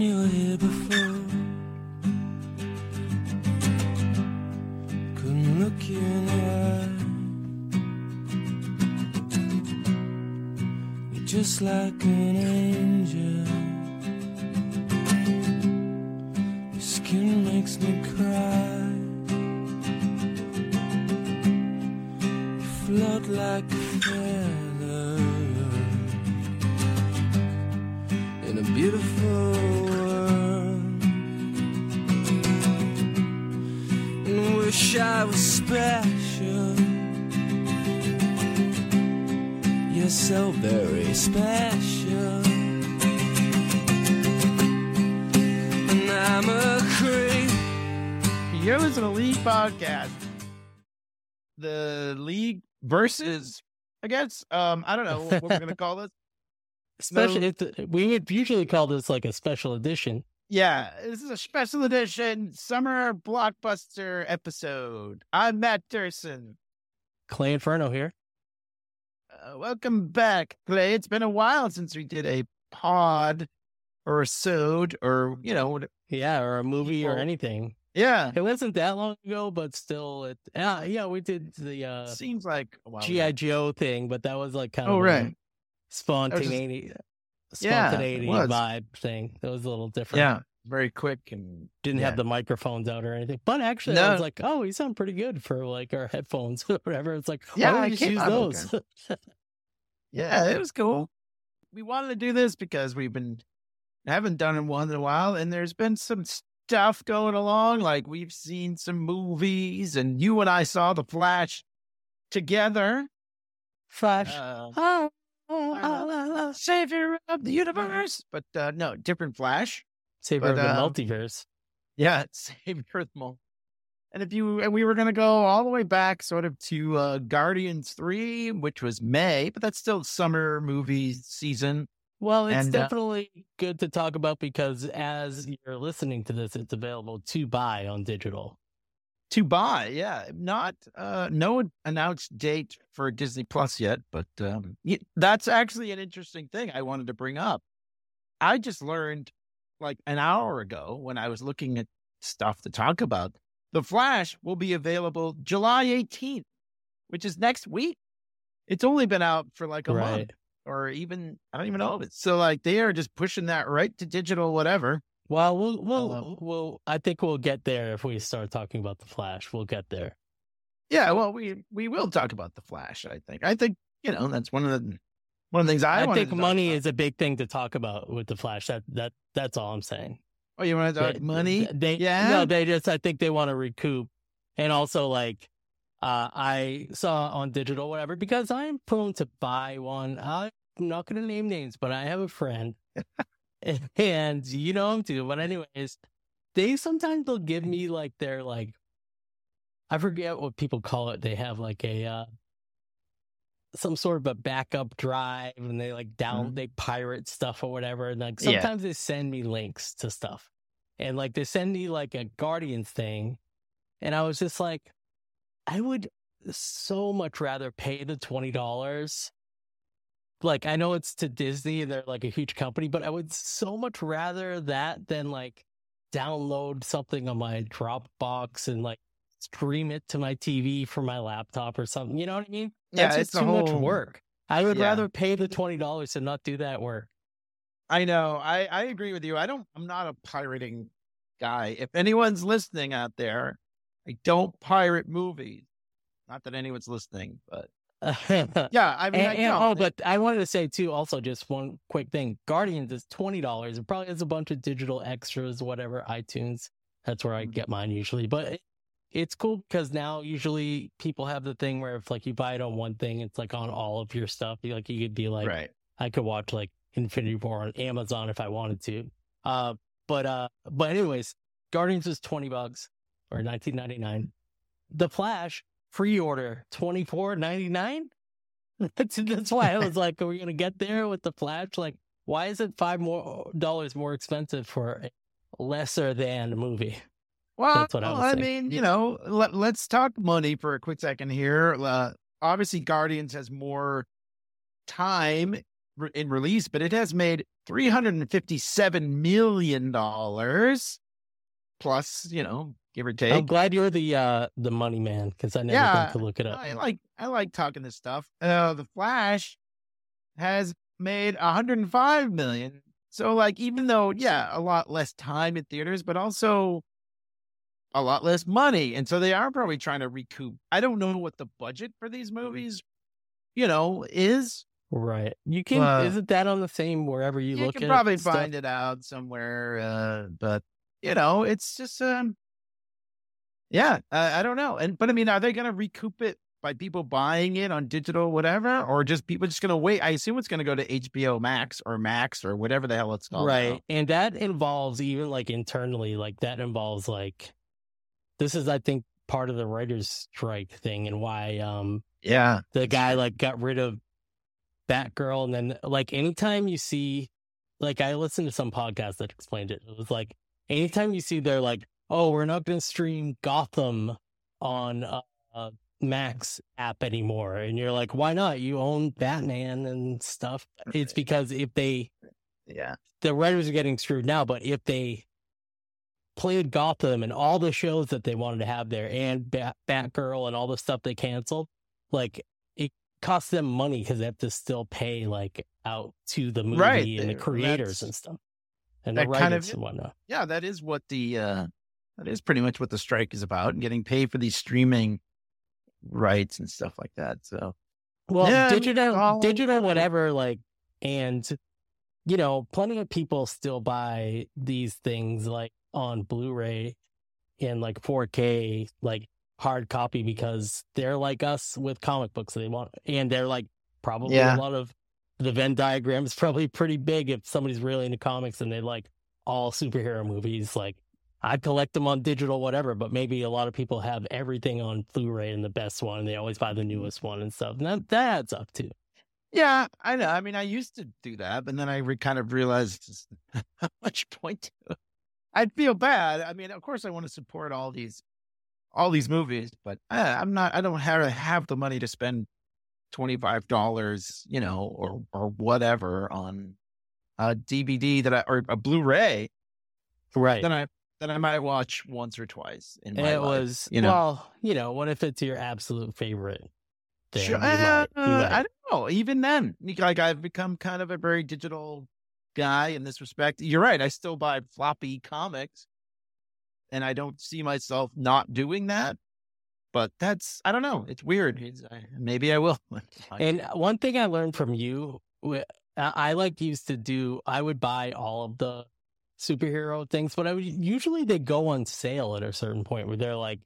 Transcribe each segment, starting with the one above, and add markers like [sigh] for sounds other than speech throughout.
when you were here before. Couldn't look you in the eye. You're just like an angel. Versus, I guess. Um, I don't know what we're gonna call this. [laughs] Special. No. It, we would usually call this like a special edition. Yeah, this is a special edition summer blockbuster episode. I'm Matt Dursin. Clay Inferno here. Uh, welcome back, Clay. It's been a while since we did a pod or a sode or you know, Yeah, or a movie or anything. Yeah. It wasn't that long ago, but still, it. Yeah, yeah, we did the uh, Seems like GI. Joe thing, but that was like kind Oh of right. spontaneity, Yeah, spontaneity was. vibe thing. It was a little different. Yeah, very quick and didn't yeah. have the microphones out or anything. But actually, I No. was like, oh, you sound pretty good for like our headphones [laughs] or whatever. It's like, Yeah, why I just use those? okay. [laughs] Yeah, it was cool. We wanted to do this because we've been haven't done it one in a while, and there's been some stuff going along. Like we've seen some movies, and you and I saw The Flash together. Flash. Uh, oh, ah, ah, ah. Savior of the universe, but uh, no, different Flash. Savior But, of the um, multiverse. Yeah, [laughs] Savior of the Mul- And if you, and we were going to go all the way back sort of to uh, Guardians 3, which was May, but that's still summer movie season. Well, it's and, uh, definitely good to talk about because as you're listening to this, it's available to buy on digital. to buy. Yeah, not uh, no announced date for Disney Plus yet, but um, that's actually an interesting thing I wanted to bring up. I just learned like an hour ago when I was looking at stuff to talk about. The Flash will be available July 18th, which is next week. It's only been out for like a month Right. Or even I don't even know if it's so like they are just pushing that right to digital, whatever. Well, we'll, we'll, we'll, I think we'll get there if we start talking about the Flash. We'll get there. Yeah, well, we we will talk about the Flash. I think. I think you know that's one of the one of the things I, I, think money is a big thing to talk about with the Flash. That that that's all I'm saying. Oh, you want to talk They- money? They Yeah? no, they just I think they want to recoup, and also like uh I saw on digital whatever because I'm prone to buy one. I'm not going to name names, but I have a friend, [laughs] and you know him too. But anyways, they sometimes they'll give me like their like I forget what people call it. They have like a uh some sort of a backup drive and they like down they pirate stuff or whatever and like Mm-hmm. Yeah. sometimes they send me links to stuff and like they send me like a guardians thing and i was just like i would so much rather pay the $20 like i know it's to disney and they're like a huge company but i would so much rather that than like download something on my dropbox and like stream it to my tv from my laptop or something you know what i mean Yeah, that's it's too much work. I would Yeah. rather pay the twenty dollars and not do that work. I know. I I agree with you. I don't. I'm not a pirating guy. If anyone's listening out there, I don't pirate movies. Not that anyone's listening, but [laughs] yeah. I mean, I And, and- don't. oh, but I wanted to say too, also just one quick thing. Guardians is twenty dollars. It probably has a bunch of digital extras, whatever, iTunes. That's where I Mhm. get mine usually. But it, it's cool because now usually people have the thing where if like you buy it on one thing, it's like on all of your stuff. You like you could be like right. I could watch like Infinity War on Amazon if I wanted to. Uh, but uh, but anyways, Guardians is twenty bucks or nineteen ninety nine. The Flash pre order twenty four ninety nine. That's [laughs] that's why I was like, are we gonna get there with the Flash? Like, why is it five more dollars more expensive for a lesser than movie? Well, That's what I was saying. mean, you know, let, let's talk money for a quick second here. Uh, obviously, Guardians has more time in release, but it has made three hundred and fifty-seven million dollars, plus you know, give or take. I'm glad you're the uh the money man because I never Yeah, think to look it up. I like I like talking this stuff. Uh, the Flash has made 105 million. So like even though yeah, a lot less time in theaters, but also a lot less money. And so they are probably trying to recoup. I don't know what the budget for these movies, you know, is. Right. You can Uh, isn't that on the same wherever you, You, look can probably stuff? find it out somewhere. Uh, but you know, it's just um yeah, I, I don't know. And but I mean, are they gonna recoup it by people buying it on digital, whatever, or just people just gonna wait? I assume it's gonna go to HBO Max or Max or whatever the hell it's called. now. Right. And that involves even like internally, like that involves like this is I think part of the writers strike thing and why um Yeah. the guy like got rid of Batgirl and then like anytime you see like I listened to some podcast that explained it. It was like anytime you see they're like, oh, we're not gonna stream Gotham on uh, uh Max app anymore. And you're like, why not? You own Batman and stuff. It's because if they Yeah. the writers are getting screwed now, but if they played Gotham and all the shows that they wanted to have there and Bat- Batgirl and all the stuff they canceled, like it costs them money because they have to still pay like out to the movie Right, and the creators and stuff and the that kind writers of- and whatnot. Yeah, that is what the uh that is pretty much what the strike is about, and getting paid for these streaming rights and stuff like that. So Well, Yeah, digital, all- digital, whatever, like, and you know, plenty of people still buy these things like on Blu-ray and like 4K, like hard copy because they're like us with comic books. They want, and they're like probably Yeah. a lot of the Venn diagram is probably pretty big if somebody's really into comics and they like all superhero movies. Like, I collect them on digital, whatever, but maybe a lot of people have everything on Blu-ray and the best one. And they always buy the newest one and stuff. And that, that adds up too. Yeah, I know. I mean, I used to do that, but then I re- kind of realized [laughs] how much point to. [laughs] I'd feel bad. I mean, of course, I want to support all these, all these movies, but uh, I'm not. I don't have have the money to spend twenty five dollars, you know, or or whatever on a DVD that I or a Blu-ray Right. Then I that I might watch once or twice in my it life, was, you know. well, you know, what if it's your absolute favorite thing? Sure, You might- uh, you might. I don't know. Even then, like I've become kind of a very digital guy in this respect. You're right. I still buy floppy comics, and I don't see myself not doing that. But that's I don't know. It's weird. It's, I, maybe I will. [laughs] And one thing I learned from you, I, like used to do, I would buy all of the superhero things, but I would usually they go on sale at a certain point where they're like,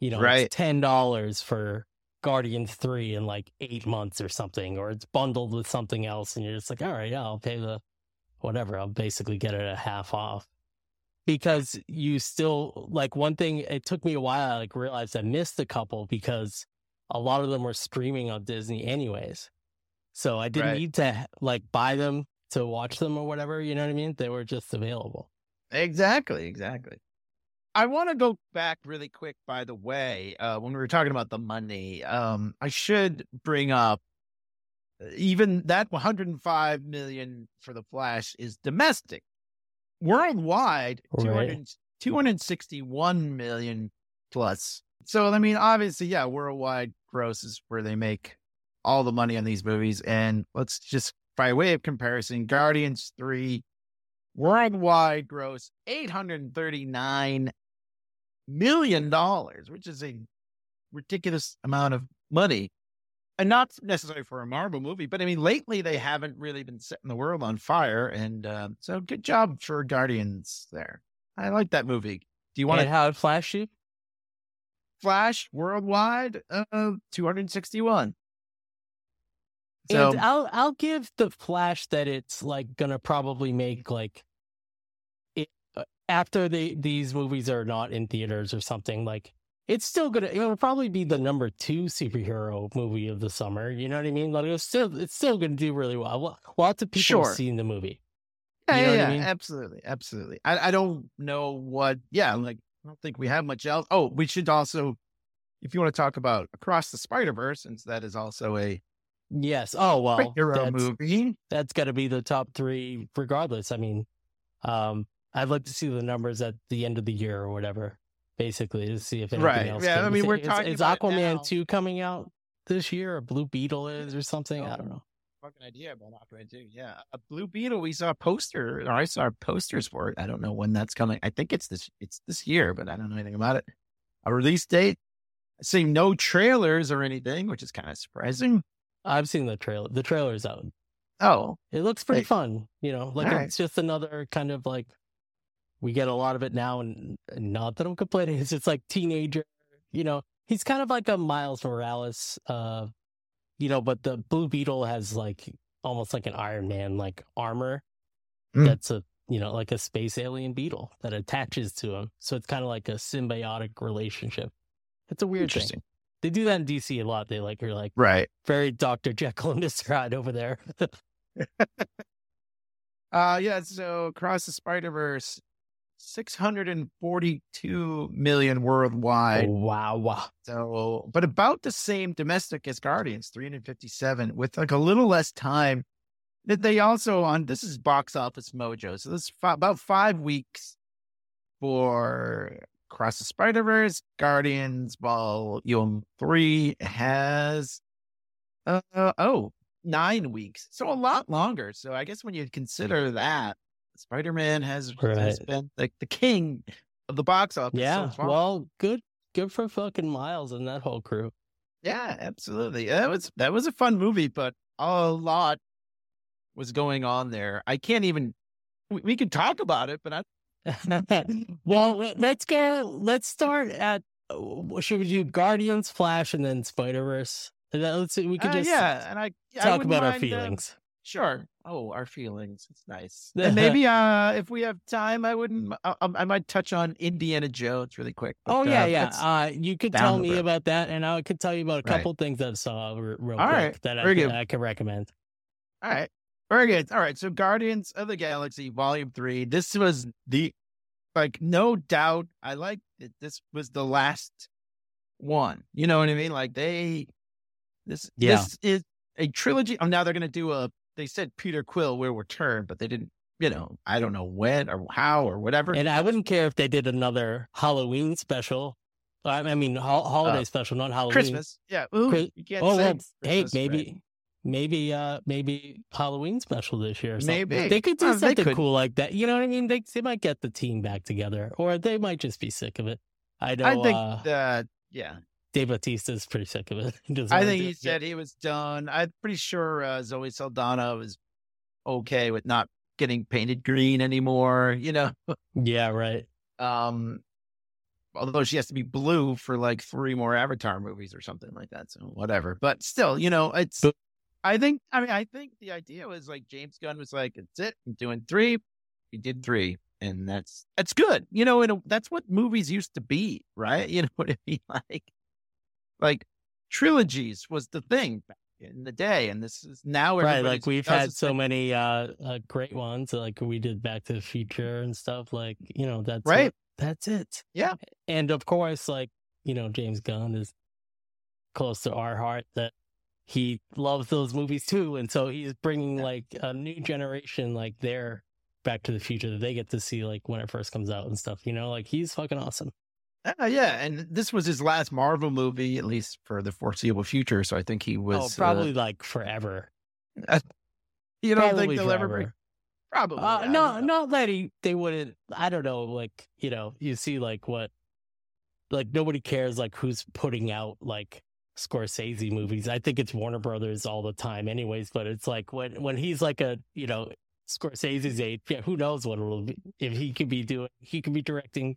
you know, Right. it's ten dollars for Guardians three in like eight months or something, or it's bundled with something else, and you're just like, all right, yeah, I'll pay the whatever. I'll basically get it at half off. Because you still like one thing, it took me a while. I like realized I missed a couple because a lot of them were streaming on Disney anyways. So I didn't Right. need to like buy them to watch them or whatever. You know what I mean? They were just available. exactly, exactly. I want to go back really quick. By the way, uh, when we were talking about the money, um, I should bring up uh, even that 105 million for the Flash is domestic. Worldwide, Right. 200, 261 million plus. So I mean, obviously, yeah, worldwide gross is where they make all the money on these movies. And let's just, by way of comparison, Guardians 3 worldwide gross $839 million, which is a ridiculous amount of money. And not necessarily for a Marvel movie, but I mean, lately they haven't really been setting the world on fire. And uh, so good job for Guardians there. I like that movie. Do you want to how it flash you? flash worldwide? Uh, 261. So, and I'll I'll give the Flash that it's like gonna probably make like it uh, after they these movies are not in theaters or something like it's still gonna it'll probably be the number two superhero movie of the summer. You know what I mean? Like it's still it's still gonna do really well. Lots of people Sure. have seen the movie. Yeah, You know yeah, what I mean? absolutely, absolutely. I, I don't know what. Yeah, like I don't think we have much else. Oh, we should also, if you want to talk about Across the Spider Verse, since that is also a Yes. Oh well, Superhero that's, movie. that's got to be the top three, regardless. I mean, um, I'd like to see the numbers at the end of the year or whatever, basically, to see if anything Right. else. Yeah. I mean, we're is, talking is Aquaman now. two coming out this year, or Blue Beetle is, or something? I Oh. don't know. Fucking idea about Aquaman too. Yeah, a Blue Beetle. We saw a poster, or I saw posters for it. I don't know when that's coming. I think it's this. It's this year, but I don't know anything about it. A release date. I see no trailers or anything, which is kind of surprising. I've seen the trailer. The trailer's out. Oh, It looks pretty Hey. fun. You know, like Alright. it's just another kind of like we get a lot of it now, and, not that I'm complaining. [laughs] It's just like teenager. You know, he's kind of like a Miles Morales. Uh, you know, but the Blue Beetle has like almost like an Iron Man like armor. Mm. That's a you know like a space alien beetle that attaches to him. So it's kind of like a symbiotic relationship. It's a weird thing. They do that in DC a lot. They like are like Right. very Doctor Jekyll and Mister Hyde over there. [laughs] Uh yeah. So across the Spider Verse, six hundred and forty-two million worldwide. wow, wow. So, but about the same domestic as Guardians, 357, with like a little less time. That they also on this is box office mojo. So this is fi- about five weeks for Cross the Spider Verse. Guardians Volume Three has uh oh nine weeks, so a lot longer. So I guess when you consider that, Spider Man has, has been like the king of the box office. Yeah. so far. well, good good for fucking Miles and that whole crew. Yeah, absolutely. That was that was a fun movie, but a lot was going on there. I can't even. We, we could talk about it, but I [laughs] well, let- let's go let's start at uh, should we do Guardians, Flash, and then Spider Verse? Let's see, we could uh, just yeah, and I I talk wouldn't about our mind, uh, feelings. sure. Oh, our feelings. It's nice. [laughs] and maybe uh, if we have time, I wouldn't. I, I might touch on Indiana Jones really quick. but, Oh yeah, uh, yeah. Uh, you could tell me road. about that, and I could tell you about a Right. couple things that I saw re- real All quick right. that I could. I could recommend. All right. Very good. All right. So Guardians of the Galaxy Volume 3. This was the like no doubt I like that this was the last one. You know what I mean? Like they this Yeah. this is a trilogy. Oh, now they're gonna do a they said Peter Quill will return, but they didn't, you know, I don't know when or how or whatever. And I wouldn't care if they did another Halloween special. I I mean, ho- holiday Uh, special, not Halloween. Christmas. Yeah. Ooh, Chris- you can't Oh say well, hey, maybe? Maybe, uh, maybe Halloween special this year. Maybe. they could do Well, something could. cool like that. You know what I mean? They they might get the team back together, or they might just be sick of it. I know. I think uh, that yeah. Dave Bautista is pretty sick of it. [laughs] I think he it. said he was done. I'm pretty sure uh, Zoe Saldana was okay with not getting painted green anymore. You know, Yeah, right. [laughs] um, although she has to be blue for like three more Avatar movies or something like that. So whatever. But still, you know, it's. I think. I mean, I think the idea was like James Gunn was like, "It's it. I'm doing three. He did three, and that's that's good. You know, and that's what movies used to be, right? [laughs] You know what I mean? Like, like trilogies was the thing back in the day, and this is now Right, like we've had so many uh, uh great ones, like we did Back to the Future and stuff. Like you know, that's Right. what- that's it. Yeah. and of course, like you know, James Gunn is close to our heart that he loves those movies too, and so he's bringing like a new generation, like their Back to the Future that they get to see like when it first comes out and stuff. You know, like he's fucking awesome. Uh, yeah, and this was his last Marvel movie, at least for the foreseeable future. So I think he was oh, probably like forever. Uh, you don't Probably think they'll ever forever. bring? Probably. Uh, no, not that he they wouldn't. I don't know. Like you know, you see like what, like nobody cares like who's putting out like Scorsese movies. I think it's Warner Brothers all the time, anyways. But it's like when when he's like a you know Scorsese's age, yeah, who knows what it'll be if he could be doing. He could be directing,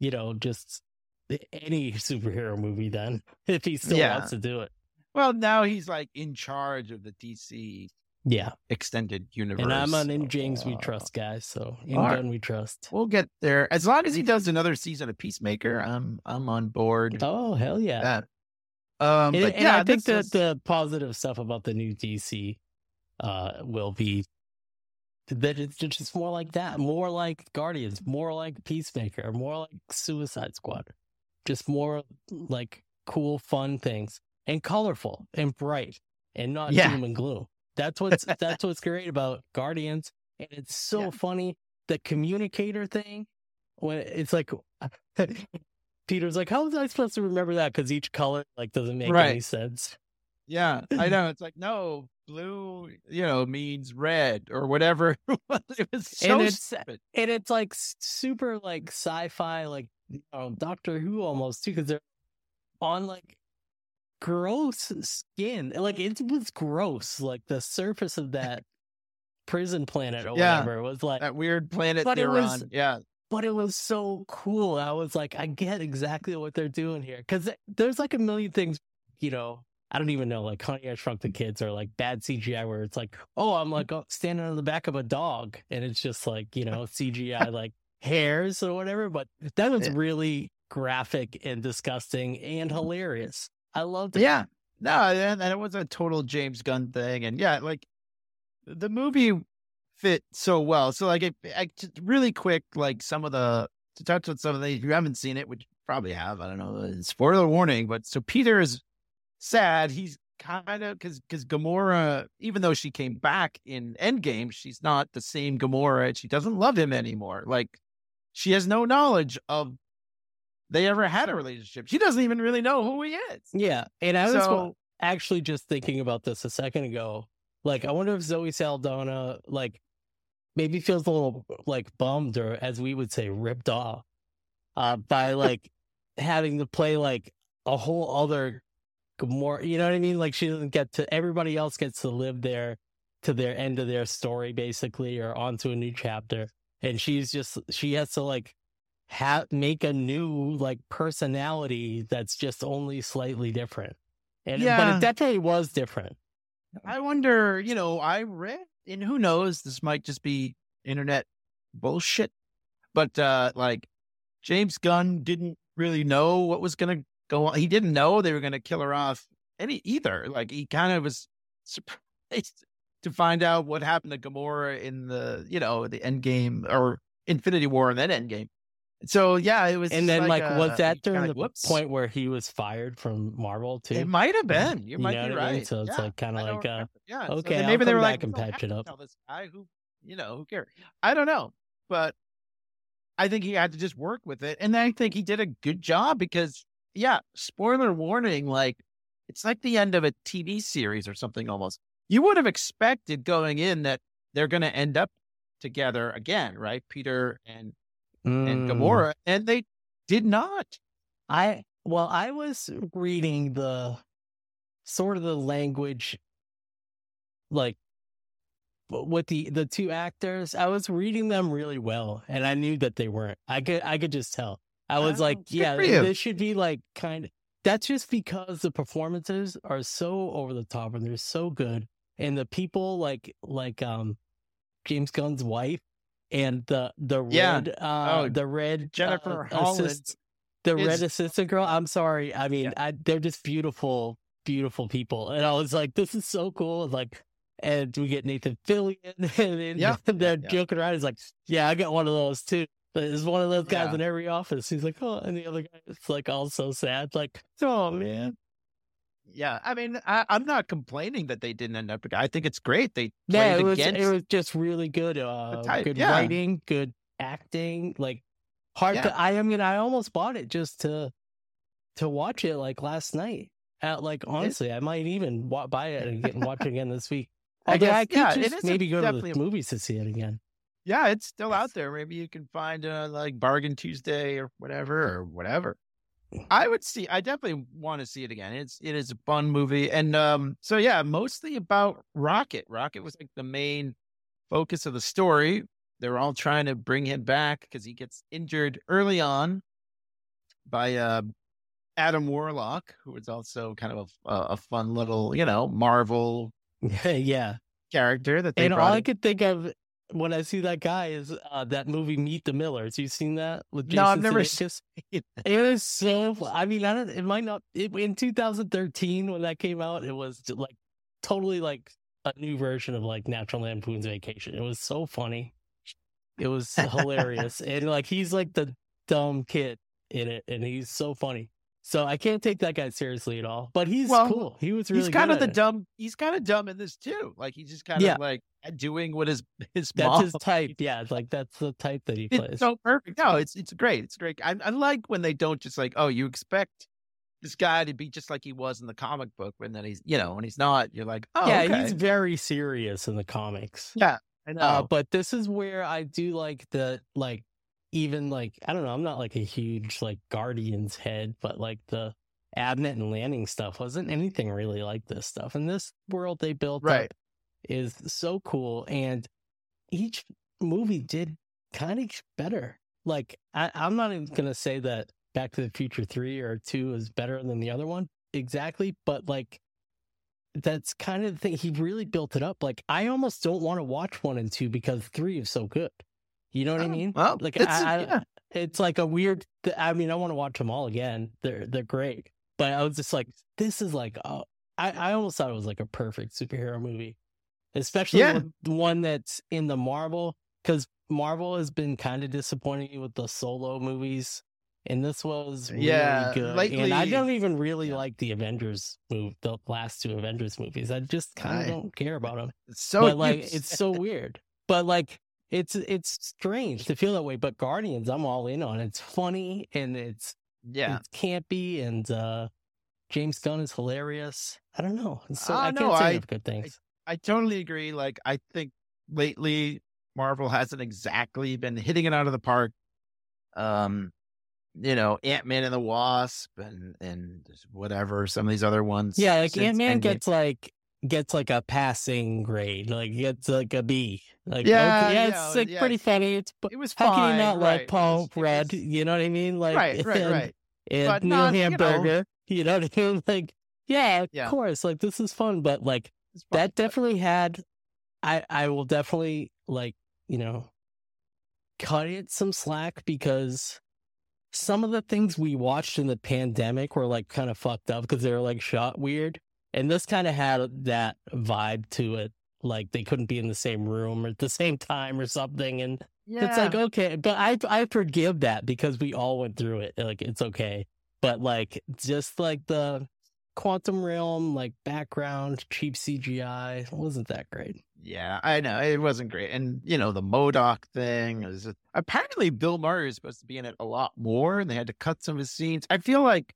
you know, just any superhero movie. Then [laughs] if he still Yeah. wants to do it, Well, now he's like in charge of the DC yeah. extended universe. And I'm an in James we trust guy, so in right. We trust. We'll get there as long as he does another season of Peacemaker. I'm I'm on board. Oh hell yeah! That. Um, and, but yeah, I think that is- the positive stuff about the new DC uh, will be that it's just more like that, more like Guardians, more like Peacemaker, more like Suicide Squad, just more like cool, fun things and colorful and bright and not Yeah. doom and gloom. That's what's [laughs] that's what's great about Guardians, and it's so Yeah. funny. The communicator thing, when it's like [laughs] Peter's like, "How was I supposed to remember that?" Because each color like doesn't make any sense. Yeah, I [laughs] know. It's like no, blue, you know, means red or whatever. [laughs] it was so And it's- stupid. and it's like super like sci-fi like doctor who almost too because they're on like gross skin like it was gross like the surface of that [laughs] prison planet or Yeah. whatever was like That weird planet But it they're was- on. Yeah, but it was so cool. I was like i get exactly what they're doing here. Because there's like a million things you know i don't even know like honey i shrunk the kids or like bad cgi where it's like oh i'm mm. like oh, standing on the back of a dog. And it's just like you know cgi [laughs] like hairs or whatever but that was Yeah. really graphic and disgusting and mm-hmm. hilarious. I loved it. Yeah. No, and it was a total James Gunn thing, and yeah, like the movie fit so well. So like, it, I, really quick, like some of the to touch on some of the if you haven't seen it, which probably have, I don't know, uh, spoiler warning, but so Peter is sad. He's kind of because because Gamora, even though she came back in Endgame, she's not the same Gamora. She doesn't love him anymore. Like she has no knowledge of they ever had a relationship. She doesn't even really know who he is. yeah and i was So- actually just thinking about this a second ago like i wonder if zoe saldana like maybe feels a little like bummed or as we would say ripped off uh by [laughs] like having to play like a whole other more you know what i mean like she doesn't get to everybody else gets to live there to their end of their story basically or onto a new chapter and she's just she has to like have make a new like personality that's just only slightly different and yeah. but it definitely was different I wonder, you know, I read, and who knows, this might just be internet bullshit, but uh like James Gunn didn't really know what was going to go on. He didn't know they were going to kill her off any either. Like he kind of was surprised [laughs] to find out what happened to Gamora in the, you know, the end game or Infinity War and then end game. So yeah, it was and then like, uh, was that during the whoops. point where he was fired from marvel too It might have been. You might be what I mean? right. So it's Yeah, like kinda like, uh, yeah. okay, I'll maybe they were like, and "We don't patch it up." Tell this guy who, you know, who cares? I don't know, but I think he had to just work with it, and I think he did a good job because, yeah, spoiler warning, like it's like the end of a TV series or something almost. You would have expected going in that they're going to end up together again, right? Peter and and Mm. Gamora, and they did not. I well, I was reading the sort of the language, like with the the two actors. I was reading them really well, and I knew that they weren't. I could I could just tell. I was Oh, like, yeah, this should be like kind of. That's just because the performances are so over the top and they're so good, and the people like like um James Gunn's wife and the the Yeah. red uh Oh, the red Jennifer uh, Holland assist- the is- red assistant girl. I'm sorry. I mean, Yeah. I, they're just beautiful, beautiful people. And I was like, this is so cool. And like, and we get Nathan Fillion, [laughs] and then [laughs] Yeah, they're yeah, joking around. He's like, yeah, I got one of those too. But There's one of those guys in every office. He's like, oh, and the other guy is like, all so sad. Like, oh man, Yeah, I mean, I, I'm not complaining that they didn't end up. I think it's great they yeah, it was it was just really good. Uh, type, good yeah. writing, good acting. Like hard. Yeah. To, I, mean, I almost bought it just to to watch it like last night. At like honestly, I might even wa- buy it and get and watch it again this week. [laughs] I guess- I could yeah, it just maybe go to definitely the a- movies to see it again. yeah, it's still out there. Maybe you can find uh, like Bargain Tuesday or whatever or whatever. I would see. I definitely want to see it again. It's it is a fun movie, and um, so yeah, mostly about Rocket. Rocket was like the main focus of the story. They were all trying to bring him back because he gets injured early on by uh, Adam Warlock, who was also kind of a, a fun little, you know, Marvel [laughs] yeah, character that they and all brought. I could think of when I see that guy is uh, that movie Meet the Millers. You seen that with Jason No, I've never [laughs] seen It was so. I mean, I don't. It might not. It, in 2013, when that came out, it was like totally like a new version of like National Lampoon's Vacation. It was so funny. It was [laughs] hilarious, and like he's like the dumb kid in it, and he's so funny. So I can't take that guy seriously at all. But he's Well, cool. He was really he's kind of the it. dumb. He's kind of dumb in this too. Like he's just kind of Yeah. like doing what his [laughs] his That's mom. his [laughs] type. Yeah, like that's the type that he It's plays. so perfect. No, it's it's great. It's great. I, I like when they don't just like, oh, you expect this guy to be just like he was in the comic book, and then he's you know when he's not, you're like, oh, yeah, okay. he's very serious in the comics. yeah, I know. Uh, but this is where I do like the like even like I don't know, I'm not like a huge like Guardians head, but like the Abnett and Lanning stuff wasn't anything really like this stuff. And this world they built Right. up is so cool and each movie did kind of better. Like I, I'm not even gonna say that Back to the Future three or two is better than the other one exactly, but like that's kind of the thing. He really built it up. Like I almost don't want to watch one and two because three is so good. You know what I Oh, mean? well, like it's- I, I, yeah. it's like a weird. I mean, I want to watch them all again. They're they're great, but I was just like, this is like, oh, I I almost thought it was like a perfect superhero movie, especially Yeah. the one that's in the Marvel because Marvel has been kind of disappointing with the solo movies. And this was really Yeah, good. and lately- I don't even really yeah. like the Avengers move, the last two Avengers movies. I just kind of don't care about them so but like it's so weird. But like it's it's strange to feel that way. But Guardians, I'm all in on. It's funny and it's yeah. it's campy and uh James Gunn is hilarious. I don't know. So Ah, I can't no, say I- enough good things. I totally agree. Like I think lately Marvel hasn't exactly been hitting it out of the park. Um, you know, Ant Man and the Wasp and and whatever some of these other ones. yeah, like Ant Man gets like gets like a passing grade. Like gets like a B. Like Yeah, okay, yeah, it's know, like yeah, pretty funny. It's It was how fine. can you not right. like Paul Rudd? You know what I mean? Like right, right, and- right. and But Neil not, you know- Hamburger. [laughs] You know, what I mean? Like, yeah, of Yeah. course. Like, this is fun, but like that definitely had. I I will definitely like you know, cut it some slack because some of the things we watched in the pandemic were like kind of fucked up because they were like shot weird, and this kind of had that vibe to it. Like they couldn't be in the same room or at the same time or something, and yeah. it's like okay, but I I forgive that because we all went through it. Like it's okay. But like just like the quantum realm, like background, cheap CGI wasn't that great. Yeah, I know it wasn't great, and you know the MODOK thing is apparently Bill Murray is supposed to be in it a lot more, and they had to cut some of his scenes. I feel like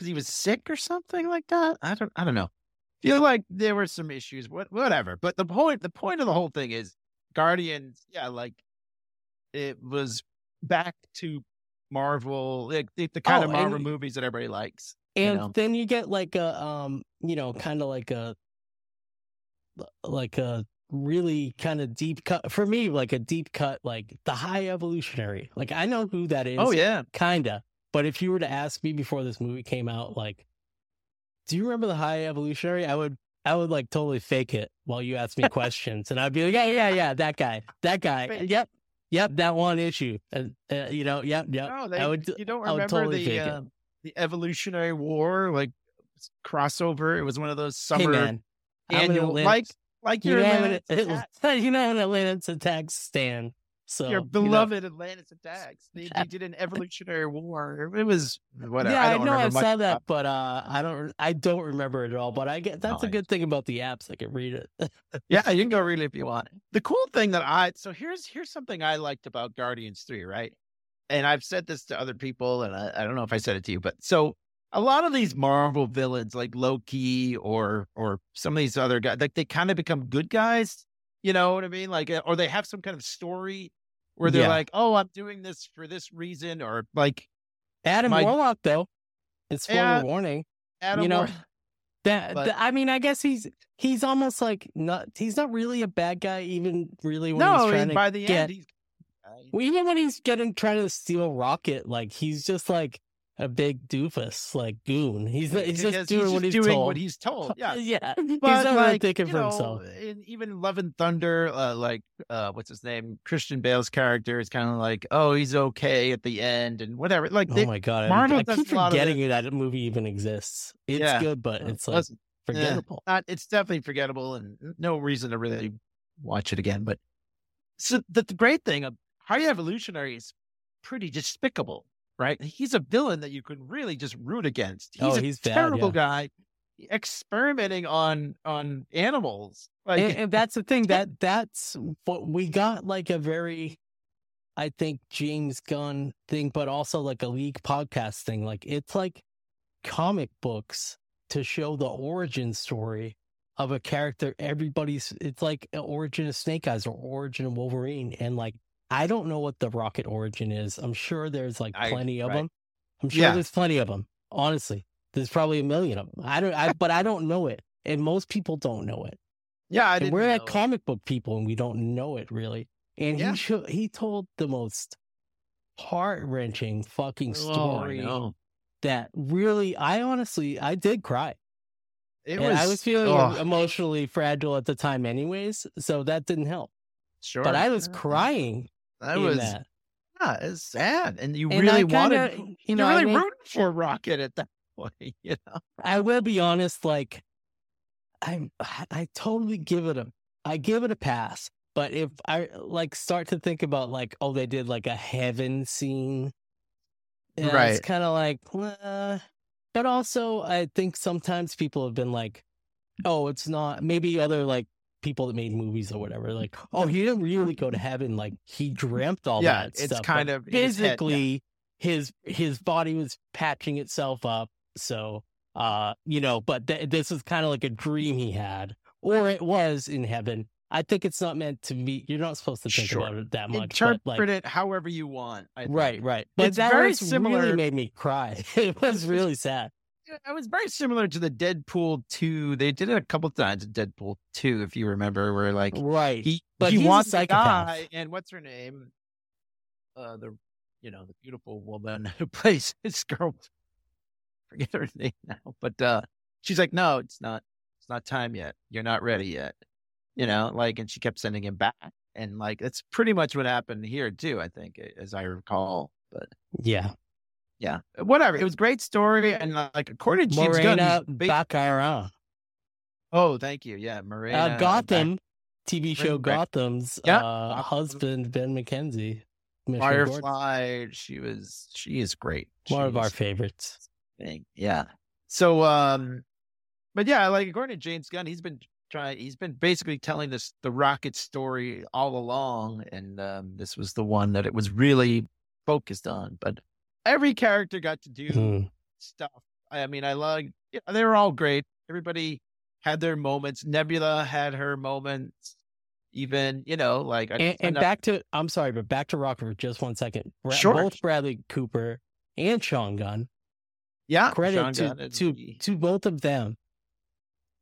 because he was sick or something like that. I don't, I don't know. Feel like there were some issues, what, whatever. But the point, the point of the whole thing is Guardians. Yeah, like it was back to Marvel, like the, the kind Oh, of Marvel and- movies that everybody likes. you And know? then you get like a um, you know, kind of like a like a really kind of deep cut for me, like a deep cut, like the high evolutionary. Like I know who that is. Oh yeah, kinda. But if you were to ask me before this movie came out, like, do you remember the high evolutionary? I would, I would like totally fake it while you ask me [laughs] questions, and I'd be like, yeah, yeah, yeah, that guy, that guy, Wait. yep, yep, that one issue, and uh, you know, yep, yep. no, they, I would, you don't I would remember totally the fake it. uh, the Evolutionary War like crossover. It was one of those hey summer man, annual, like like you your know, I'm Atlantis an, Attack- [laughs] you know, an Atlantis attack stand. So your you know. beloved Atlantis attacks. They, they did an Evolutionary War. It was whatever. Yeah, I, don't know I remember much saw that, about- but uh, I don't, I don't remember it at all. But I get that's No, a good thing about the apps. I can read it. Yeah, you can go [laughs] read it if you want. The cool thing that I so here's here's something I liked about Guardians 3, right? And I've said this to other people, and I, I don't know if I said it to you, but so a lot of these Marvel villains like Loki or or some of these other guys, like they kind of become good guys. You know what I mean? Like, uh, or they have some kind of story where they're Yeah. like, "Oh, I'm doing this for this reason," or like Adam My- Warlock, though, it's spoiler Yeah, warning. Adam. you know, War- that, but- that- I mean, I guess he's he's almost like not. He's not really a bad guy, even really when no, he's trying mean, to by the get. end, he's well, even when he's getting trying to steal Rocket, like he's just like a big doofus, like goon. He's not, he's just doing what he's doing told. what he's told. Yeah, [laughs] yeah. he's but not like, really thinking for know, himself. in even Love and Thunder, uh, like uh, what's his name, Christian Bale's character is kind of like, oh, he's okay at the end and whatever. Like, Oh my god! I, Marvel I does keep a lot of forgetting that movie even exists. It's Yeah. good, but uh, it's like wasn't- eh, forgettable. not, it's definitely forgettable and no reason to really watch it again. But so the, the great thing of High Evolutionary is pretty despicable, right? He's a villain that you can really just root against. Oh, he's Oh, a he's bad, terrible yeah. guy experimenting on on animals. Like and, and that's the thing that that's what we got like a very i think james gunn thing but also like a league podcast thing like it's like comic books to show the origin story of a character everybody's it's like an origin of snake eyes or origin of wolverine and like i don't know what the rocket origin is i'm sure there's like I- plenty of right. them i'm sure Yeah. there's plenty of them honestly there's probably a million of them i don't i but i don't know it and most people don't know it yeah, I didn't we're at comic book people and we don't know it really. And Yeah. he he told the most heart wrenching fucking Oh, story know. that really, I honestly, I did cry. It and I was feeling oh, emotionally fragile at the time, anyways. So that didn't help. sure, But I was crying In was that. yeah, it's sad, and you And really kinda, wanted. you You know, are I really made- rooting for Rocket at that [laughs] point. You know, I will be honest, like I I totally give it a I give it a pass. But if I like start to think about like, oh, they did like a heaven scene. yeah, It's kind of like, uh, but also I think sometimes people have been like, oh, it's not maybe other like people that made movies or whatever, like, oh, he didn't really go to heaven, like he dreamt all yeah, that it's stuff. kind of in his head, yeah. physically his his body was patching itself up so uh you know but th- this is kind of like a dream he had or it was in heaven i think it's not meant to be you're not supposed to think Sure. about it that much Interpret like it however you want. I think. right right but It's that very similar- really made me cry [laughs] it was really sad It was very similar to the Deadpool two. They did it a couple times in Deadpool two, if you remember, where like right he But he a wants psychopath. guy, and what's her name? Uh, the you know the beautiful woman [laughs] who plays his girl. Forget her [laughs] name now, but uh, she's like, no, it's not. It's not time yet. You're not ready yet. You know, like, and she kept sending him back, and like that's pretty much what happened here too. I think, as I recall, but yeah yeah, whatever. It was a great story, and uh, like according to James Gunn, morena he's Baccarin oh, thank you, yeah, Morena, uh, back- gotham tv show Bring gotham's Yeah, uh husband ben mckenzie Commissioner Gordon. Firefly. She was she is great. one of our favorites thing. Yeah. So um but yeah, like according to James Gunn, he's been trying he's been basically telling this the rocket story all along, and um this was the one that it was really focused on. But every character got to do Hmm. stuff. I mean, I like yeah, they were all great. Everybody had their moments. Nebula had her moments. Even you know, like and, and know- back to I'm sorry, but back to Rocket for just one second. Bra- Sure. Both Bradley Cooper and Sean Gunn. yeah, Credit Sean to Gunn to the- to both of them,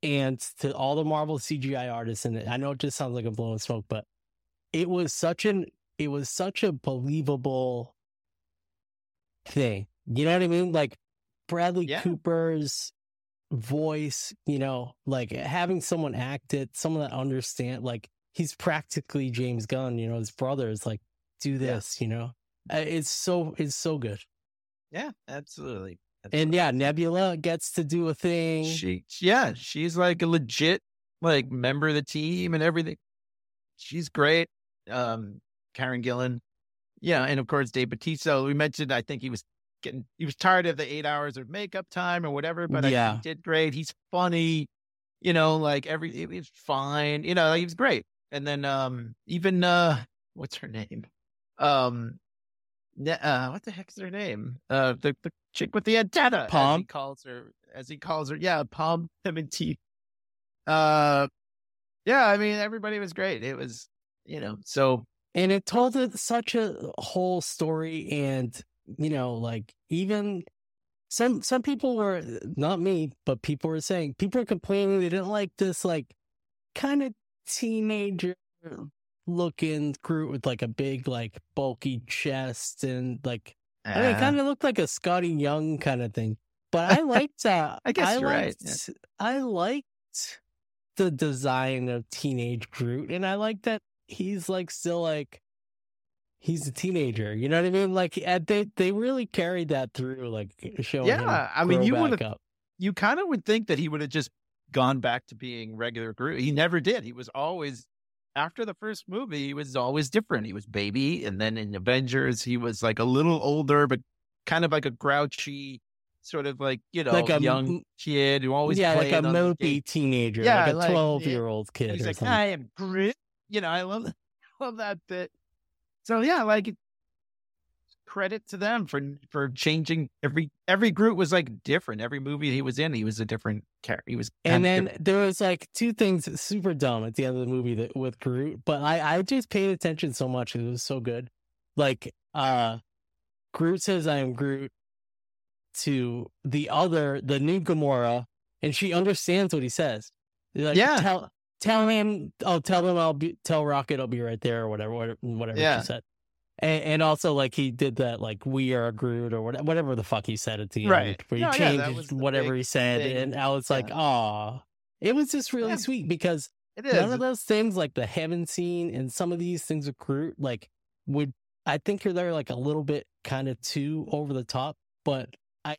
and to all the Marvel CGI artists in it. I know it just sounds like I'm blowing smoke, but it was such an it was such a believable thing. You know what I mean? Like Bradley Yeah. Cooper's voice, you know, like having someone act it, someone that understand like he's practically James Gunn, you know, his brother is like, do this, you know. Uh, It's so it's so good. yeah, absolutely. And yeah, Nebula gets to do a thing. She, yeah, she's like a legit like member of the team and everything. She's great. Um, Karen Gillan, yeah, and of course Dave Bautista. We mentioned, I think he was getting, he was tired of the eight hours of makeup time or whatever, but I Yeah. he did great. He's funny, you know, like every, it was fine, you know, like he was great. And then, um, even, uh, what's her name? Um, uh, what the heck is her name? Uh, the, the chick with the antenna, as Palm? calls her, as he calls her. Yeah, Palm Teeth. Uh, yeah, I mean, everybody was great. It was, you know, so and it told it such a whole story and you know like even some some people were not me but people were saying people were complaining they didn't like this like kind of teenager looking Groot with like a big like bulky chest and like I mean, it uh, kind of looked like a Skottie Young kind of thing but I [laughs] liked that. I guess you're right, liked, I liked the design of teenage Groot and I liked that he's like still like he's a teenager. You know what I mean? Like they they really carried that through, like showing him. Yeah, I mean, you would've- you kind of would think that he would have just gone back to being regular Groot. He never did. He was always after the first movie. He was always different. He was baby, and then in Avengers, he was like a little older, but kind of like a grouchy, sort of like you know, Like a young kid who always yeah, like a mopey teenager, Yeah, like a like, twelve-year-old kid He's like, something. I am grit. You know, I love that. [laughs] love that bit. So yeah, like credit to them for for changing every every group was like different. Every movie he was in, he was a different character. He was And then different. there was like two things super dumb at the end of the movie that with Groot, but I I just paid attention so much. It was so good. Like uh Groot says I am Groot to the other the new Gamora and she understands what he says. Like Yeah. tell tell him oh tell him I'll be tell Rocket I'll be right there or whatever whatever, whatever Yeah. she said. And, and also like he did that like we are Groot or whatever, whatever the fuck he said at the Right. end where he No, changed the whatever he said thing. and I was like Yeah. oh it was just really Yeah. sweet because none of those things like the heaven scene and some of these things with Groot like would I think you're there like a little bit kind of too over the top but I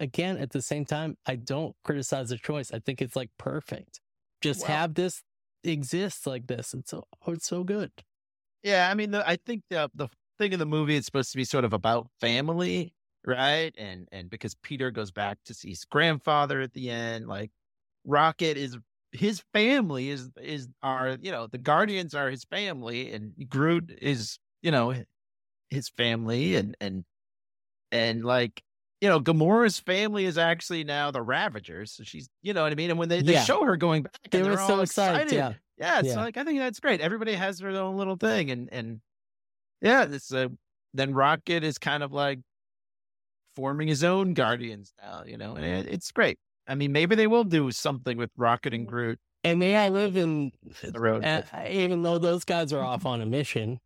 again at the same time I don't criticize the choice I think it's like perfect just have this exist like this it's so oh, it's so good Yeah, I mean, the, I think the the thing in the movie is supposed to be sort of about family, right? And and because Peter goes back to see his grandfather at the end, like Rocket is his family is is our you know the Guardians are his family, and Groot is you know his family, and and and like you know Gamora's family is actually now the Ravagers, so she's you know what I mean. And when they, they Yeah. show her going back, they were so all excited, yeah yeah, it's Yeah. like I think that's great. Everybody has their own little thing, and and yeah, this uh, then Rocket is kind of like forming his own Guardians now, you know, and it, it's great. I mean, maybe they will do something with Rocket and Groot and may I live in in the road. Uh, even though those guys are off on a mission,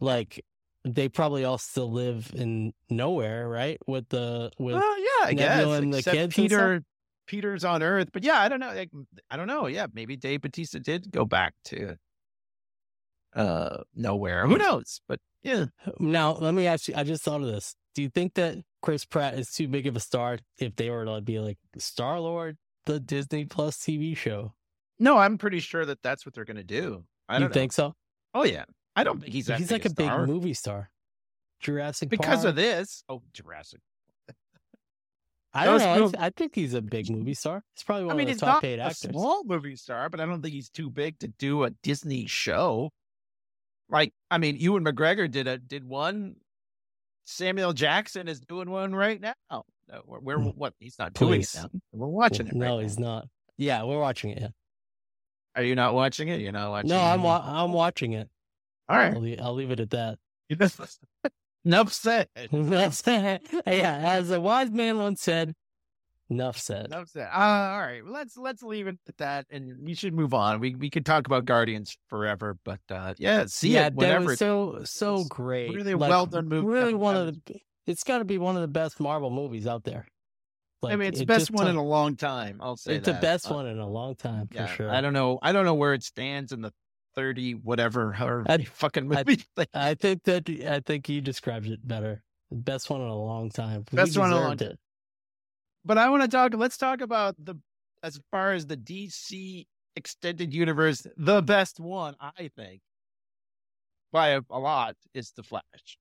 like they probably all still live in Knowhere, right? With the with well, yeah, I guess. Nebula and the except kids and Peter, Peter's on Earth, but yeah, I don't know. Like, I don't know. Yeah, maybe Dave Bautista did go back to uh Knowhere. Who knows? But yeah, now let me ask you. I just thought of this. Do you think that Chris Pratt is too big of a star if they were to be like Star Lord, the Disney Plus TV show? no, I'm pretty sure that that's what they're going to do. I don't know. think so? Oh yeah, I don't think he's He's like a big movie star. Jurassic because Park. of this. Oh, Jurassic. I don't know. I, th- I think he's a big movie star. He's probably one I mean, of the top paid a actors. small movie star, but I don't think he's too big to do a Disney show. Like, I mean, Ewan McGregor did a did one. Samuel Jackson is doing one right now. No, we're, we're Hmm. what? He's not doing it now. We're watching it. no, right he's not. Yeah, we're watching it. Yeah. Are you not watching it? You're not watching. No, it? I'm wa- I'm watching it. All right. I'll, leave, I'll leave it at that. [laughs] Enough said. Enough said. Yeah, as a wise man once said, enough said. Enough said. Uh, all right. Well, let's let's leave it at that, and we should move on. We we could talk about Guardians forever, but uh, yeah, see yeah, it whenever. that so so great. really well done movie. Really one of the. It's got to be one of the best Marvel movies out there. I mean, it's the it best one in a long time. I'll say It's the best Uh, one in a long time for yeah, sure. I don't know. I don't know where it stands in the thirty whatever however I- fucking movie. [laughs] thing. I think that I think you described it better. The best one in a long time. Best one in a long it. but I want to talk. Let's talk about the as far as the DC extended universe. The best one, I think, by a, a lot, is the Flash.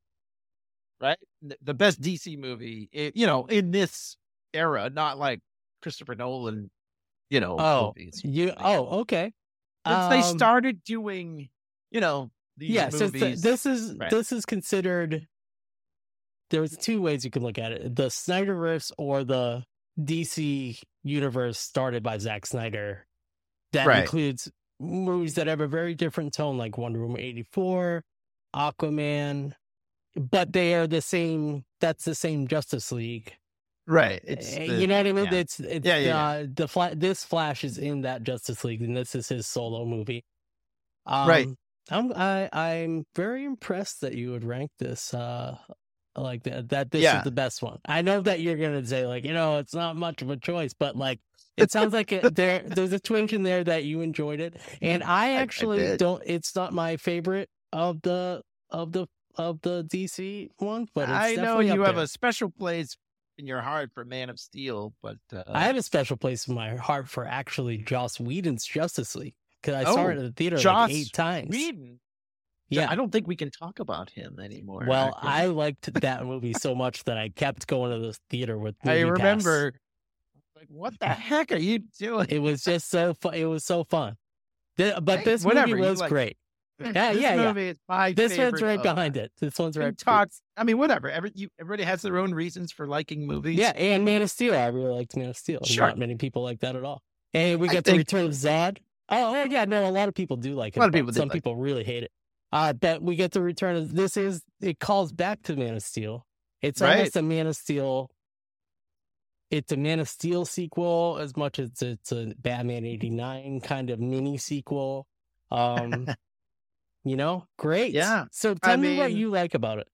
Right, the, best DC movie, i- you know, in this era, not like Christopher Nolan, you know, Oh, movies. you. Oh, okay. Since they Um, started doing, you know, these yeah so movies. th- this is Right. this is considered there's two ways you can look at it the snyder riffs or the dc universe started by Zack snyder that Right. includes movies that have a very different tone like wonder woman 84 aquaman but they are the same that's the same justice league right. It's Eh, the- you know what i mean yeah. it's it's Yeah, yeah, uh, the fla- this flash is in that justice league and this is his solo movie um, Right. I'm I I'm very impressed that you would rank this uh like that that this Yeah. is the best one. I know that you're gonna say like you know it's not much of a choice, but like it [laughs] sounds like it, there there's a twinge in there that you enjoyed it, and I I actually don't. It's not my favorite of the of the of the DC one, but it's I know you have there. a special place in your heart for Man of Steel, but uh, I have a special place in my heart for actually Joss Whedon's Justice League because I saw Oh, it at the theater Joss like eight times. Whedon. Yeah. I don't think we can talk about him anymore. Well, actually. I liked that movie so much that I kept going to the theater with. I remember. Like, what the [laughs] heck are you doing? It was just so fun. It was so fun. But Hey, this whatever, movie was like- great. Yeah, this yeah, yeah. movie is my This one's right behind it. This one's right. talked. I mean, whatever. Every, you, everybody has their own reasons for liking movies. Yeah, and Man of Steel. I really liked Man of Steel. Sure. Not many people like that at all. And we I got the think- Return of Zod. Oh, yeah, yeah, no, a lot of people do like it. A lot of people do Some like it. people really hate it. Uh, but we get the Return of this is it calls back to Man of Steel. It's Right. almost a Man of Steel. It's a Man of Steel sequel as much as it's a Batman eighty nine kind of mini sequel. Um, [laughs] you know, great. Yeah. So tell I me what you like about it,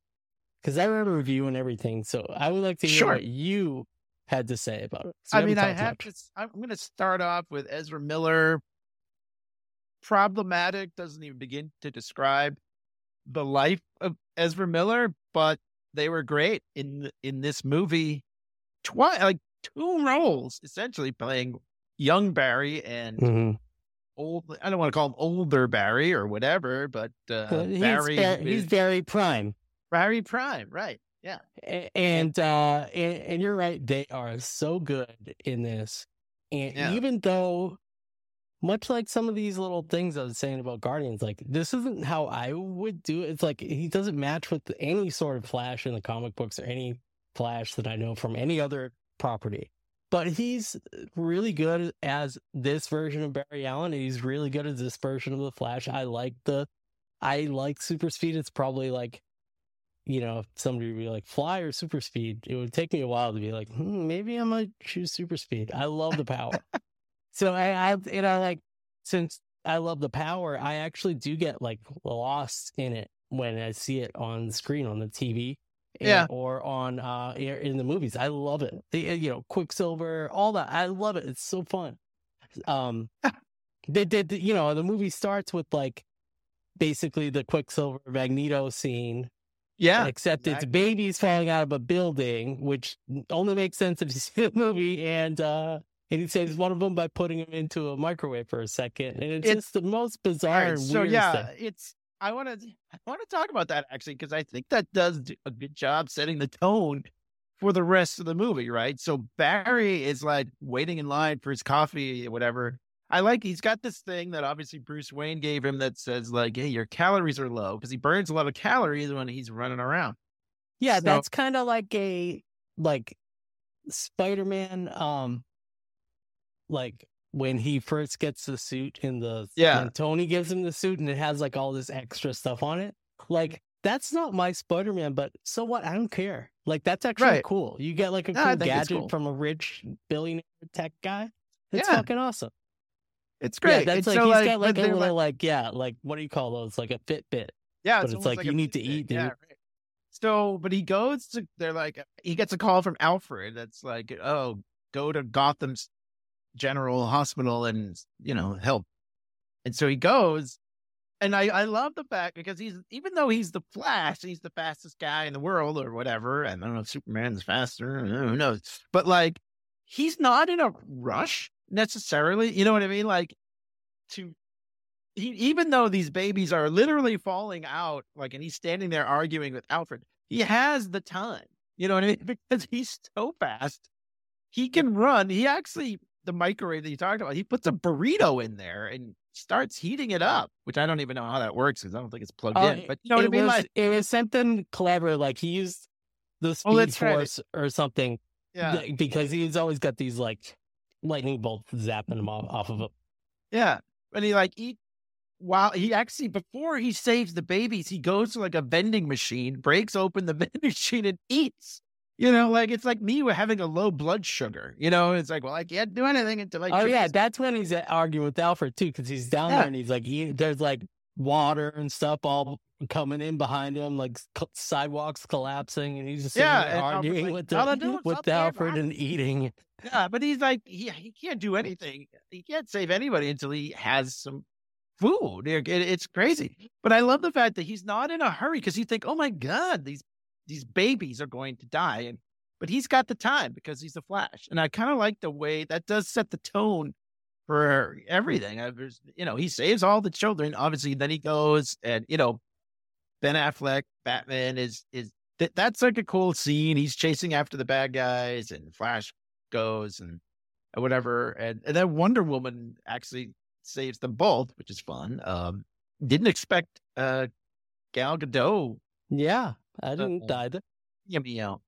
because I read a review and everything. So I would like to hear Sure. what you had to say about it. we I mean, I have much. to. I'm going to start off with Ezra Miller. Problematic doesn't even begin to describe the life of Ezra Miller, but they were great in in this movie. Twice, like two roles, essentially playing young Barry and Mhm. Old. I don't want to call him older Barry or whatever, but uh, he's, Barry, Bar- with he's very prime. Barry Prime, right? Yeah, and uh and, and you're right they are so good in this and Yeah. even though much like some of these little things i was saying about guardians like this isn't how i would do it it's like he doesn't match with any sort of flash in the comic books or any flash that i know from any other property but he's really good as this version of barry allen he's really good as this version of the flash i like the i like super speed it's probably like you know, if somebody would be like fly or super speed, it would take me a while to be like, hmm, maybe I might choose super speed. I love the power. [laughs] so I, I, and I like, since I love the power, I actually do get like lost in it when I see it on screen on the TV. And- Yeah. Or on, uh, in the movies. I love it. The, you know, Quicksilver, all that. I love it. It's so fun. Um, [laughs] they did, you know, the movie starts with like basically the Quicksilver Magneto scene yeah. except it's babies falling out of a building, which only makes sense if you see the movie. And uh, and he saves one of them by putting him into a microwave for a second, and it's It's- just the most bizarre right, so yeah, thing. it's. I want to. [laughs] I want to talk about that actually because I think that does do a good job setting the tone for the rest of the movie. Right. So Barry is like waiting in line for his coffee whatever. I like he's got this thing that obviously Bruce Wayne gave him that says like, "Hey, your calories are low" because he burns a lot of calories when he's running around. Yeah, So- that's kind of like a like Spider-Man. Um, like when he first gets the suit in the Yeah. when Tony gives him the suit and it has like all this extra stuff on it. Like that's not my Spider-Man, but so what? I don't care. Like that's actually Right. cool. You get like a Yeah, cool gadget cool. from a rich billionaire tech guy. It's Yeah. fucking awesome. It's great. Yeah, that's And like so, he's got like a little like yeah, like what do you call those? Like a Fitbit. Yeah, But it's almost like, you need to eat, Yeah, dude. right. So, but he goes to. They're like, he gets a call from Alfred. That's like, oh, go to Gotham's General Hospital and you know help. And so he goes, and I I love the fact because he's even though he's the Flash, he's the fastest guy in the world or whatever. And I don't know if Superman's faster. Who knows? But like, he's not in a rush necessarily. You know what I mean? Like to he, even though these babies are literally falling out, like, and he's standing there arguing with Alfred, he has the time. You know what I mean? [laughs] Because he's so fast, he can run. He actually, the microwave that you talked about, he puts a burrito in there and starts heating it up, which I don't even know how that works because I don't think it's plugged Oh, in. But you know what I it mean? Was, Like, it was something clever. Like he used the speed Oh, force or something yeah, th- because he's always got these like lightning bolts zapping him off, off of him. yeah. And he like eat while he actually before he saves the babies, he goes to like a vending machine, breaks open the [laughs] vending machine and eats. You know, like it's like me with having a low blood sugar. You know, it's like, well, I can't do anything until I. Oh yeah, this. that's when he's uh, arguing with Alfred too, because he's down Yeah. there and he's like, he, there's like water and stuff all coming in behind him, like c- sidewalks collapsing, and he's just Yeah, there arguing like, with the, [laughs] with Alfred Alfred." and eating. Yeah, but he's like, he he can't do anything. He can't save anybody until he has some food. It- it- it's crazy. But I love the fact that he's not in a hurry because you think, oh my god, these these babies are going to die, and but he's got the time because he's the Flash, and I kind of like the way that does set the tone for everything. I, there's, you know, he saves all the children. Obviously, then he goes and you know Ben Affleck Batman is is that that's like a cool scene. He's chasing after the bad guys, and Flash goes and whatever, and and then Wonder Woman actually saves them both, which is fun. Um, didn't expect uh Gal Gadot Yeah, I didn't Uh-oh. either. you know.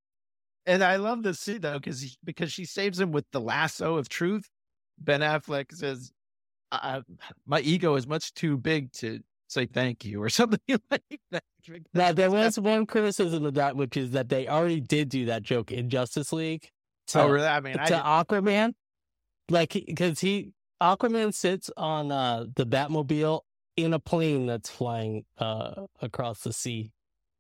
And I love this scene though because because she saves him with the lasso of truth. Ben Affleck says, I, "My ego is much too big to say thank you" or [laughs] something like that. Now there [laughs] was one criticism of that, which is that they already did do that joke in Justice League to, oh, really? I mean, I to didn't- Aquaman, like because he Aquaman sits on uh, the Batmobile in a plane that's flying uh, across the sea,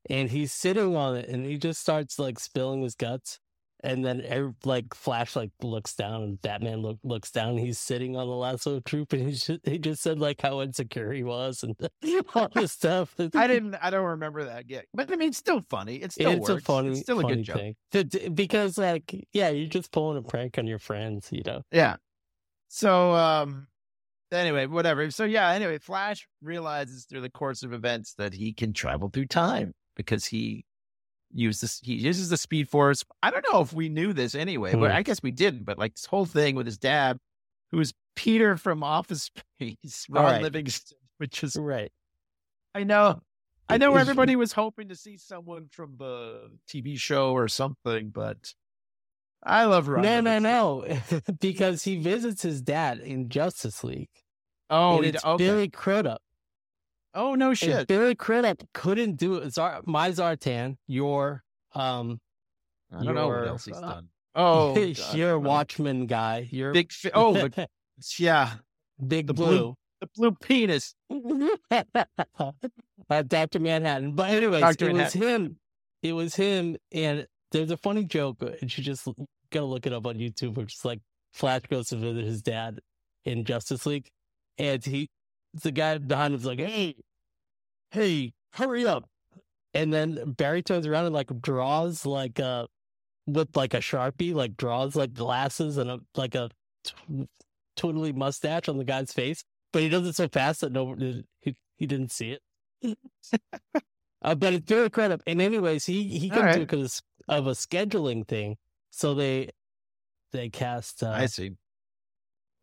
and he's sitting on it, and he just starts like spilling his guts. And then, like, Flash like looks down, and Batman look, looks down. And he's sitting on the lasso troop, and he just, he just said like how insecure he was and [laughs] all this stuff. [laughs] I didn't. I don't remember that yet. But I mean, it's still funny. It still it's works. a funny, it's still a funny good joke. thing To- to- because, like, yeah, you're just pulling a prank on your friends, you know. Yeah. So um anyway, whatever. So yeah, anyway, Flash realizes through the course of events that he can travel through time because he uses he uses the speed force. I don't know if we knew this anyway, but Hmm. I guess we didn't. But like this whole thing with his dad, who is Peter from Office Space, [laughs] Ron Right. Livingston, which is Right. I know. I know Is- everybody was hoping to see someone from the TV show or something, but I love Ron. No, no, Livingston. no. [laughs] because he visits his dad in Justice League. Oh, it's okay. Billy Crudup. Oh no shit. Billy Crudup couldn't do it. Zar- my Zartan, your um, I don't know what else he's uh, done. Oh, [laughs] God, your oh, Watchman guy, your big. Fi- oh, the, [laughs] yeah, big the blue. blue- the blue penis. [laughs] uh, Dr. Manhattan. But anyways, Dr. it was him. It was him. And there's a funny joke, uh, and you just gotta look it up on YouTube, which is like Flash goes to visit his dad in Justice League, and he, the guy behind him's like, "Hey, hey, hurry up!" And then Barry turns around and like draws like a with like a sharpie, like draws like glasses and a like a t- totally mustache on the guy's face, but he does it so fast that no he, he didn't see it. [laughs] uh, but it's very credible. And anyways, he he comes right. it because of a scheduling thing. So they they cast uh, I see.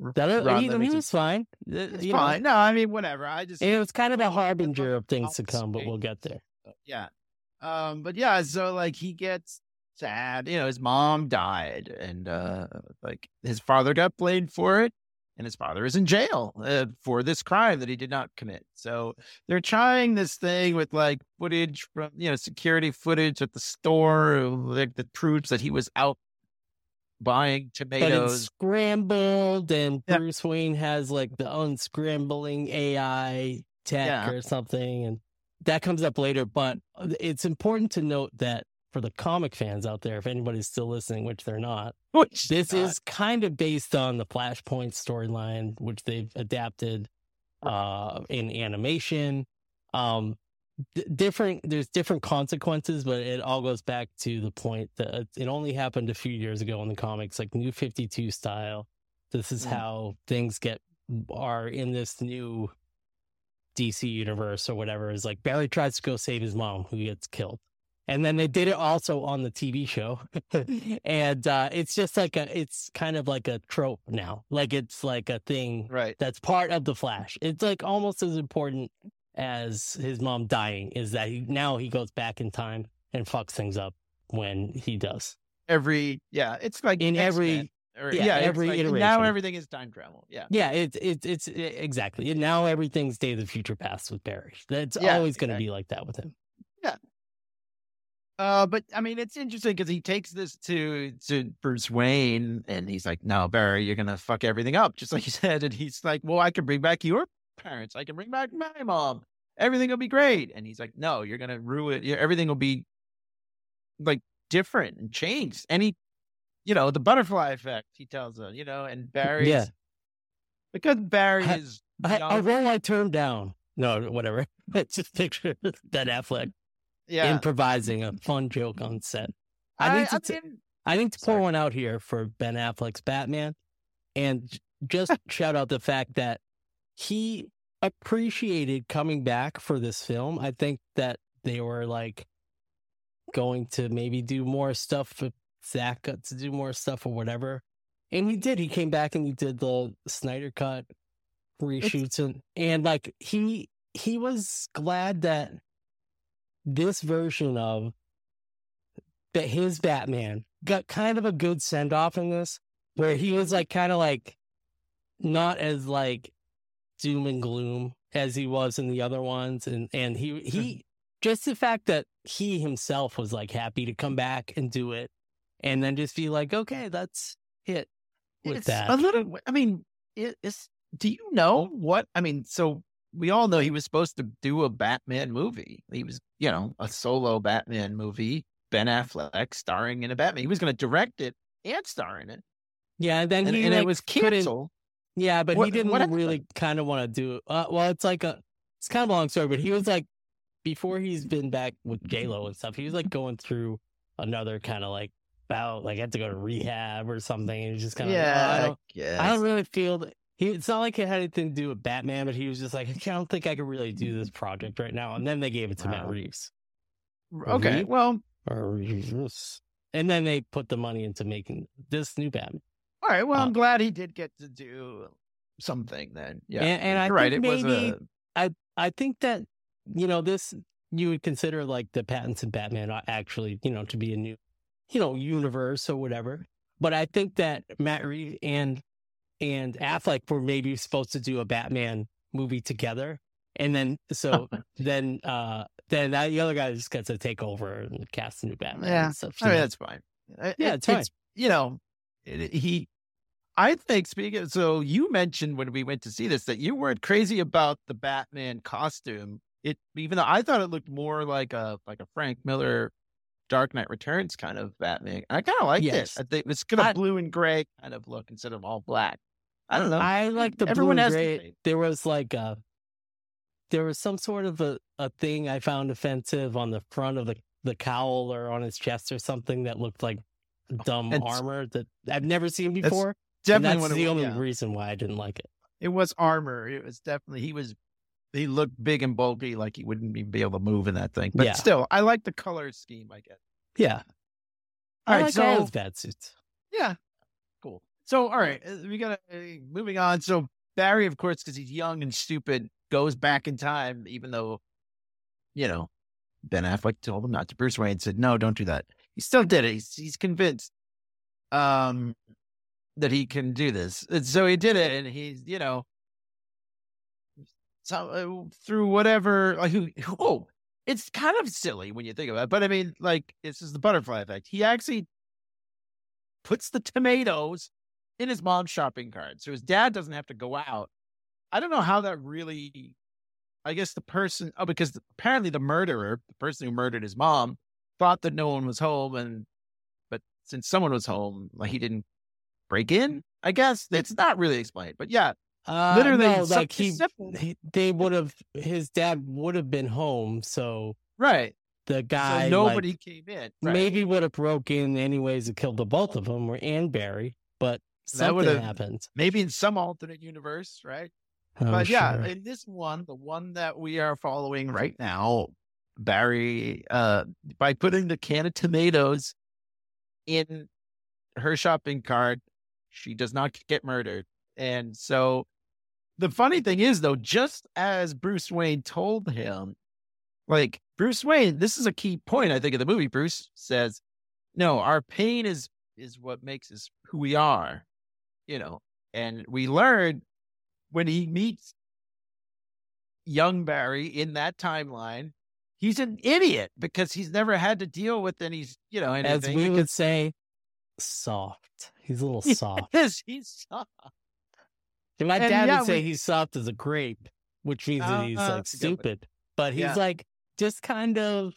That. uh, he, was fine. Uh, It's you know, fine. No, I mean whatever. I just it was kind of a harbinger of things to come, but we'll get there. yeah. Um, but yeah, so like he gets sad. You know, his mom died, and uh, like his father got blamed for it, and his father is in jail uh, for this crime that he did not commit. So they're trying this thing with like footage from you know security footage at the store, like that proves that he was out buying But it's tomatoes. scrambled, and Yeah. Bruce Wayne has like the unscrambling AI tech Yeah. or something, and that comes up later. But uh, it's important to note that for the comic fans out there, if anybody's still listening, which they're not, Which this uh, is kind of based on the Flashpoint storyline, which they've adapted uh, in animation. Um, d- different, there's different consequences, but it all goes back to the point that it only happened a few years ago in the comics, like New Fifty Two style. This is Mm. how things get are in this new DC universe or whatever. Is like Barry tries to go save his mom, who gets killed. And then they did it also on the TV show. [laughs] and uh, it's just like a, it's kind of like a trope now. Like it's like a thing right. that's part of the Flash. It's like almost as important as his mom dying is that he now he goes back in time and fucks things up when he does. Every yeah, it's like In every- X-Men, or- yeah, it's every like- iteration. Now everything is time travel. Yeah. Yeah, it's it's it's exactly. And now everything's Day of the Future Past with Barry. That's Yeah, always going to be like that with him. Yeah. Uh, but I mean, it's interesting because he takes this to to Bruce Wayne, and he's like, "No, Barry, you're gonna fuck everything up," just like you [laughs] said. And he's like, "Well, I can bring back your parents. I can bring back my mom. Everything will be great." And he's like, "No, you're gonna ruin. yeah, Everything will be like different and changed." And he, you know, the butterfly effect. He tells her, you know, and Barry, Yeah. because Barry I- is I, young, I roll my term down. No, whatever. [laughs] Just picture Ben [laughs] Affleck yeah. improvising a fun joke on set. I need to t- mean, I need to pour Sorry. one out here for Ben Affleck's Batman, and just shout out the fact that he appreciated coming back for this film. I think that they were like going to maybe do more stuff for Zack uh, to do more stuff or whatever. And he did. He came back and he did the Snyder cut reshoots and and like he he was glad that this version of that his Batman got kind of a good send off in this, where he was like kind of like not as like doom and gloom as he was in the other ones, and and he hmm. he just the fact that he himself was like happy to come back and do it, and then just be like, okay, that's it with it's that. a little. I mean, it, it's. Do you know what? I mean, so we all know he was supposed to do a Batman movie. He was, you know, a solo Batman movie. Ben Affleck starring in a Batman. He was going to direct it and star in it, yeah, and then and, he and like, it was canceled. Yeah, but What- he didn't really kind of want to do it. Uh, well, it's like a, it's kind of a long story, but he was like, before he's been back with J Lo and stuff, he was like going through another kind of like bout, like had to go to rehab or something. And he's just kind of, yeah, I don't, yes. I don't really feel that he. It's not like it had anything to do with Batman, but he was just like, I don't think I could really do this project right now. And then they gave it to Matt Reeves okay, Reeve? well, or Reeves, and then they put the money into making this new Batman. All right. Well, Uh, I'm glad he did get to do something then. Yeah, And- and I right. think It was maybe- a I think that you know this you would consider like the Pattinson Batman actually you know to be a new you know universe or whatever. But I think that Matt Reeves and and Affleck were maybe supposed to do a Batman movie together, and then so then uh then that, the other guy just gets to take over and cast a new Batman. Yeah. stuff. I mean, that's fine. Uh, Yeah, it- it's fine. You know, it, he. I think speaking. Of, so you mentioned when we went to see this that you weren't crazy about the Batman costume. It even though I thought it looked more like a like a Frank Miller Dark Knight Returns kind of Batman. I kind of like Yes. it. I think it's a I- blue and gray kind of look instead of all black. I don't know. I like the Everyone blue and gray. There was like a there was some sort of a, a thing I found offensive on the front of the, the cowl or on his chest or something that looked like oh, dumb It's- armor that I've never seen before. Definitely that's one of the only yeah. reason why I didn't like it. It was armor. It was definitely he was he looked big and bulky, like he wouldn't even be able to move in that thing. But Yeah. still, I like the color scheme. I guess. Yeah. All I right, like all so- his bad suits. Yeah, cool. So, all right, uh, we got to uh, moving on. So Barry, of course, because he's young and stupid, goes back in time, even though, you know, Ben Affleck told him not to. Bruce Wayne said, "No, don't do that." He still did it. He's he's convinced, um, that he can do this, and so he did it. And he's, you know, so uh, through whatever, like, oh, it's kind of silly when you think about it. But I mean, like, this is the butterfly effect. He actually puts the tomatoes in his mom's shopping cart. So his dad doesn't have to go out. I don't know how that really I guess the person oh, because apparently the murderer, the person who murdered his mom, thought that no one was home and but since someone was home, like he didn't break in, I guess. It's not really explained. But yeah, Uh, Literally, no, like he, he they would have his dad would have been home, so right. the guy so nobody like, came in. Right. maybe would have broke in anyways and killed the both of them or and Barry, but That something would've- happened. maybe in some alternate universe, right? Oh, but yeah, sure. in this one, the one that we are following right now, Barry, uh, by putting the can of tomatoes in her shopping cart, she does not get murdered. And so the funny thing is, though, just as Bruce Wayne told him, like Bruce Wayne, this is a key point, I think, of the movie. Bruce says, No, our pain is is what makes us who we are, you know. And we learn when he meets young Barry in that timeline, he's an idiot because he's never had to deal with any, you know, anything. as we would say, soft. He's a little [laughs] soft. Yes, he's soft. And my And dad yeah, would say we- he's soft as a grape, which means that Uh, he's uh, like that's a good one. stupid. But he's Yeah. like just kind of,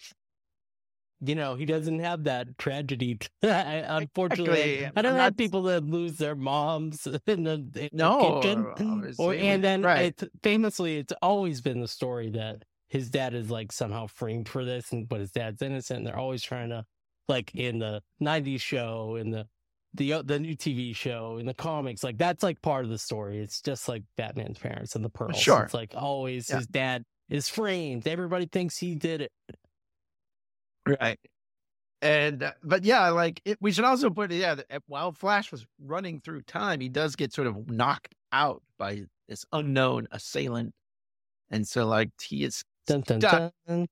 you know, he doesn't have that tragedy. [laughs] Unfortunately, Exactly. I don't I'm have not- people that lose their moms [laughs] in the, in No, the kitchen. obviously, Or and then right. it, famously, it's always been the story that his dad is like somehow framed for this, and but his dad's innocent. And they're always trying to, like in the '90s show, in the the uh, the new TV show, and the comics, like that's like part of the story. It's just like Batman's parents and the pearls. Sure. it's like always Yeah. his dad is framed. Everybody thinks he did it, Right. And uh, but yeah, like it, we should also put it. yeah. that, uh, While Flash was running through time, he does get sort of knocked out by this unknown assailant, and so like he is Dun, dun, Stuck. dun.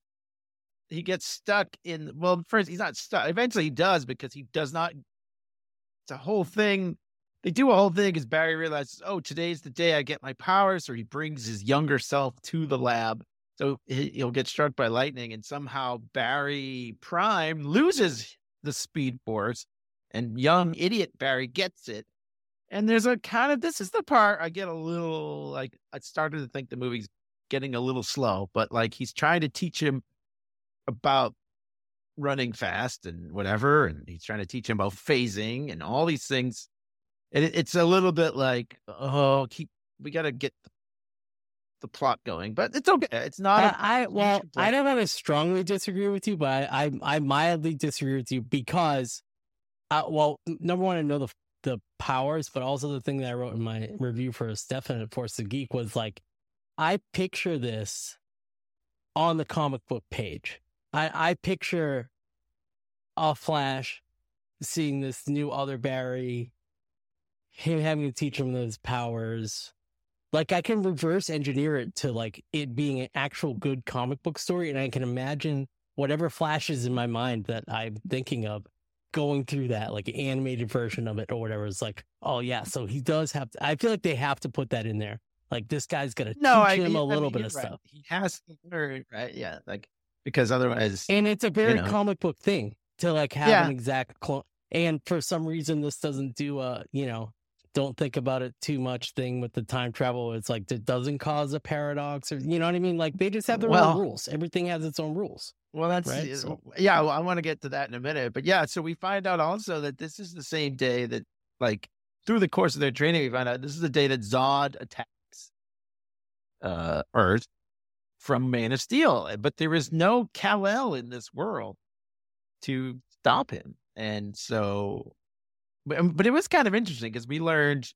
he gets stuck in. Well, first he's not stuck. Eventually he does because he does not. It's a whole thing. They do a whole thing as Barry realizes, oh, today's the day I get my powers. So he brings his younger self to the lab. So he'll get struck by lightning, and somehow Barry Prime loses the Speed Force, and young idiot Barry gets it. And there's a kind of this is the part I get a little like I started to think the movie's getting a little slow, but like he's trying to teach him about running fast and whatever, and he's trying to teach him about phasing and all these things. And it, it's a little bit like, oh, keep we got to get the, the plot going, but it's okay. It's not. a- I, well, I don't want to strongly disagree with you, but I, I, I mildly disagree with you because, uh, well, number one, I know the the powers, but also the thing that I wrote in my review for Stefan at Forces of Geek was like, I picture this on the comic book page. I, I picture a Flash seeing this new other Barry, him having to teach him those powers. Like I can reverse engineer it to like it being an actual good comic book story, and I can imagine whatever flashes in my mind that I'm thinking of going through that like animated version of it or whatever. It's like, oh yeah, so he does have. To, I feel like they have to put that in there. Like this guy's gonna no, I, teach him I a little mean, bit of right. stuff, He has to learn, right? Yeah, like because otherwise, and it's a very know. comic book thing to like have Yeah. an exact clone. And for some reason, this doesn't do a you know. Don't think about it too much thing with the time travel. It's like it doesn't cause a paradox, or you know what I mean. Like they just have their Well- own rules. Everything has its own rules. Well, that's Right, uh, so- yeah. Well, I want to get to that in a minute, but yeah. So we find out also that this is the same day that, like, through the course of their training, we find out this is the day that Zod attacks uh, Earth from Man of Steel, but there is no Kal El in this world to stop him, and so, but, um, but it was kind of interesting because we learned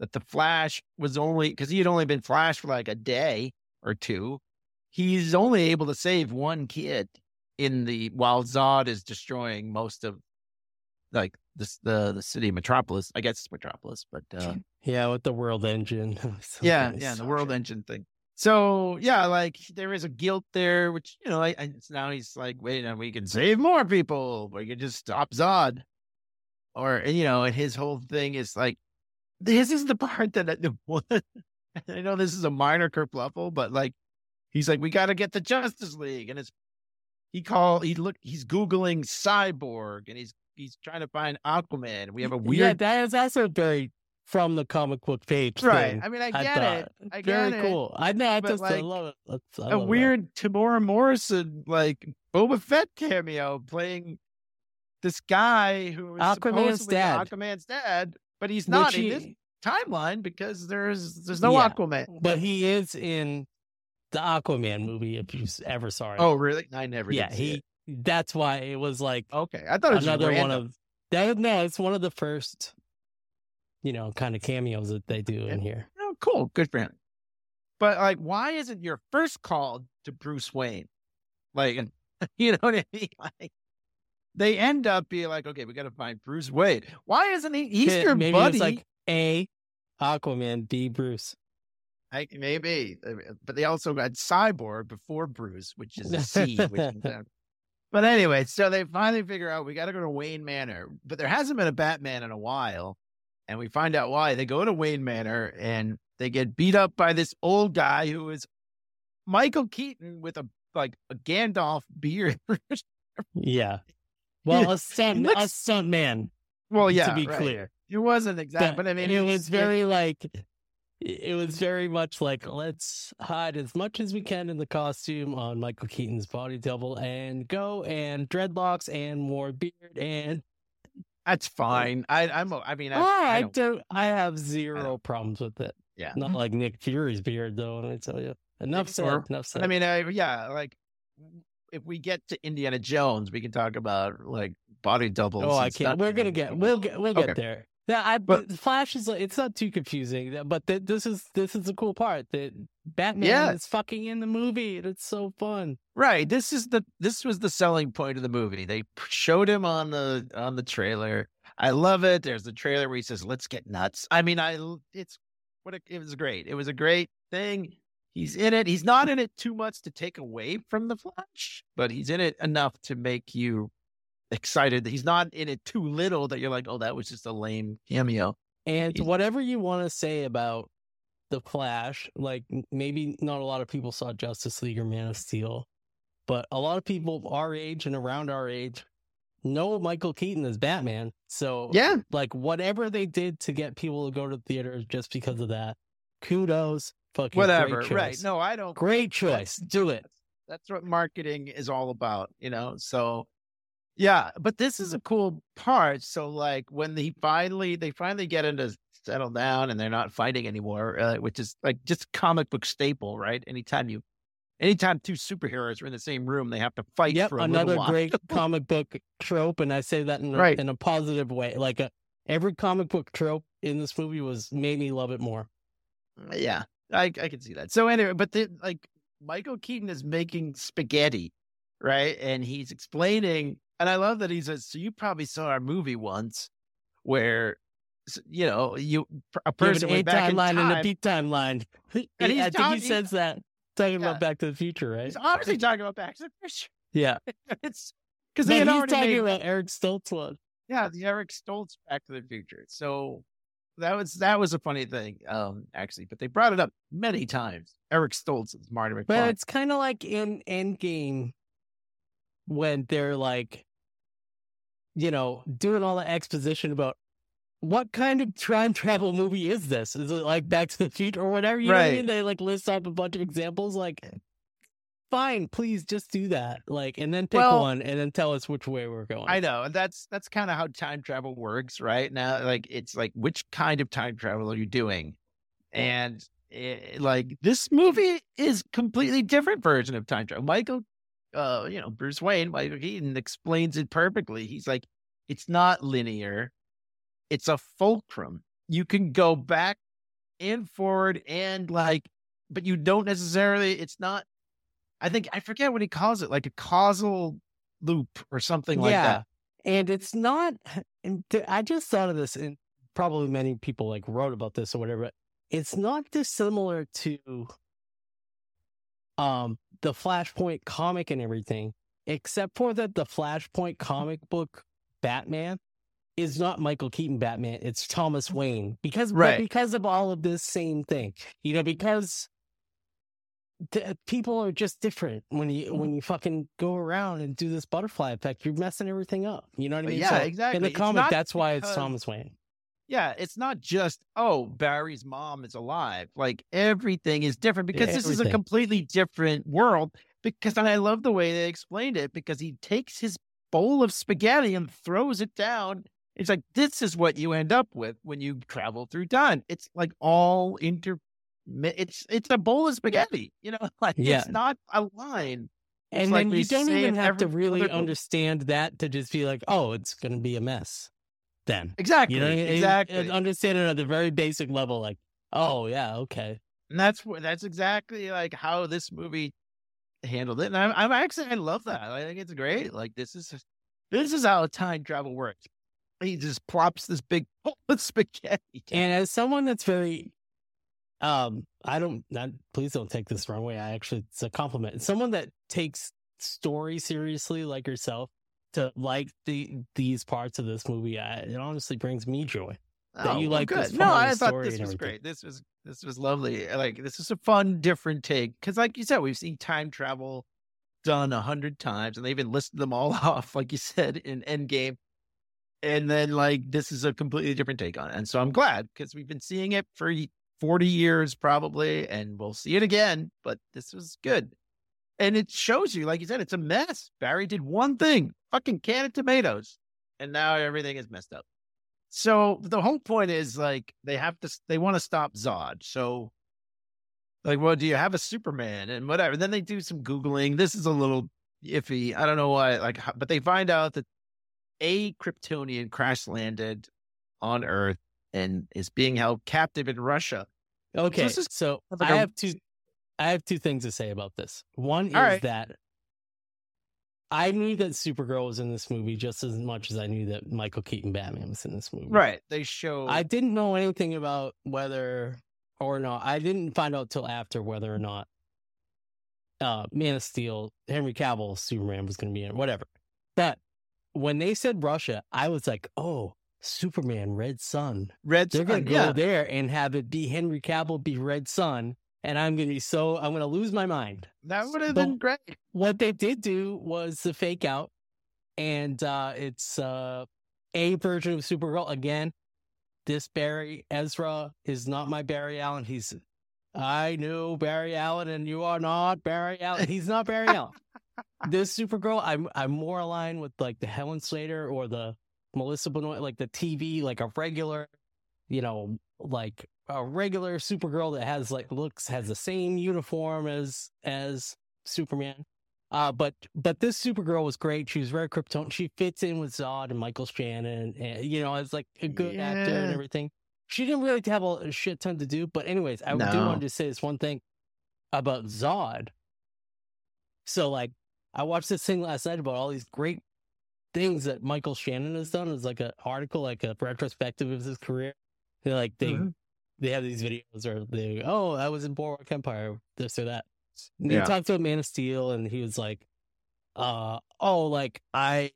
that the Flash was only because he had only been Flash for like a day or two he's only able to save one kid in the while Zod is destroying most of like this the the city of Metropolis. I guess it's Metropolis, but uh, [laughs] Yeah, with the world engine. [laughs] Yeah, yeah, the world engine thing. So yeah, like there is a guilt there, which you know, I, I now he's like, wait, now we can save more people. We can just stop Zod, or you know, and his whole thing is like, this is the [laughs] part that I, [laughs] I know this is a minor kerfluffle, but like, he's like, we got to get the Justice League, and it's he call he look he's googling cyborg, and he's he's trying to find Aquaman. We have a weird Yeah, that is also very from the comic book page. right. thing, I mean, I I get thought. it. I very it. cool. I know. I just I love it. I a love that. weird Temuera Morrison like Boba Fett cameo playing this guy who is Aquaman's supposedly dad. Aquaman's dad, but he's Which not he- in this timeline because there's there's no Yeah. Aquaman. But he is in the Aquaman movie. If you ever saw it. Oh, really? I never. yeah. He. That's why it was like Okay, I thought it was another one of that. No, it's one of the first, you know, kind of cameos that they do in here. Oh, cool, good for him. But like, why isn't your first call to Bruce Wayne? Like, [laughs] you know what I mean? [laughs] Like, they end up being like, okay, we got to find Bruce Wayne. Why isn't he? He's Maybe your it's buddy. like A, Aquaman, B, Bruce. I, maybe, but they also got Cyborg before Bruce, which is a C. which is. [laughs] But anyway, so they finally figure out we got to go to Wayne Manor, but there hasn't been a Batman in a while, and we find out why. They go to Wayne Manor and they get beat up by this old guy who is Michael Keaton with a like a Gandalf beard. [laughs] Yeah. Well, a stunt, a looks- stunt man. well, yeah, to be right. clear. it wasn't exact, but I mean, it was very like, it was very much like let's hide as much as we can in the costume on Michael Keaton's body double and go and dreadlocks and more beard and That's fine. I, I'm. I mean, I, I, I I don't, don't. I have zero problems with it. Yeah. Not like Nick Fury's beard though. Let me tell you. Enough said. Or- Enough said. I mean, I, yeah, like if we get to Indiana Jones, we can talk about like body doubles. Oh, I can't. We're gonna get. We'll get. We'll get there. Yeah, I. But- But Flash is. It's not too confusing, but th- this is this is the cool part that Batman Yeah. is fucking in the movie, and it's so fun. Right. This is the this was the selling point of the movie. They showed him on the on the trailer. I love it. There's the trailer where he says, "Let's get nuts." I mean, I it's what a, it was great. It was a great thing. He's in it. He's not in it too much to take away from the Flash, but he's in it enough to make you excited. He's not in it too little that you're like, "Oh, that was just a lame cameo." And He's- whatever you want to say about the Flash, like maybe not a lot of people saw Justice League or Man of Steel, but a lot of people our age and around our age know Michael Keaton as Batman. So Yeah, like whatever they did to get people to go to the theaters just because of that, kudos. Fucking whatever. Right. No, I don't. Great choice. Do it. That's what marketing is all about, you know? So, yeah, but this is a cool part. So, like, when they finally, they finally get into settle down and they're not fighting anymore, uh, which is like just comic book staple, right? Anytime you, anytime two superheroes are in the same room, they have to fight Yep, for a another little while. great [laughs] comic book trope, and I say that in a, Right. in a positive way. Like a, every comic book trope in this movie was made me love it more. Yeah, I I can see that. So anyway, but the, like Michael Keaton is making spaghetti, right? And he's explaining, and I love that he says, "So you probably saw our movie once, where you know you a person an went back in timeline time." and a B timeline. [laughs] And he's I think he says that talking Yeah. about Back to the Future, right? He's obviously talking about Back to the Future. [laughs] Yeah, It's because they had already talking made, about Eric Stoltz one. yeah, the Eric Stoltz Back to the Future. So that was that was a funny thing, um, actually. But they brought it up many times. Eric Stoltz is Marty McFly. But it's kind of like in Endgame when they're like, you know, doing all the exposition about what kind of time travel movie is this? Is it like Back to the Future or whatever? You know what I mean? They like list up a bunch of examples. Like, fine, please just do that. Like, and then pick Well- one and then tell us which way we're going. I know, and that's that's kind of how time travel works, right? Now, like it's like which kind of time travel are you doing? And eh, like this movie is completely different version of time travel. Michael, uh, you know, Bruce Wayne, Michael Keaton explains it perfectly. He's like, it's not linear; it's a fulcrum. You can go back and forward, and like, but you don't necessarily. It's not. I think I forget what he calls it, like a causal loop or something like that. And it's not, [sighs] and I just thought of this, and probably many people like wrote about this or whatever. but It's not dissimilar to um the Flashpoint comic and everything, except for that the Flashpoint comic book Batman is not Michael Keaton Batman, it's Thomas Wayne. Because but Right. because of all of this same thing. You know, because people are just different when you mm-hmm. when you fucking go around and do this butterfly effect. You're messing everything up. You know what I mean? yeah, So exactly. In the comic, that's why it's Thomas Wayne. Yeah, it's not just oh Barry's mom is alive. Like everything is different because this is a completely different world. Because and I love the way they explained it because he takes his bowl of spaghetti and throws it down. It's like this is what you end up with when you travel through time. It's like all inter. It's it's a bowl of spaghetti. You know, [laughs] like Yeah. it's not a line. It's And like then you don't even have to really understand that to just be like, oh, it's going to be a mess. Then Exactly. you know, exactly. understand it at the very basic level, like, oh yeah, okay, And that's that's exactly like how this movie handled it. And I'm, I'm actually I love that. I think it's great. Like this is this is how time travel works. He just plops this big [laughs] bowl of spaghetti. And as someone that's very, um, I don't, not, please don't take this the wrong way. I actually, it's a compliment. Someone that takes story seriously, like yourself, to like the these parts of this movie, I, it honestly brings me joy. that you well, like this good. No, I thought this was great. This was this was lovely. Like this is a fun, different take. Because, like you said, we've seen time travel done a hundred times, and they even listed them all [laughs] off, like you said in Endgame. And then, like this is a completely different take on it, and so I'm glad because we've been seeing it for forty years probably, and we'll see it again. But this was good, and it shows you, like you said, it's a mess. Barry did one thing, fucking can of tomatoes, and now everything is messed up. So the whole point is like they have to they want to stop Zod. So like, well, do you have a Superman and whatever? Then they do some googling. This is a little iffy. I don't know why. Like, but they find out that a Kryptonian crash landed on Earth and is being held captive in Russia. Okay, is so like I a- have two. I have two things to say about this. One All is right. that I knew that Supergirl was in this movie just as much as I knew that Michael Keaton Batman was in this movie. Right. They show. I didn't know anything about whether or not I didn't find out till after whether or not uh Man of Steel, Henry Cavill, Superman was gonna be in whatever. But when they said Russia, I was like, oh, Superman, Red Sun. Red. Sun. They're gonna go yeah. there and have it be Henry Cavill be Red Sun, and I'm gonna be so I'm gonna lose my mind. That would have been great. What they did do was the fake out, and uh it's uh a version of Supergirl again. This Barry Ezra is not my Barry Allen. He's I knew Barry Allen, and you are not Barry Allen. He's not Barry [laughs] Allen. This Supergirl, I'm I'm more aligned with like the Helen Slater or the Melissa Benoist, like the TV, like a regular, you know, like a regular Supergirl that has like looks has the same uniform as as Superman. Uh, but but this Supergirl was great. She was very Krypton. She fits in with Zod and Michael Shannon, and you know, as like a good actor and everything. She didn't really have a, a shit ton to do. But anyways, I do want to say this one thing about Zod. So like, I watched this thing last night about all these great things that Michael Shannon has done. It's like an article, like a retrospective of his career. They're like they Mhm. they have these videos or they oh I was in Boardwalk Empire this or that. And Yeah. He talked about Man of Steel and he was like, uh oh like I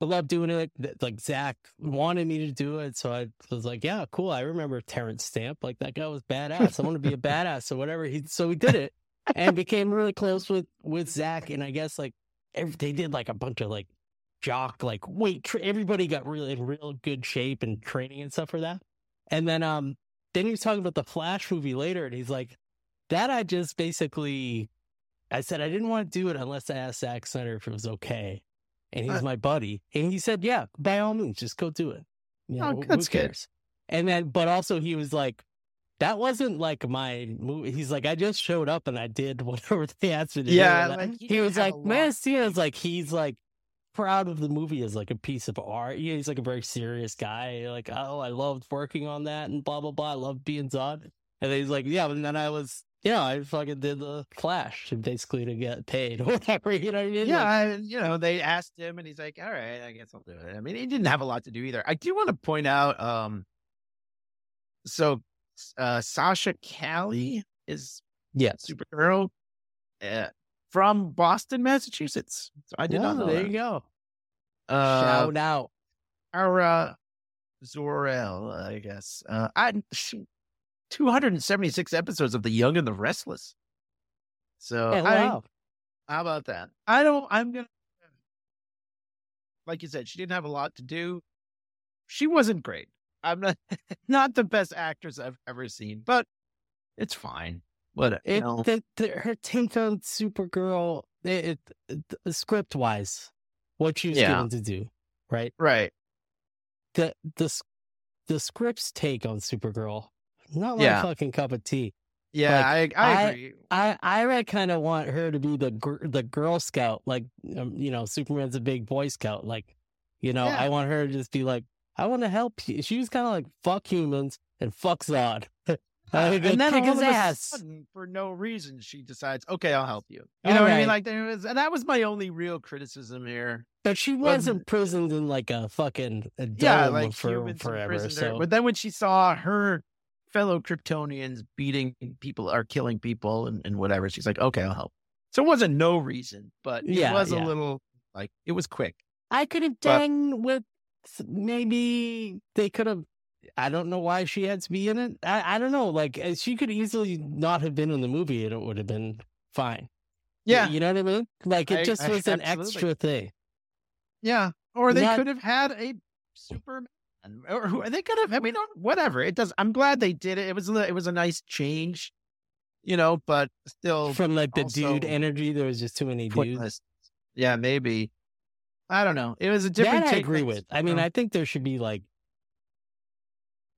love doing it. Like Zack wanted me to do it, so I was like, yeah, cool. I remember Terence Stamp. Like that guy was badass. I want to be a [laughs] badass or whatever. He so he did it and became really close with with Zack. And I guess like every, they did like a bunch of like jock like weight. Tra- everybody got really in real good shape and training and stuff for that. And then um then he was talking about the Flash movie later, and he's like, that I just basically I said I didn't want to do it unless I asked Zack Snyder if it was okay. And he's Uh, my buddy. And he said, Yeah, by all means, just go do it. You Oh, know, who that's good. cares? And then but also he was like, that wasn't like my movie. He's like, I just showed up and I did [laughs] whatever they asked me to Yeah, do. And like, he, was like, Man, is like he's like proud of the movie as like a piece of art. Yeah, he's like a very serious guy. Like, oh, I loved working on that and blah blah blah. I love being Zod. And then he's like, yeah, and then I was, yeah, I fucking did the Flash basically to get paid [laughs] or whatever. You know what I mean? Yeah, I, you know, they asked him, and he's like, "All right, I guess I'll do it." I mean, he didn't have a lot to do either. I do want to point out, um, so uh, Sasha Calle is yes. Supergirl uh, from Boston, Massachusetts. So I did not Oh, know there that. you go. Uh, Shout out. our Zor-El, I guess. Uh, I 276 episodes of The Young and the Restless. So Hey, I, how about that? I don't. I'm gonna. Like you said, she didn't have a lot to do. She wasn't great. I'm not [laughs] not the best actress I've ever seen, but it's fine. What you It, know? the, the, her take on Supergirl, it, it, script wise, what she was Yeah. given to do, right? right? The the the script's take on Supergirl, not my Yeah. fucking cup of tea. Yeah, I I I- agree. I I kind of want her to be the gr- the Girl Scout, like um, you know, Superman's a big Boy Scout. Like, you know, Yeah. I want her to just be like, I want to help you. She was kind of like fuck humans and fuck Zod. [laughs] Uh, and then all of a sudden, for no reason, she decides, "Okay, I'll help you." You know what I mean? Like there was, and that was my only real criticism here. But she was imprisoned in like a fucking a yeah, like for forever. So But then when she saw her fellow Kryptonians beating people or killing people and, and whatever, she's like, "Okay, I'll help." So it wasn't no reason, but it Yeah, was yeah. a little like it was quick. I could have done with maybe they could have. I don't know why she had to be in it. I, I don't know. Like uh, she could easily not have been in the movie, and it would have been fine. Yeah, you know what I mean. Like it I- just I- was an absolutely. extra thing. yeah. Or they Not- could have had a Superman, or who they could have. I mean, whatever. It does. I'm glad they did it. It was a- it was a nice change, you know. But still, From like the dude energy, there was just too many dudes. Yeah, maybe. I don't know. It was a different. that I agree with. I mean. I think there should be like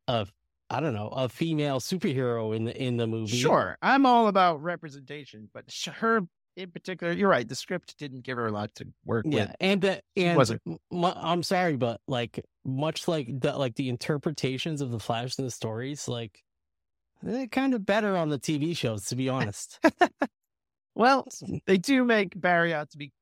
a, I don't know, a female superhero in the in the movie. Sure, I'm all about representation, but her in particular, you're right. The script didn't give her a lot to work Yeah, with. and the, and wasn't. I'm sorry, but like much like the like the interpretations of the Flash in the stories, like they're kind of better on the TV shows, to be honest. [laughs] Well, mm. they do make Barry out to be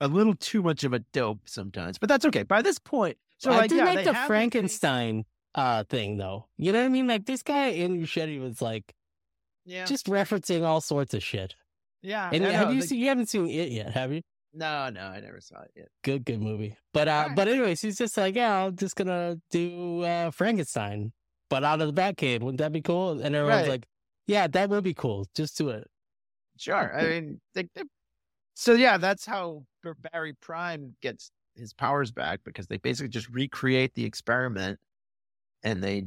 a little too much of a dope sometimes, but that's okay. By this point, so I like, do yeah, like the Frankenstein uh thing though. You know what I mean? Like this guy Andy Muschietti was like Yeah, just referencing all sorts of shit. yeah. And have you the- seen? You haven't seen it yet, have you? No, no, I never saw it yet. Good, good movie. But uh, Alright. but anyways, he's just like, yeah, I'm just gonna do uh Frankenstein, but out of the Batcave. Wouldn't that be cool? And everyone's Right. like, yeah, that would be cool. Just do it. Sure. I [laughs] mean, they, they- so yeah, that's how Barry Prime gets his powers back because they basically just recreate the experiment and they,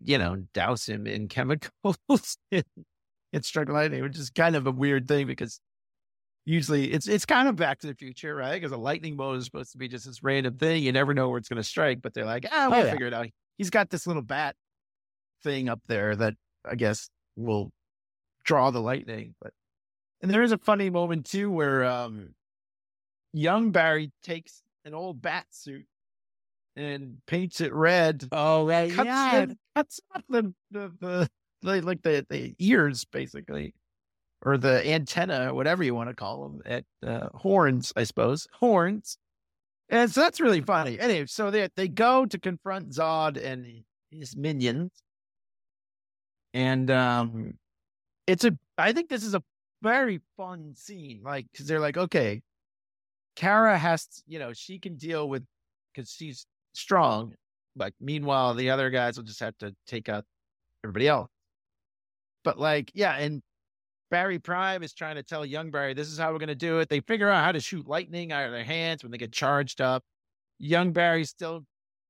you know, douse him in [laughs] chemicals and, and strike lightning, which is kind of a weird thing because usually it's it's kind of Back to the Future, right? Because a lightning bolt is supposed to be just this random thing. You never know where it's going to strike, but they're like, ah, we'll Oh, yeah. figure it out. He's got this little bat thing up there that I guess will draw the lightning, but and there is a funny moment too where um young Barry takes an old bat suit and paints it red. Oh right, Cuts, yeah. in- cuts off the, the, the, the like the, the ears basically. Or the antenna, whatever you want to call them, at uh, horns, I suppose. Horns. And so that's really funny. Anyway, so they they go to confront Zod and his minions. And um it's a I think this is a very fun scene. Like, because they're like, okay, Kara has, to, you know, she can deal with because she's strong. Like, meanwhile, the other guys will just have to take out everybody else. But like, yeah, and Barry Prime is trying to tell young Barry, this is how we're going to do it. They figure out how to shoot lightning out of their hands when they get charged up. Young Barry still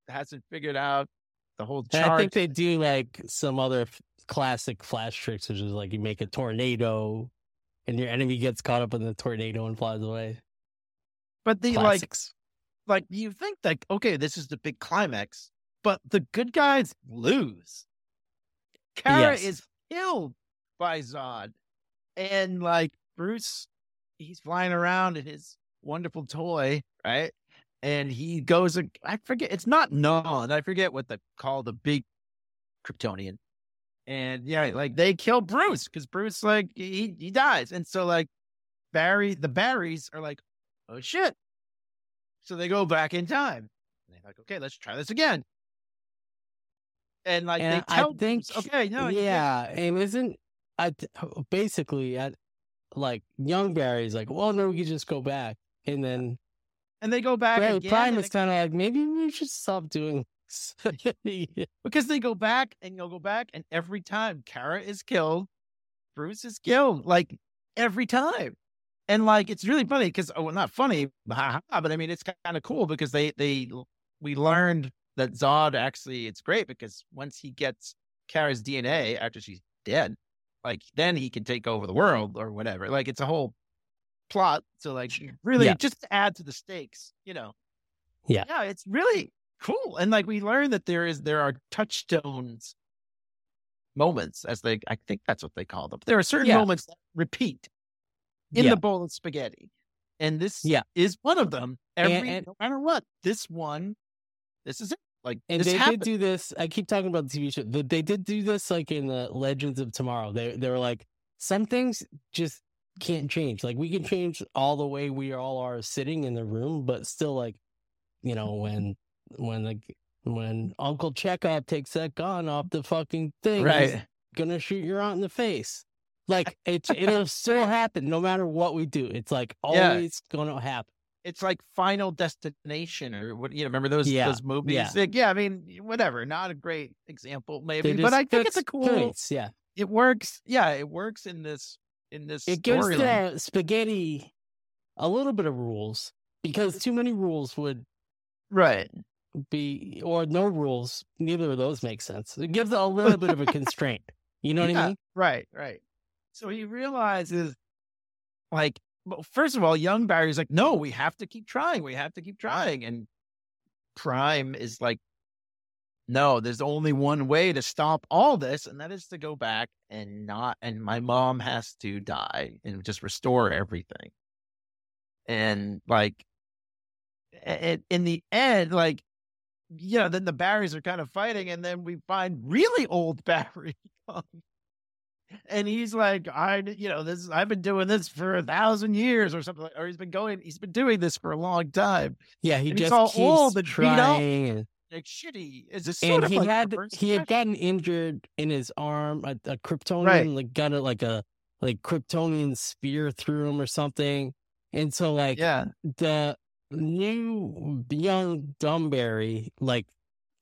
hasn't figured out the whole And charge. I think they do like some other f- classic flash tricks, which is like you make a tornado, and your enemy gets caught up in the tornado and flies away. but the like, Classics. like you think like, okay, this is the big climax, but the good guys lose. Kara Yes. is killed by Zod. And like Bruce, he's flying around in his wonderful toy, right? And he goes, I forget, it's not Nod. I forget what they call the big Kryptonian. And yeah, like they kill Bruce because Bruce, like, he, he dies. And so, like, Barry, the Barrys are like, oh shit. So they go back in time. And they're like, okay, let's try this again. And like And they I tell think, Bruce, okay, no, yeah, and isn't I basically at like young Barry's like, well, no, we could just go back, and then and they go back again. Prime is kind of like, maybe we should stop doing. [laughs] this." because they go back and you'll go back and every time Kara is killed, Bruce is killed like every time. And like it's really funny because oh well, not funny, [laughs] but I mean it's kind of cool because they they we learned that Zod actually it's great because once he gets Kara's DNA after she's dead, like then he can take over the world or whatever. Like it's a whole plot to like really Yeah. just add to the stakes, you know. Yeah. Yeah, it's really cool. And like we learned that there is there are touchstones moments as they I think that's what they call them. There are certain Yeah. moments that repeat in Yeah. the bowl of spaghetti. And this Yeah. is one of them. And- Every and- no matter what, this one, this is it. Like And they happened. did do this. I keep talking about the TV show. They, they did do this like in the Legends of Tomorrow. They they were like some things just can't change. Like we can change all the way we all are sitting in the room, but still like you know when when the when Uncle Chekhov takes that gun off the fucking thing, right. gonna shoot your aunt in the face. Like [laughs] it, it'll still happen no matter what we do. It's like Yeah. always gonna happen. It's like Final Destination or what you know, remember those Yeah, those movies? yeah. Like, yeah, I mean, whatever. Not a great example, maybe, but I think it's a cool points, Yeah, it works. Yeah, it works in this in this it gives the spaghetti a little bit of rules because too many rules would Right. Be or no rules. Neither of those make sense. It gives a [laughs] little bit of a constraint. You know what Yeah, I mean? Right, right. So he realizes, like, well, first of all, young Barry's like, no, we have to keep trying. We have to keep trying. And Prime is like, no, there's only one way to stop all this, and that is to go back and not, and my mom has to die and just restore everything. And like, a- in the end, like, you know, then the Barrys are kind of fighting, and then we find really old [laughs] Barry and he's like, I, you know, this I've been doing this for a thousand years or something, like, or he's been going, he's been doing this for a long time. Yeah, he And just all keeps old and beat up. trying. Like shitty. Is this sort and of he like had he had gotten injured in his arm. A, a Kryptonian Right. like got a like a like Kryptonian spear through him or something. And so like yeah, the new young Dumberry like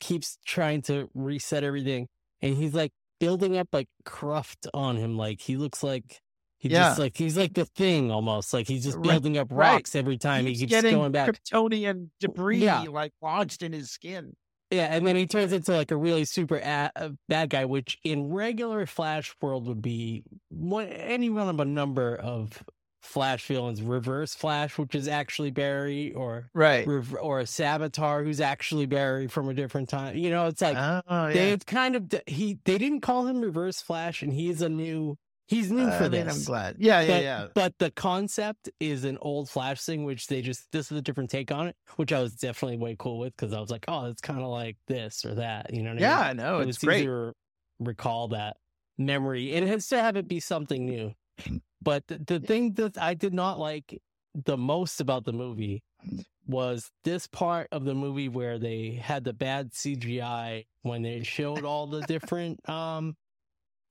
keeps trying to reset everything, and he's like building up like cruft on him. Like he looks like he Yeah. just like he's like the thing almost. Like he's just building up right. rocks every time he He's keeps getting going back. Kryptonian debris Yeah. like lodged in his skin. Yeah, and then he turns into like a really super a- bad guy, which in regular Flash world would be one, any one of a number of Flash villains. Reverse Flash, which is actually Barry, or Right. Or a Savitar who's actually Barry from a different time. You know, it's like oh they've kind of he they didn't call him Reverse Flash, and he's a new he's new I for mean, this. I'm glad. Yeah, yeah, But, yeah. but the concept is an old Flash thing, which they just this is a different take on it, which I was definitely way cool with because I was like, oh, it's kind of like this or that, you know? What Yeah, I I mean? know. it It's was great. to recall that memory, and it has to have it be something new. Mm-hmm. But the, the thing that I did not like the most about the movie mm-hmm. was this part of the movie where they had the bad CGI when they showed all the different um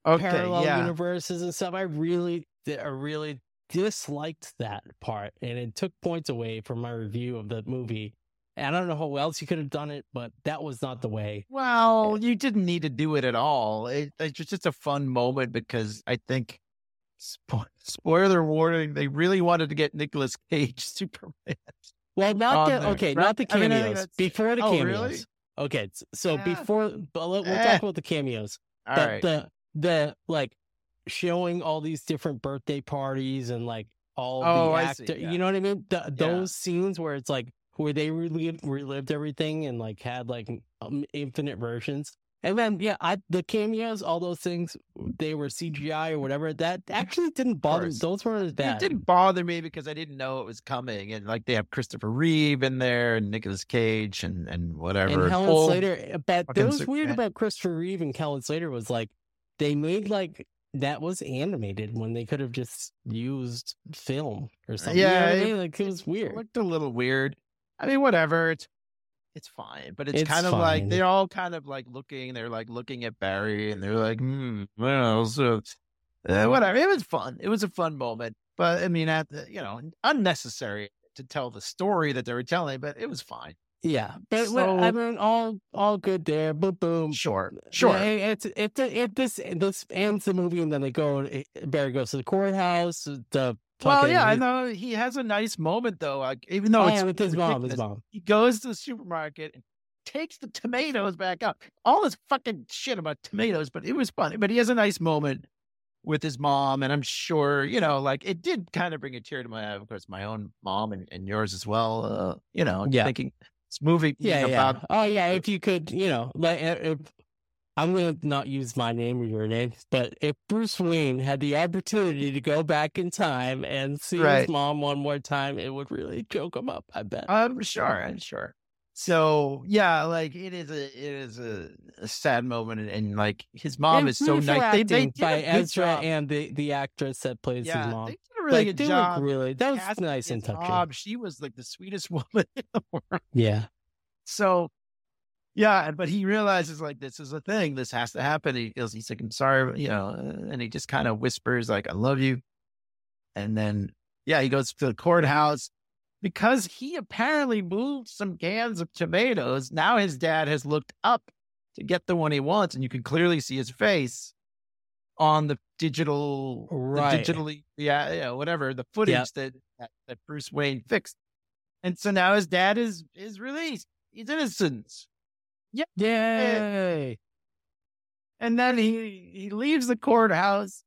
Okay, parallel yeah. universes and stuff. I really, I really disliked that part, and it took points away from my review of the movie. And I don't know how else you could have done it, but that was not the way. Well, eh you didn't need to do it at all. It, it's just- just a fun moment because I think, spo- spoiler warning, they really wanted to get Nicolas Cage [laughs] Superman. Well, not the there, okay, right? not the I mean, I cameos. before the Oh, cameos. really? Okay, so Yeah. before, but we'll, Eh. talk about the cameos. All the, right. the the like showing all these different birthday parties and like all Oh, the actor yeah. you know what i mean the, those scenes where it's like where they relived, relived everything and like had like um, infinite versions and then yeah i the cameos all those things they were cgi or whatever that actually didn't bother me those weren't as bad It didn't bother me because I didn't know it was coming, and like they have Christopher Reeve in there and Nicolas Cage and and whatever. and Helen Slater. uh, But that was weird yeah. about Christopher Reeve and Helen Slater was like they made like that was animated when they could have just used film or something. You know Yeah, what I it- like it was It weird. looked a little weird. I mean, whatever. It's it's fine, but it's, It's kind of like they're all kind of like looking. They're like looking at Barry, and they're like, hmm, well, so uh, whatever. It was fun. It was a fun moment, but I mean, at the, you know, unnecessary to tell the story that they were telling, but it was fine. Yeah, but well, I mean, all all good there. Boom, boom. Sure, sure. Yeah, it, it, it, it, this this ends the movie, and then they go. Barry goes to the courthouse. The well, yeah, I know he has a nice moment though. Like, even though Oh, it's yeah, with his mom, his mom. he goes to the supermarket and takes the tomatoes back out. All this fucking shit about tomatoes, but it was funny. But he has a nice moment with his mom, and I'm sure you know, like it did kind of bring a tear to my eye. Of course, my own mom and, and yours as well. Uh, you know, Yeah. thinking this movie Yeah, yeah. about Oh, yeah. If you could, you know, like if I'm gonna not use my name or your name, but if Bruce Wayne had the opportunity to go back in time and see Right. his mom one more time, it would really choke him up. I bet. I'm sure, I'm sure. So yeah, like it is a it is a, a sad moment, and, and like his mom is so nice. They, they by Ezra job. and the the actress that plays yeah, his mom. they did a really Like, good they job. really, that was nice and touching. She was like the sweetest [laughs] woman in the world. Yeah, So, yeah, but he realizes like this is a thing. This has to happen. He feels he's like, I'm sorry, you know, uh, and he just kind of whispers like, "I love you," and then yeah, he goes to the courthouse because he apparently moved some cans of tomatoes. Now his dad has looked up to get the one he wants, and you can clearly see his face on the digital, the Right. digitally, yeah, yeah, whatever the footage that, that that Bruce Wayne fixed. And so now his dad is is released. He's innocent. Yay! And then he he leaves the courthouse.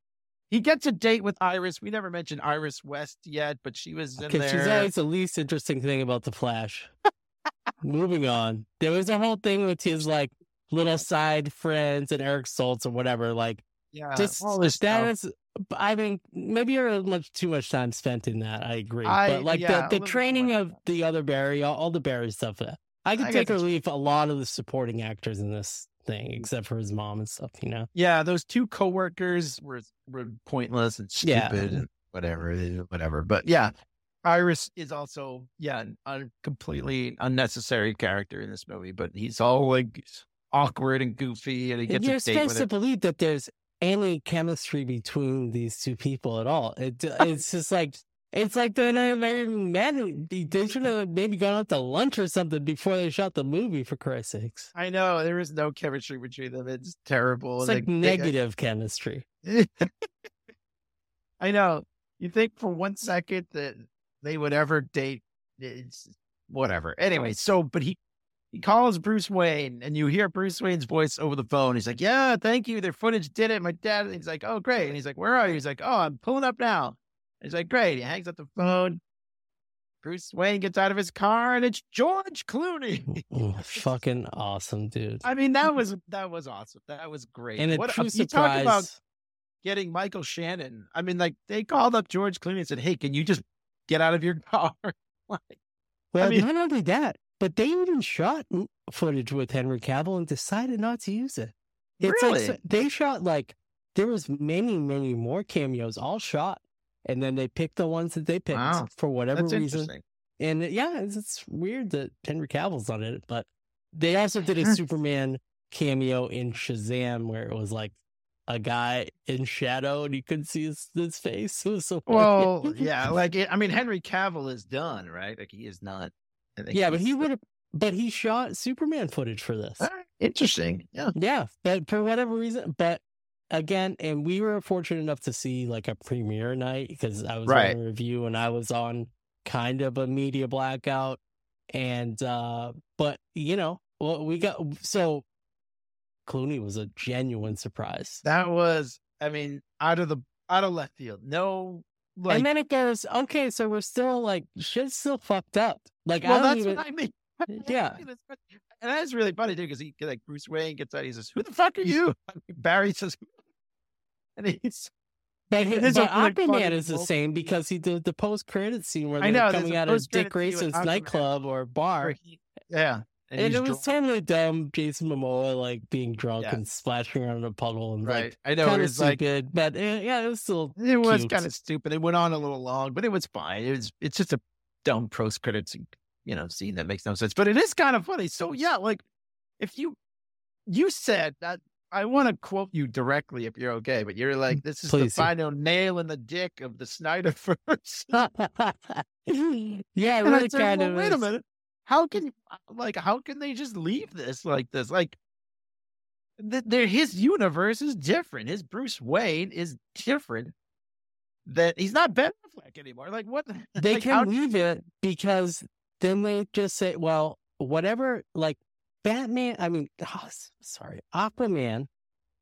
He gets a date with Iris. We never mentioned Iris West yet, but she was in Because she's always the least interesting thing about the Flash. [laughs] Moving on, there was a whole thing with his like little side friends and Eric Stoltz or whatever. Like, yeah, just all this that is. I mean, maybe you're much too much time spent in that. I agree, I- but like yeah, the, the training of the other Barry, all, all the Barry stuff. uh, I could I take or leave a lot of the supporting actors in this thing, except for his mom and stuff. You know. Yeah, those two coworkers were were pointless and Yeah. stupid and whatever, whatever. But yeah, Iris is also yeah a completely unnecessary character in this movie. But he's all like awkward and goofy, and he gets you're supposed to believe that there's any chemistry between these two people at all. It it's just like it's like not even mad. They they should have maybe gone out to lunch or something before they shot the movie. For Christ's sakes, I know there is no chemistry between them. It's terrible. it's like they- they- negative chemistry. [laughs] I know. You think for one second that they would ever date? It's whatever. Anyway, so but he he calls Bruce Wayne, and you hear Bruce Wayne's voice over the phone. He's like, "Yeah, thank you. Their footage did it." My dad. He's like, "Oh, great." And he's like, "Where are you?" He's like, "Oh, I'm pulling up now." He's like, "Great." He hangs up the phone. Bruce Wayne gets out of his car, and it's George Clooney. [laughs] [laughs] Fucking awesome, dude. I mean, that was that was awesome. That was great. And a What- uh, true you talk about getting Michael Shannon. I mean, like they called up George Clooney and said, "Hey, can you just get out of your [laughs] car?" Like, Well, mean- not only that, but they even shot footage with Henry Cavill and decided not to use it. It's like Really? so- they shot like there was many, many more cameos all shot, and then they picked the ones that they picked Wow. for whatever that's reason. And uh, yeah, it's, it's weird that Henry Cavill's on it, but they also did a. Superman cameo in Shazam where it was like a guy in shadow and you couldn't see his, his face. [laughs] It was so funny. Well, [laughs] yeah, like it, I mean, Henry Cavill is done, right? Like he is not. I think yeah, but he would have, but he shot Superman footage for this. Right, Interesting. Yeah. Yeah, but for whatever reason, but again, and we were fortunate enough to see like a premiere night because I was Right. on a review and I was on kind of a media blackout, and uh but you know, well, we got so Clooney was a genuine surprise, That was. I mean, out of the out of left field. No. Like, and then it goes, okay, so we're still like shit's still fucked up. Like well, I don't that's even, what I mean. [laughs] Yeah. [laughs] And that's really funny too, because he like Bruce Wayne gets out. He says, "Who the fuck are [laughs] you?" Barry says, and he's But, his, is a but really Aquaman is the same because he did the post credit scene where they're know, coming out of Dick Grayson's nightclub or bar. he- yeah, And, he's it was drunk. totally dumb, Jason Momoa like being drunk Yeah. and splashing around in a puddle and right. like I know it kind of like stupid, but uh, yeah, it was still it was kind of stupid. It went on a little long, but it was fine. It was it's just a dumb post credits you know scene that makes no sense. But it is kind of funny. So yeah, like if you you said that I want to quote you directly if you're okay, but you're mm, like this is Please, the final nail in the dick of the Snyderverse. [laughs] yeah, And really kind well, of. wait a minute. How can like how can they just leave this like this? Like th- there his universe is different. His Bruce Wayne is different. That he's not Ben Affleck anymore. Like what? They like, can leave it because then they just say, well, whatever, like Batman, I mean, [sighs] oh, sorry, Aquaman,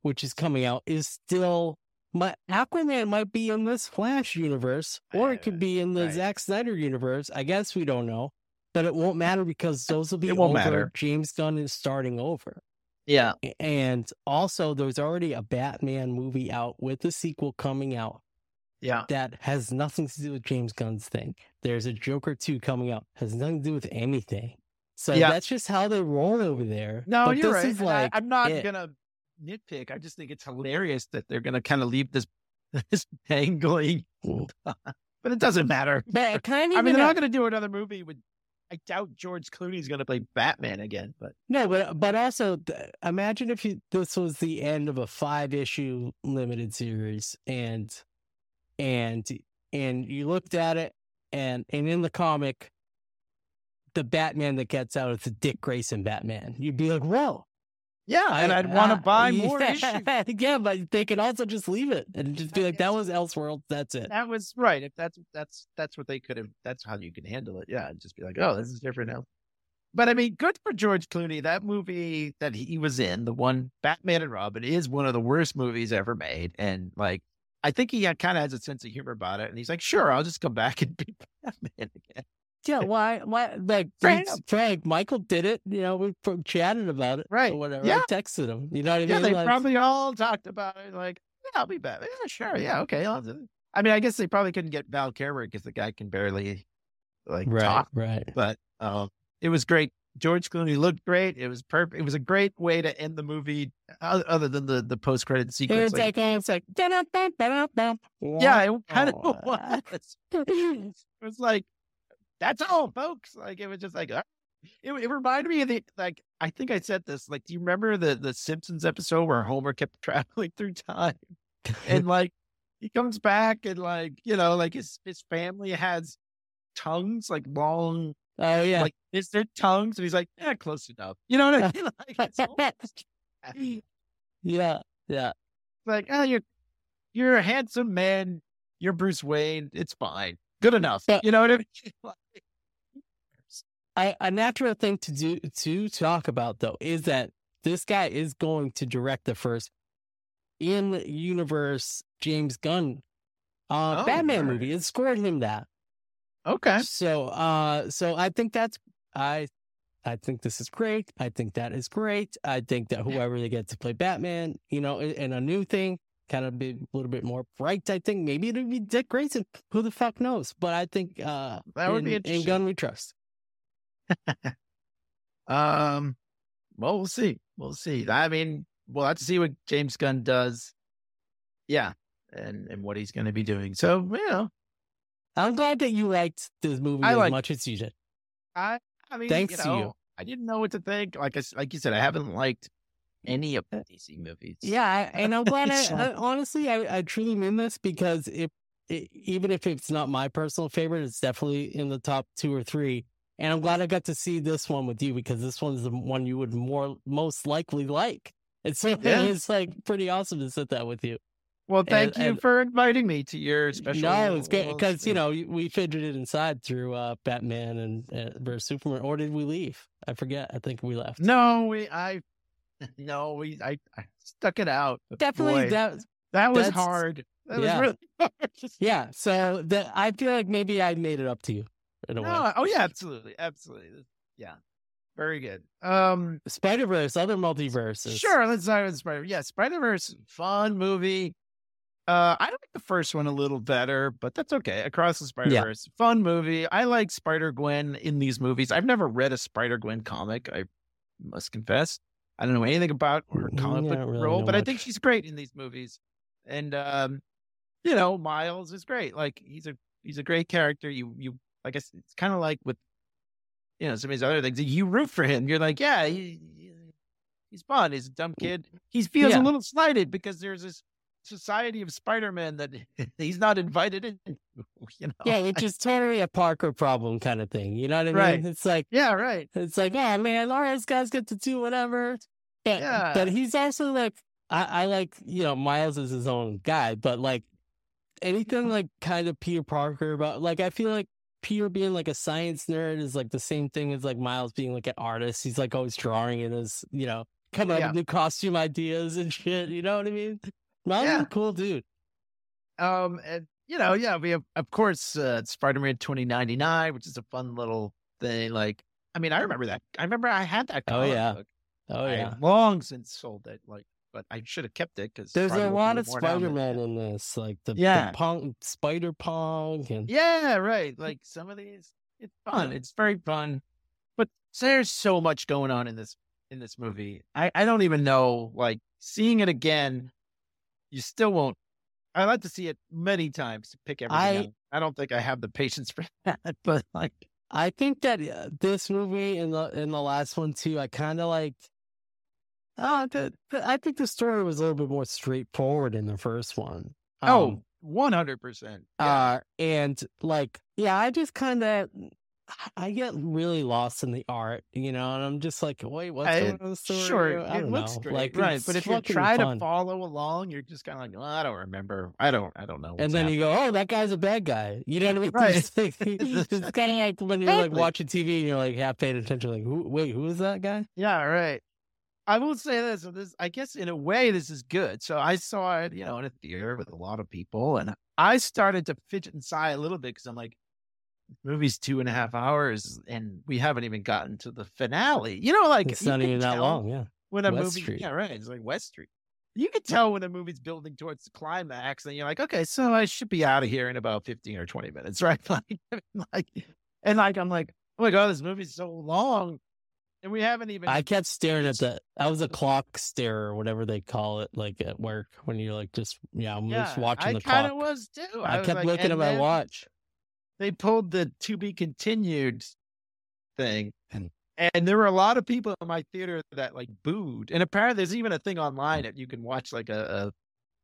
which is coming out, is still. My Aquaman might be in this Flash universe, or it could be in the Right. Zack Snyder universe. I guess we don't know, but it won't matter because those will be It won't over. matter. James Gunn is starting over, Yeah. And also there's already a Batman movie out with a sequel coming out Yeah. that has nothing to do with James Gunn's thing. There's a Joker 2 coming out, has nothing to do with anything. So Yeah. that's just how they roll over there. No, but you're this right. is and I, like I'm not it. gonna nitpick. I just think it's hilarious that they're gonna kind of leave this [laughs] this dangling, [laughs] but it doesn't matter. But kind of I mean, they're not gonna do another movie with. I doubt George Clooney's gonna play Batman again, but no, but but also imagine if you this was the end of a five issue limited series and and and you looked at it and and in the comic the Batman that gets out is the Dick Grayson Batman. You'd be like, whoa. yeah, and I'd want to buy [laughs] more yeah, issues. [laughs] Yeah, but they could also just leave it and just be like, that was Elseworld. That's it. That was right. If that's that's that's what they could have. That's how you can handle it. Yeah, and just be like, oh, this is different now. But I mean, good for George Clooney. That movie that he was in, the one Batman and Robin, is one of the worst movies ever made. And like, I think he kind of has a sense of humor about it. And he's like, sure, I'll just come back and [laughs] be Batman again. Yeah, why? Why? Like [laughs] Frank- Frank, Michael did it. You know, we chatted about it, Right. Or whatever. Yeah. I texted him. You know what I Yeah, mean? they Like, probably all talked about it. Like, yeah, I'll be Batman. Yeah, sure. Yeah, okay. I'll do it. I mean, I guess they probably couldn't get Val Kilmer because the guy can barely like right, talk. right. But um, it was great George Clooney looked great. It was perfect. It was a great way to end the movie, other than the the post credit sequence. Like, like, yeah, it kind of [laughs] was. [laughs] It was like that's all, folks. Like it was just like. uh, It, it reminded me of the like I think I said this like do you remember the the Simpsons episode where Homer kept [laughs] traveling through time and like he comes back and like you know like his his family has tongues like long Oh yeah. like is their tongues and he's like yeah close enough you know what I [laughs] mean [laughs] like it's almost- [laughs] yeah. Yeah. like oh you're you're a handsome man you're Bruce Wayne it's fine good enough Yeah. you know what I mean Like, I, a natural thing to do to talk about though is that this guy is going to direct the first in universe James Gunn uh Oh, Batman alright. movie. It scored him that. Okay So uh so I think that's I I think this is great. I think that is great. I think that whoever they get to play Batman, you know, in, in a new thing, kind of be a little bit more bright, I think. Maybe it'll be Dick Grayson. Who the fuck knows? But I think uh That would in, be in interesting. Gunn we trust. [laughs] Um, well, we'll see. We'll see. I mean, we'll have to see what James Gunn does. Yeah, and and what he's going to be doing. So you know, I'm glad that you liked this movie I as much as you did. I I mean, Thanks you to you. I didn't know what to think. Like I, like you said, I haven't liked any of uh, the DC movies. Yeah, I- and I'm glad. [laughs] I, I, honestly, I, I truly mean this because if it, even if it's not my personal favorite, it's definitely in the top two or three. And I'm glad I got to see this one with you because this one's the one you would more most likely like. It's so [laughs] Yeah. it's like pretty awesome to sit that with you. Well, thank And- you and- for inviting me to your special. no, it's good because you know we fidgeted it inside through uh, Batman and uh, versus Superman, or did we leave? I forget. I think we left. No, we I [laughs] no we I, I stuck it out. Definitely boy, that that was hard. That yeah. was really [laughs] hard. Yeah, so the, I feel like maybe I made it up to you in a way. No, oh yeah, absolutely, absolutely. Yeah, very good. Um, Spider Verse, other multiverses. sure. Let's start with Spider. Yeah, Spider Verse, fun movie. Uh, I like the first one a little better, but that's okay. Across the Spider Verse, fun movie. I like Spider Gwen in these movies. I've never read a Spider Gwen comic. I must confess, I don't know anything about her Mm, comic yeah, book really role, but I think she's great in these movies. And um, you know, Miles is great. Like he's a he's a great character. You you like I s- it's kind of like with you know some of these other things. You root for him. You're like, yeah, he, he- he's fun. He's a dumb kid. He feels Yeah. a little slighted because there's this society of Spider-Man that [laughs] he's not invited in. [laughs] You know? Yeah, it's just totally a Parker problem kind of thing. You know what I mean? Right. It's like yeah, right. it's like, oh man, all right, this guys get to do whatever. But, Yeah. but he's also like I, I like, you know, Miles is his own guy, but like anything like kind of Peter Parker about like I feel like Peter being like a science nerd is like the same thing as like Miles being like an artist. He's like always drawing in his, you know, coming up with new costume ideas and shit. You know what I mean? Is Yeah. a cool dude. Um, and you know, yeah, we have of course uh, Spider-Man 2099, which is a fun little thing. Like, I mean, I remember that. I remember I had that. Oh, yeah. book. Oh I yeah. long since sold it. Like, but I should have kept it because There's a lot of Spider Man in this, like the, Yeah. the punk, Spider Punk, and Yeah, right. [laughs] Like some of these, it's fun. It's very fun. But there's so much going on in this in this movie. I I don't even know. Like seeing it again, you still won't. I'd like to see it many times to pick everything. I- out. I don't think I have the patience [laughs] for that. But like, I think that uh, this movie and the and the last one too, I kind of liked. Uh, the, the- I think the story was a little bit more straightforward in the first one. oh, Um, one hundred percent. uh, and like, yeah, I just kind of, I get really lost in the art, you know, and I'm just like, wait, what's I- going on the story? Sure, I it don't looks know. great, Like, right? But if you try fun. to follow along, you're just kind of like, well, I don't remember. I don't. I don't know. And then happening." you go, oh, that guy's a bad guy. You know what I mean? [laughs] Right. [laughs] It's, like, [laughs] it's kind of like when you're like watching TV and you're like half paying attention, like, who, wait, who is that guy? Yeah, right. I will say this, this. I guess in a way, this is good. So I saw it, you know, in a theater with a lot of people, and I started to fidget and sigh a little bit because I'm like, movie's two and a half hours, and we haven't even gotten to the finale. You know, like It's not even that long, yeah. when a West movie. Street. Yeah, right. It's like West Street. You can tell when a movie's building towards the climax, and you're like, okay, so I should be out of here in about fifteen or twenty minutes, [laughs] right? Like, I mean, like, and like I'm like, oh my god, this movie's so long. and we haven't even. I kept staring at the. I was a [laughs] clock stare or whatever they call it, like at work when you're like just yeah, I'm just watching I the kind clock. of was too. I, was kept like- looking at my then watch. They pulled the to be continued thing, And- and there were a lot of people in my theater that like booed. And apparently, there's even a thing online that you can watch like a, a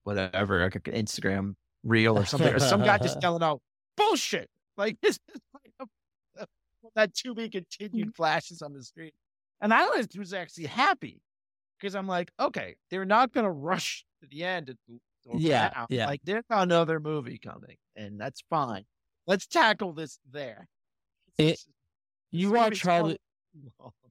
whatever, like an Instagram reel or something, or some guy just [laughs] yelling out bullshit. Like [laughs] this is like a, that to be continued mm. flashes on the screen, and I was was actually happy because I'm like, okay, they're not going to rush to the end. Yeah, yeah. Like there's another movie coming, and that's fine. Let's tackle this there. It- [laughs] You watch Charlie.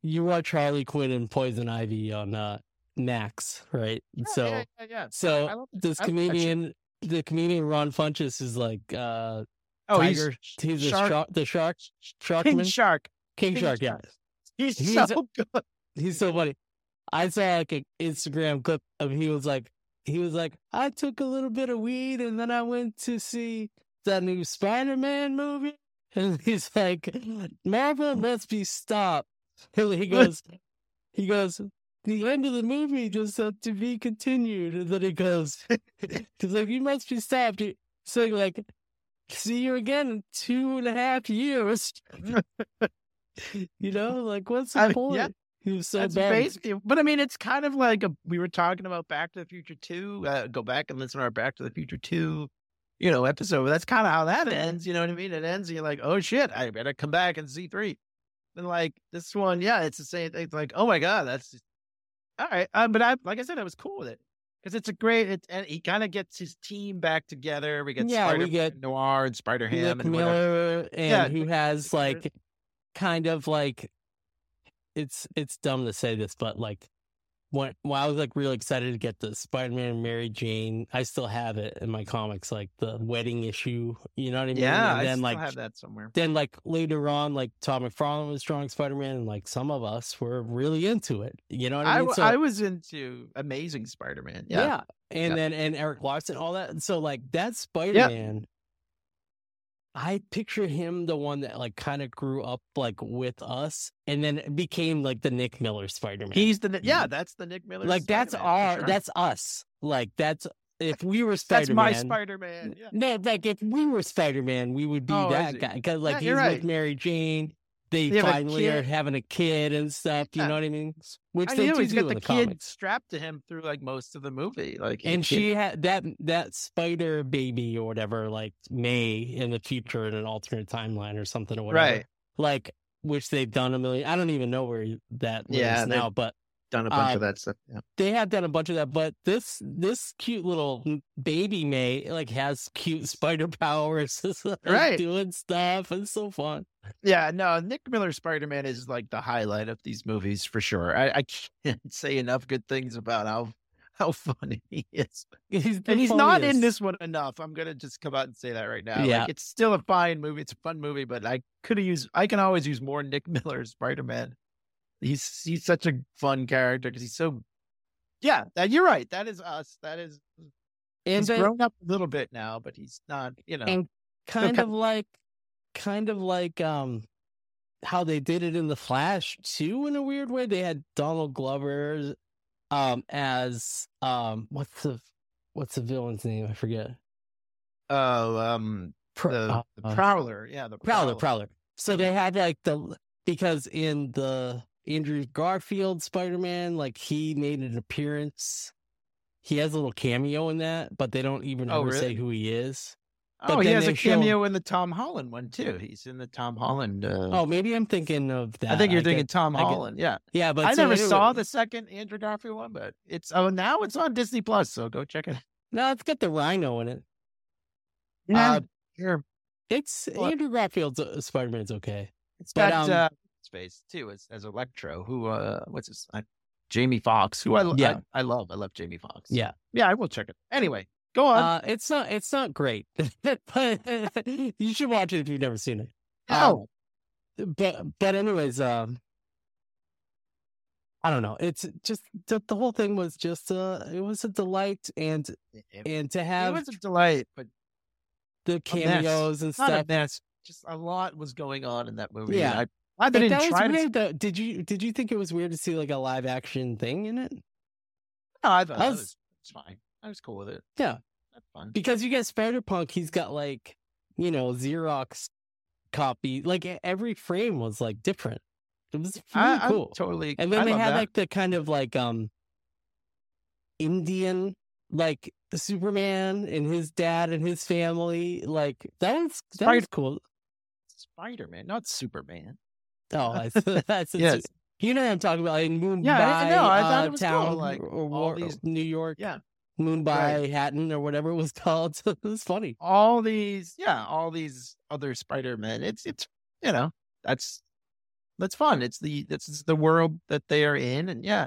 You watch Harley Quinn and Poison Ivy on uh, Max, right? Yeah, so yeah, yeah. So love- this I love that comedian, the comedian Ron Funches is like uh, oh, Tiger. he's He's, shark- shark, the shark, King Sharkman, Shark. King King Shark. Yeah, He's, He's so good. he's so funny. I saw like an Instagram clip of he was like he was like I took a little bit of weed and then I went to see that new Spider Man movie [laughs] and he's like Marvel must be stopped. And he [laughs] goes he goes the end of the movie just had to be continued and then he goes [laughs] he's like you must be stopped. So like see you again in two and a half years. you know, like what's the I mean, point? yeah. He was so That's bad. basically, but I mean, it's kind of like a, we were talking about Back to the Future 2. Uh, go back and listen to our Back to the Future 2, you know, episode. That's kind of how that ends. You know what I mean? It ends, and you're like, oh shit, I better come back and see three. And like this one, yeah, it's the same thing. It's like, oh my God, that's just, all right. Uh, but I, like I said, I was cool with it because it's a great, it, and he kind of gets his team back together. We get Yeah, we get Noir and Spider Ham and. Miller and Yeah, who has like kind of like it's it's dumb to say this, but like when when I was like really excited to get the Spider Man and Mary Jane, I still have it in my comics, like the wedding issue. You know what I mean? Yeah, and I then still like have that somewhere. then like later on, like Todd McFarlane was drawing Spider Man, and like some of us were really into it. You know what I I, mean? w- I was into Amazing Spider Man. yeah. Yeah. and Yeah. then and Erik Larsen, all that. And so like that Spider Man, I picture him the one that like kind of grew up like with us, and then became like the Nick Miller Spider Man. He's the yeah, mm-hmm. that's the Nick Miller. like that's Spider-Man, for our sure. that's us. Like that's if [laughs] we were Spider Man. that's my Spider Man. Yeah. No, like if we were Spider Man, we would be Oh, that guy. Because like Yeah, he's right. with Mary Jane. They They finally are having a kid and stuff. You Yeah. know what I mean? Which I they know do he's got the, the kid comics. strapped to him through like most of the movie. Like And she had that that spider baby or whatever, like May in the future in an alternate timeline or something or whatever. right Like which they've done a million. I don't even know where that Yeah, now, but done a bunch uh, of that stuff. Yeah. they have done a bunch of that. But this this cute little baby May like has cute spider [laughs] powers, [laughs] like, Right. Doing stuff. It's so fun. yeah, no, Nick Miller Spider Man is like the highlight of these movies for sure. I, I [laughs] can't say enough good things about how how funny he is. He's And he's not in this one enough. I'm gonna just come out and say that right now. Yeah. Like, it's still a fine movie. It's a fun movie, but I could have used. I can always use more Nick Miller Spider Man. He's he's such a fun character because he's so. Yeah, that you're right. That is us. That is. And he's then- grown up a little bit now, but he's not. You know. and kind ki- of like kind of like um how they did it in the flash too in a weird way they had donald glover um as um what's the what's the villain's name i forget Oh, um, Pr- the, uh, the Prowler. Yeah, the prowler prowler so they had like the because in the andrew garfield spider-man like he made an appearance he has a little cameo in that but they don't even Oh, ever really? say who he is Oh, he has they a show- cameo in the Tom Holland one too. He's in the Tom Holland. Uh, oh maybe i'm thinking of that I think you're get- thinking Tom I get- Holland. yeah, yeah but I so never anyway- saw the second Andrew Garfield one, but it's oh now it's on Disney Plus, so go check it. out. No, it's got the rhino in it. Yeah, Uh, sure. It's Well- Andrew Garfield's uh, Spider Man's okay. It's but, got um, uh, space too as as Electro. Who uh, what's his? Uh, Jamie Foxx, who I, Yeah. I I love. I love Jamie Foxx. Yeah, yeah, I will check it. Anyway, go on. uh, it's not it's not great, [laughs] but [laughs] you should watch it if you've never seen it. oh, Um, but but anyways, um, I don't know. It's just the, the whole thing was just uh, it was a delight, and it, and to have it was a delight, but the cameos and stuff. mess. Just a lot was going on in that movie. Yeah. I Glad they didn't that was try to. weird. Though. Did you did you think it was weird to see like a live action thing in it? No, I thought I that was- was, it's fine. I was cool with it. Yeah. That's fun. Because you get Spider Punk, he's got like you know Xerox copy. Like every frame was like different. It was really I, cool. totally. And then I they had that. like the kind of like um Indian like Superman and his dad and his family. Like that was that was cool. Spider Man, not Superman. Oh, I, that's [laughs] [laughs] Yes. You know what I'm talking about in Mumbai, Yeah, I know. I thought uh, it was cool, town, like, or, all these- New York, Yeah. Mumbai, Right. Hatton, or whatever it was [laughs] called. it was funny. All these, yeah, all these other Spider Men. It's it's you know that's that's fun. It's the it's the world that they are in, and yeah.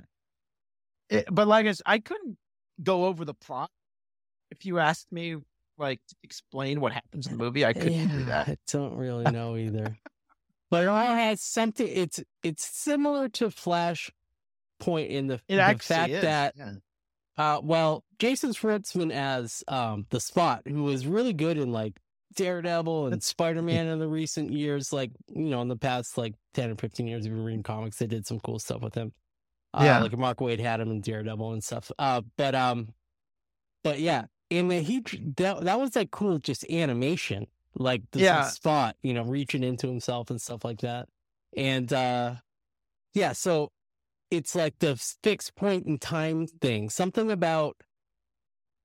It, but like I said, I couldn't go over the plot. If you asked me, like, to explain what happens in the movie, I couldn't do that. I don't really know either. But it all has something. It's it's similar to Flash Point in the, It the fact is. that yeah. Uh, well, Jason Schwartzman as um the Spot, who was really good in like Daredevil and Spider Man in the recent years, like you know, in the past like ten or fifteen years, you've been reading comics, they did some cool stuff with him. Uh, Yeah. like Mark Waid had him in Daredevil and stuff. Uh, but um, but yeah, and he that that was like cool, just animation, like the Yeah. Spot, you know, reaching into himself and stuff like that, and uh, yeah, so it's like the fixed point in time thing. Something about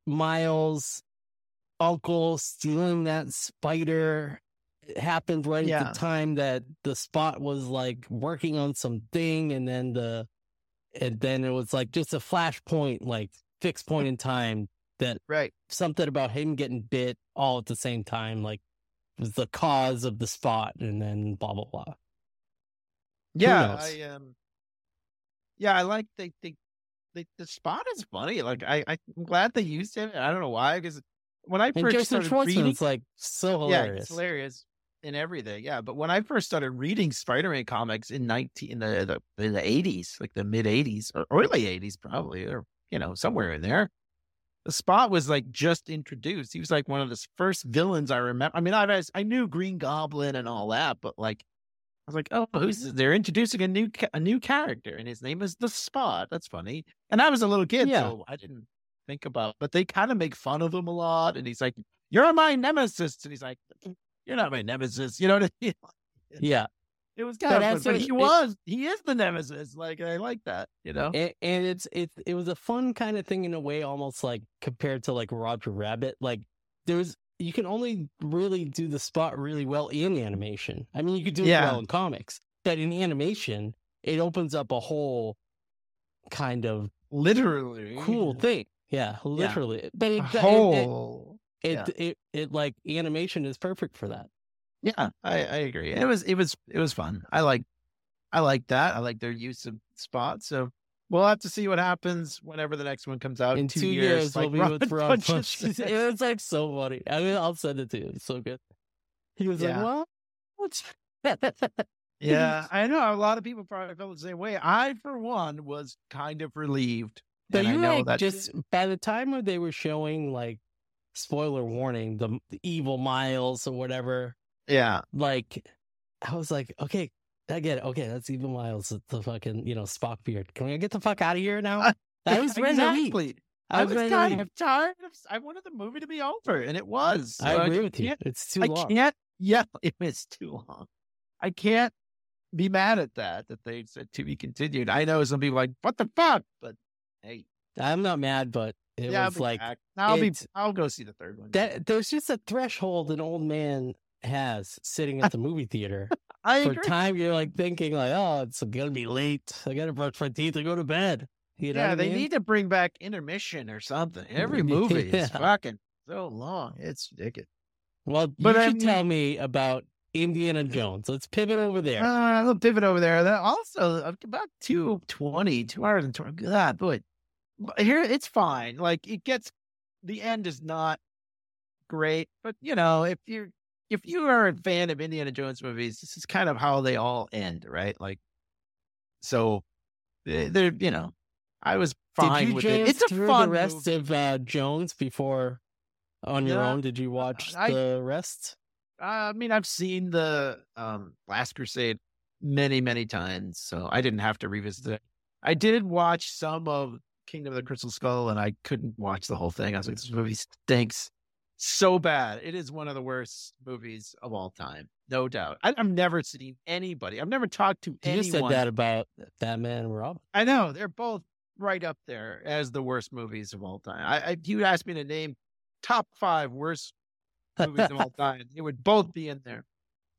Miles' uncle stealing that spider happened right at the time that the spot was like working on something and then the and then it was like just a flashpoint, like fixed point in time that Right. something about him getting bit all at the same time, like the cause of the spot and then blah blah blah. Yeah. I um, yeah, I like they they, they the spot is funny. Like I, I'm glad they used him. I don't know why because when I first started reading, Schwartzman's like so yeah, hilarious. it's hilarious and everything. Yeah, but when I first started reading Spider-Man comics in nineteen in the the in the eighties, like the mid eighties or early eighties, probably, or you know somewhere in there. The Spot was like just introduced. He was like one of the first villains I remember. I mean, I I knew Green Goblin and all that, but like I was like, oh, who's this? They're introducing a new ca- a new character, and his name is the Spot. That's funny. And I was a little kid, Yeah. so I didn't think about. But they kind of make fun of him a lot, and he's like, "You're my nemesis," and he's like, "You're not my nemesis." You know what I mean? [laughs] Yeah. It was kind of, that's but what- he it- was. He is the nemesis. Like I like that. You know? And, and it's it it was a fun kind of thing in a way, almost like compared to like Roger Rabbit. Like there's you can only really do the spot really well in animation. I mean, you could do it Yeah. well in comics, but in animation, it opens up a whole kind of Literally cool thing. Yeah, literally. But A it, it, it, whole. it, it, it like animation is perfect for that. Yeah, I, I agree. It was it was it was fun. I like I like that. I like their use of spots. So we'll have to see what happens whenever the next one comes out in two, years, like we'll be with Rob Punches [laughs] Punches. said. It was like so funny. I mean, I'll send it to you. It's so good. He was Yeah. like, "Well, what's?" [laughs] Yeah, I know a lot of people probably felt the same way. I, for one, was kind of relieved. But you know like that just by the time they were showing like spoiler warning, the, the evil Miles or whatever, yeah, like I was like, okay, I get it. Okay, that's evil Miles, the- fucking you know Spock beard. Can we get the fuck out of here now? [laughs] I was ready exactly. I I was was to kind of tired. Of, I wanted the movie to be over, and it was. So I agree with you. It's too I long. can't. Yeah, [laughs] it was too long. I can't be mad at that. That they said to be continued. I know some people are like what the fuck, but hey, I'm not mad, but it yeah, I'll was be like. I'll be. I'll go see the third one. that. There's just a threshold an old man has sitting at the [laughs] movie theater. I for agree. time you're like thinking like, oh, it's gonna be late. I gotta brush my teeth and go to bed. You know yeah, I they mean? need to bring back intermission or something. Every Yeah. [laughs] movie is fucking so long. It's ridiculous. Well, But you I should mean- tell me about Indiana Jones. Let's pivot over there. Uh, little pivot over there. That also uh, about 220, 2 hours and 20. God, boy. But Here, it's fine. Like, it gets, the end is not great, but you know, if you're, if you are a fan of Indiana Jones movies, this is kind of how they all end, right? Like, so eh, they're, you know, I was fine with it. It's a fun the rest movie. of uh, Jones before on your Yeah. own? Did you watch I- the rest? I mean, I've seen the um Last Crusade many, many times. So I didn't have to revisit it. I did watch some of Kingdom of the Crystal Skull and I couldn't watch the whole thing. I was like, this movie stinks so bad. It is one of the worst movies of all time, no doubt. I, I've never seen anybody. I've never talked to You anyone. just said that about Batman and Robin. I know they're both right up there as the worst movies of all time. I, I if you asked me to name top five worst movies of all [laughs] time, it would both be in there.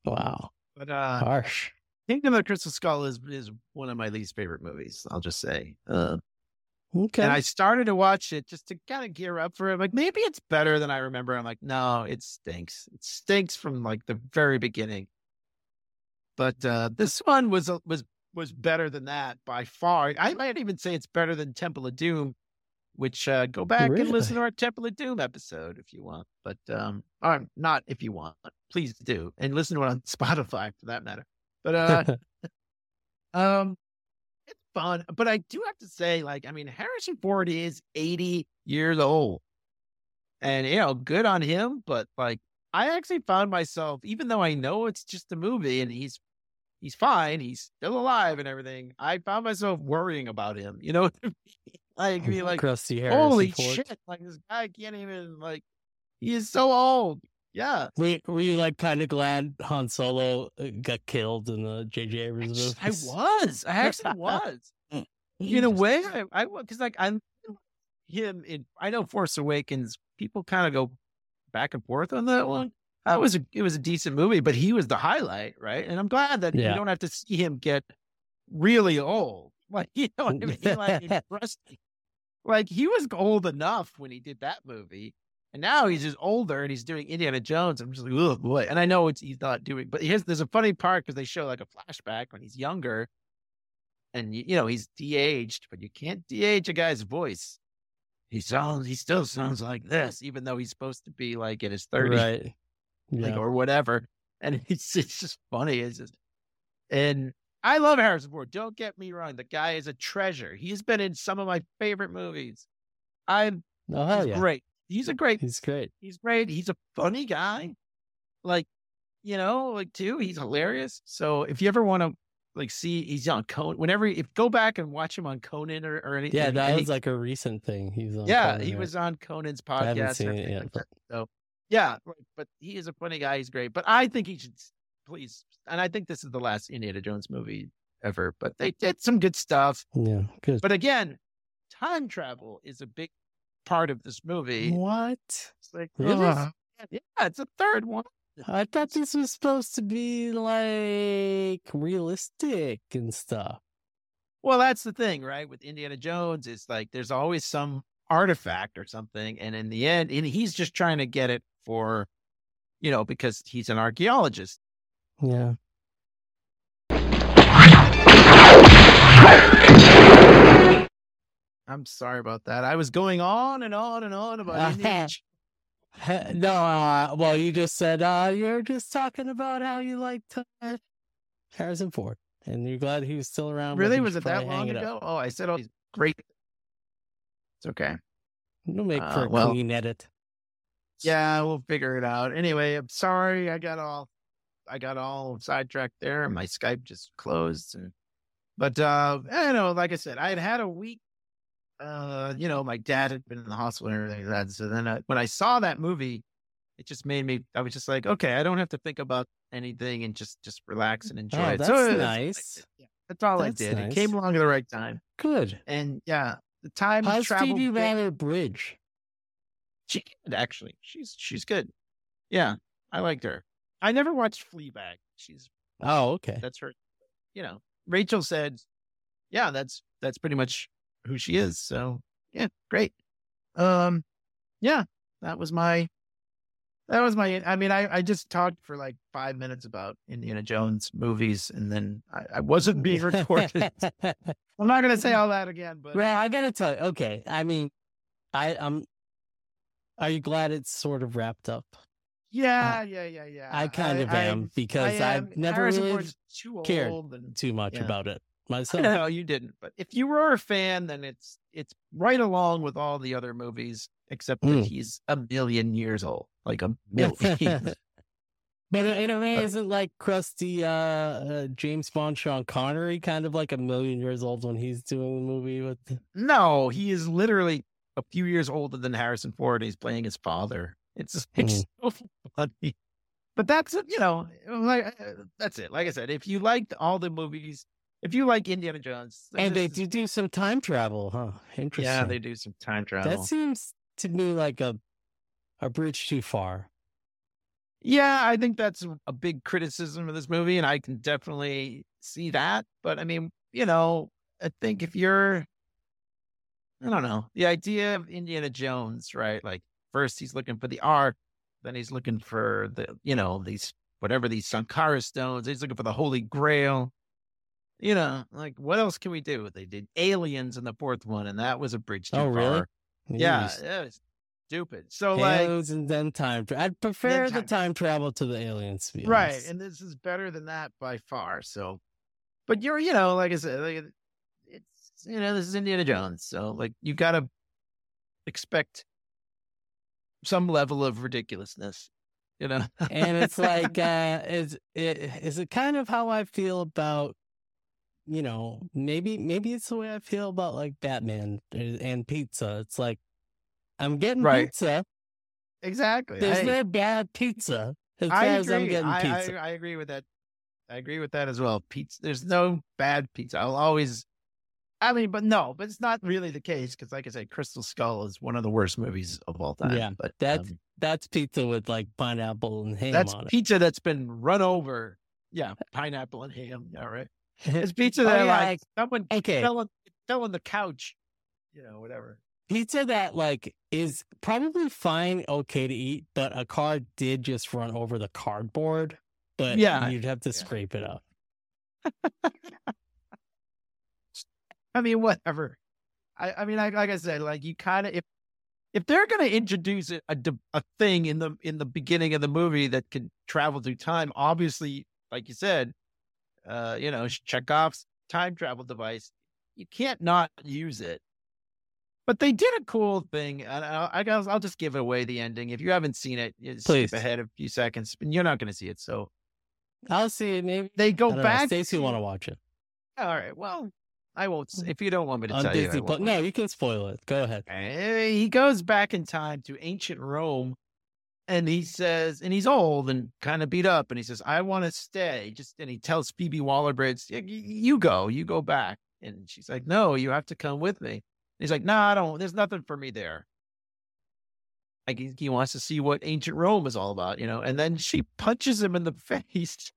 Wow, But uh harsh. Kingdom of the Crystal Skull is is one of my least favorite movies. I'll just say. Uh, Okay. And I started to watch it just to kind of gear up for it. Like maybe it's better than I remember. I'm like, no, it stinks. It stinks from like the very beginning. But uh this one was was was better than that by far. I might even say it's better than Temple of Doom, which uh go back and listen to our Temple of Doom episode if you want. But um or not if you want. Please do. And listen to it on [laughs] Spotify for that matter. But uh [laughs] um, fun, but I do have to say, like, I mean, Harrison Ford is 80 years old, and you know, good on him. But like, I actually found myself, even though I know it's just a movie and he's he's fine, he's still alive and everything. I found myself worrying about him. You know, [laughs] what I mean? like, be [laughs] like, Harrison holy Ford. shit, like this guy can't even like, he is so old. Yeah. Were, were you like kind of glad Han Solo uh, got killed in the J.J. Abrams I movies? was. I [laughs] actually was. in a way, I, I because like I'm him in. I know Force Awakens. People kind of go back and forth on that one. That was a it was a decent movie, but he was the highlight, right? And I'm glad that Yeah. you don't have to see him get really old. [laughs] Like you know what I mean? Like. [laughs] Like he was old enough when he did that movie. And now he's just older and he's doing Indiana Jones. I'm just like, oh boy. And I know it's he's not doing, but here's there's a funny part because they show like a flashback when he's younger, and you, you know he's de-aged, but you can't de-age a guy's voice. He sounds, he still sounds like this, even though he's supposed to be like in his 30s Right. [laughs] like, Yeah. or whatever. And [laughs] it's it's just funny. It's just, and I love Harrison Ford. Don't get me wrong. The guy is a treasure. He's been in some of my favorite movies. I'm Oh, yeah. great. He's a great He's great. He's great. He's a funny guy. Like, you know, like too, he's hilarious. So if you ever want to like see he's on Conan whenever if go back and watch him on Conan or, or anything. Yeah, that was like a recent thing. He's on. yeah, Conan, he right? was on Conan's I haven't podcast. it yet, like that. So yeah, but he is a funny guy. He's great. But I think he should please and I think this is the last Indiana Jones movie ever, but they did some good stuff. Yeah, good. But again, time travel is a big part of this movie. what? It's like, Really? uh, yeah, it's a third one. I thought this was supposed to be like realistic and stuff. Well, that's the thing, right? With Indiana Jones, it's like there's always some artifact or something, and in the end, and he's just trying to get it for, you know, because he's an archaeologist. Yeah. I'm sorry about that. I was going on and on and on about [laughs] Indiana. [laughs] No, uh, well, you just said uh, you're just talking about how you liked uh, Harrison Ford, and you're glad he was still around. really, was it that long up. ago? Oh, I said, oh, he's great. It's okay. We'll make Uh, for a well- clean edit. Yeah, we'll figure it out. Anyway, I'm sorry. I got all, I got all sidetracked there. My Skype just closed. And, but uh, I don't know. Like I said, I had had a week. Uh, you know, my dad had been in the hospital and everything like that. So then, I, when I saw that movie, it just made me. I was just like, okay, I don't have to think about anything and just just relax and enjoy Oh, it. that's so nice. did. Yeah, that's all That's I did. nice. It came along at the right time. Good. And yeah, the time How's travel. Phoebe bit- Bridge? She good, actually. She's she's good. Yeah, I liked her. I never watched Fleabag. She's Oh, okay. that's her. You know, Rachel said, "Yeah, that's that's pretty much who she is." So yeah, great. Um, yeah, that was my. That was my. I mean, I I just talked for like five minutes about Indiana Jones movies, and then I, I wasn't being recorded. [laughs] I'm not gonna say all that again, but well, I gotta tell you. Okay, I mean, I I'm. Are you glad it's sort of wrapped up? yeah, yeah, yeah, yeah. I kind of I- am because I I've never really too cared old and too much Yeah. about it I myself. [laughs] know you didn't, but if you were a fan, then it's it's right along with all the other movies, except that Mm. he's a million years old, like a million. [laughs] But in a way, isn't like crusty uh, uh, James Bond Sean Connery kind of like a million years old when he's doing the movie with? No, he is literally a few years older than Harrison Ford. He's playing his father. It's just it's so funny. But that's you know, like uh, that's it. Like I said, if you liked all the movies, if you like Indiana Jones, And they do do some time travel, huh? Interesting. yeah, they do some time travel. That seems to me like a a bridge too far. Yeah, I think that's a big criticism of this movie, and I can definitely see that. But I mean, you know, I think if you're, I don't know, the idea of Indiana Jones, right? Like, first he's looking for the Ark, then he's looking for the, you know, these whatever these Sankara stones. He's looking for the Holy Grail. You know, like what else can we do? They did aliens in the fourth one, and that was a bridge too Oh, really? Yeah, it was stupid. So like, Aliens and then time. Tra- I'd prefer the time- time travel to the aliens. To right honest. and this is better than that by far so but you're you know like i said like, it's you know this is indiana jones so like you gotta expect some level of ridiculousness you know and it's like [laughs] uh is it is it kind of how i feel about you know maybe maybe it's the way i feel about like batman and and pizza it's like i'm getting Right. pizza exactly there's Hey, no bad pizza as I as i'm agree. getting I, pizza I, I agree with that i agree with that as well pizza there's no bad pizza i'll always i mean but no but it's not really the case because like i said crystal skull is one of the worst movies of all time Yeah, but that's- um, that's pizza with like pineapple and ham That's on it pizza that's been run over. Yeah, pineapple and ham. Yeah, right. [laughs] It's pizza Oh, that yeah, like someone okay fell on, fell on the couch. You know, whatever. pizza that like is probably fine okay to eat but a car did just run over the cardboard but Yeah. you'd have to Yeah. scrape it up [laughs] I mean, whatever. I, I mean, like, like I said, like you kind of if if they're going to introduce a, a thing in the in the beginning of the movie that can travel through time, obviously, like you said, uh, you know, Chekhov's time travel device, you can't not use it. But they did a cool thing, and I, I guess I'll just give away the ending. If you haven't seen it, you Please. skip ahead a few seconds, and you're not going to see it. So i'll see it maybe they go know. back. Stacy will want to watch it All right. Well, I won't. If you don't want me to on tell you, Disney won't. No, you can spoil it. Go ahead. He goes back in time to ancient Rome and he says, and he's old and kind of beat up, and he says, I want to stay. Just and he tells Phoebe Waller Bridge, "Y- y- you go, you go back. And she's like, No, you have to come with me. And he's like, No, I don't, there's nothing for me there. Like he, he wants to see what ancient Rome is all about, you know. And then she punches him in the [laughs] face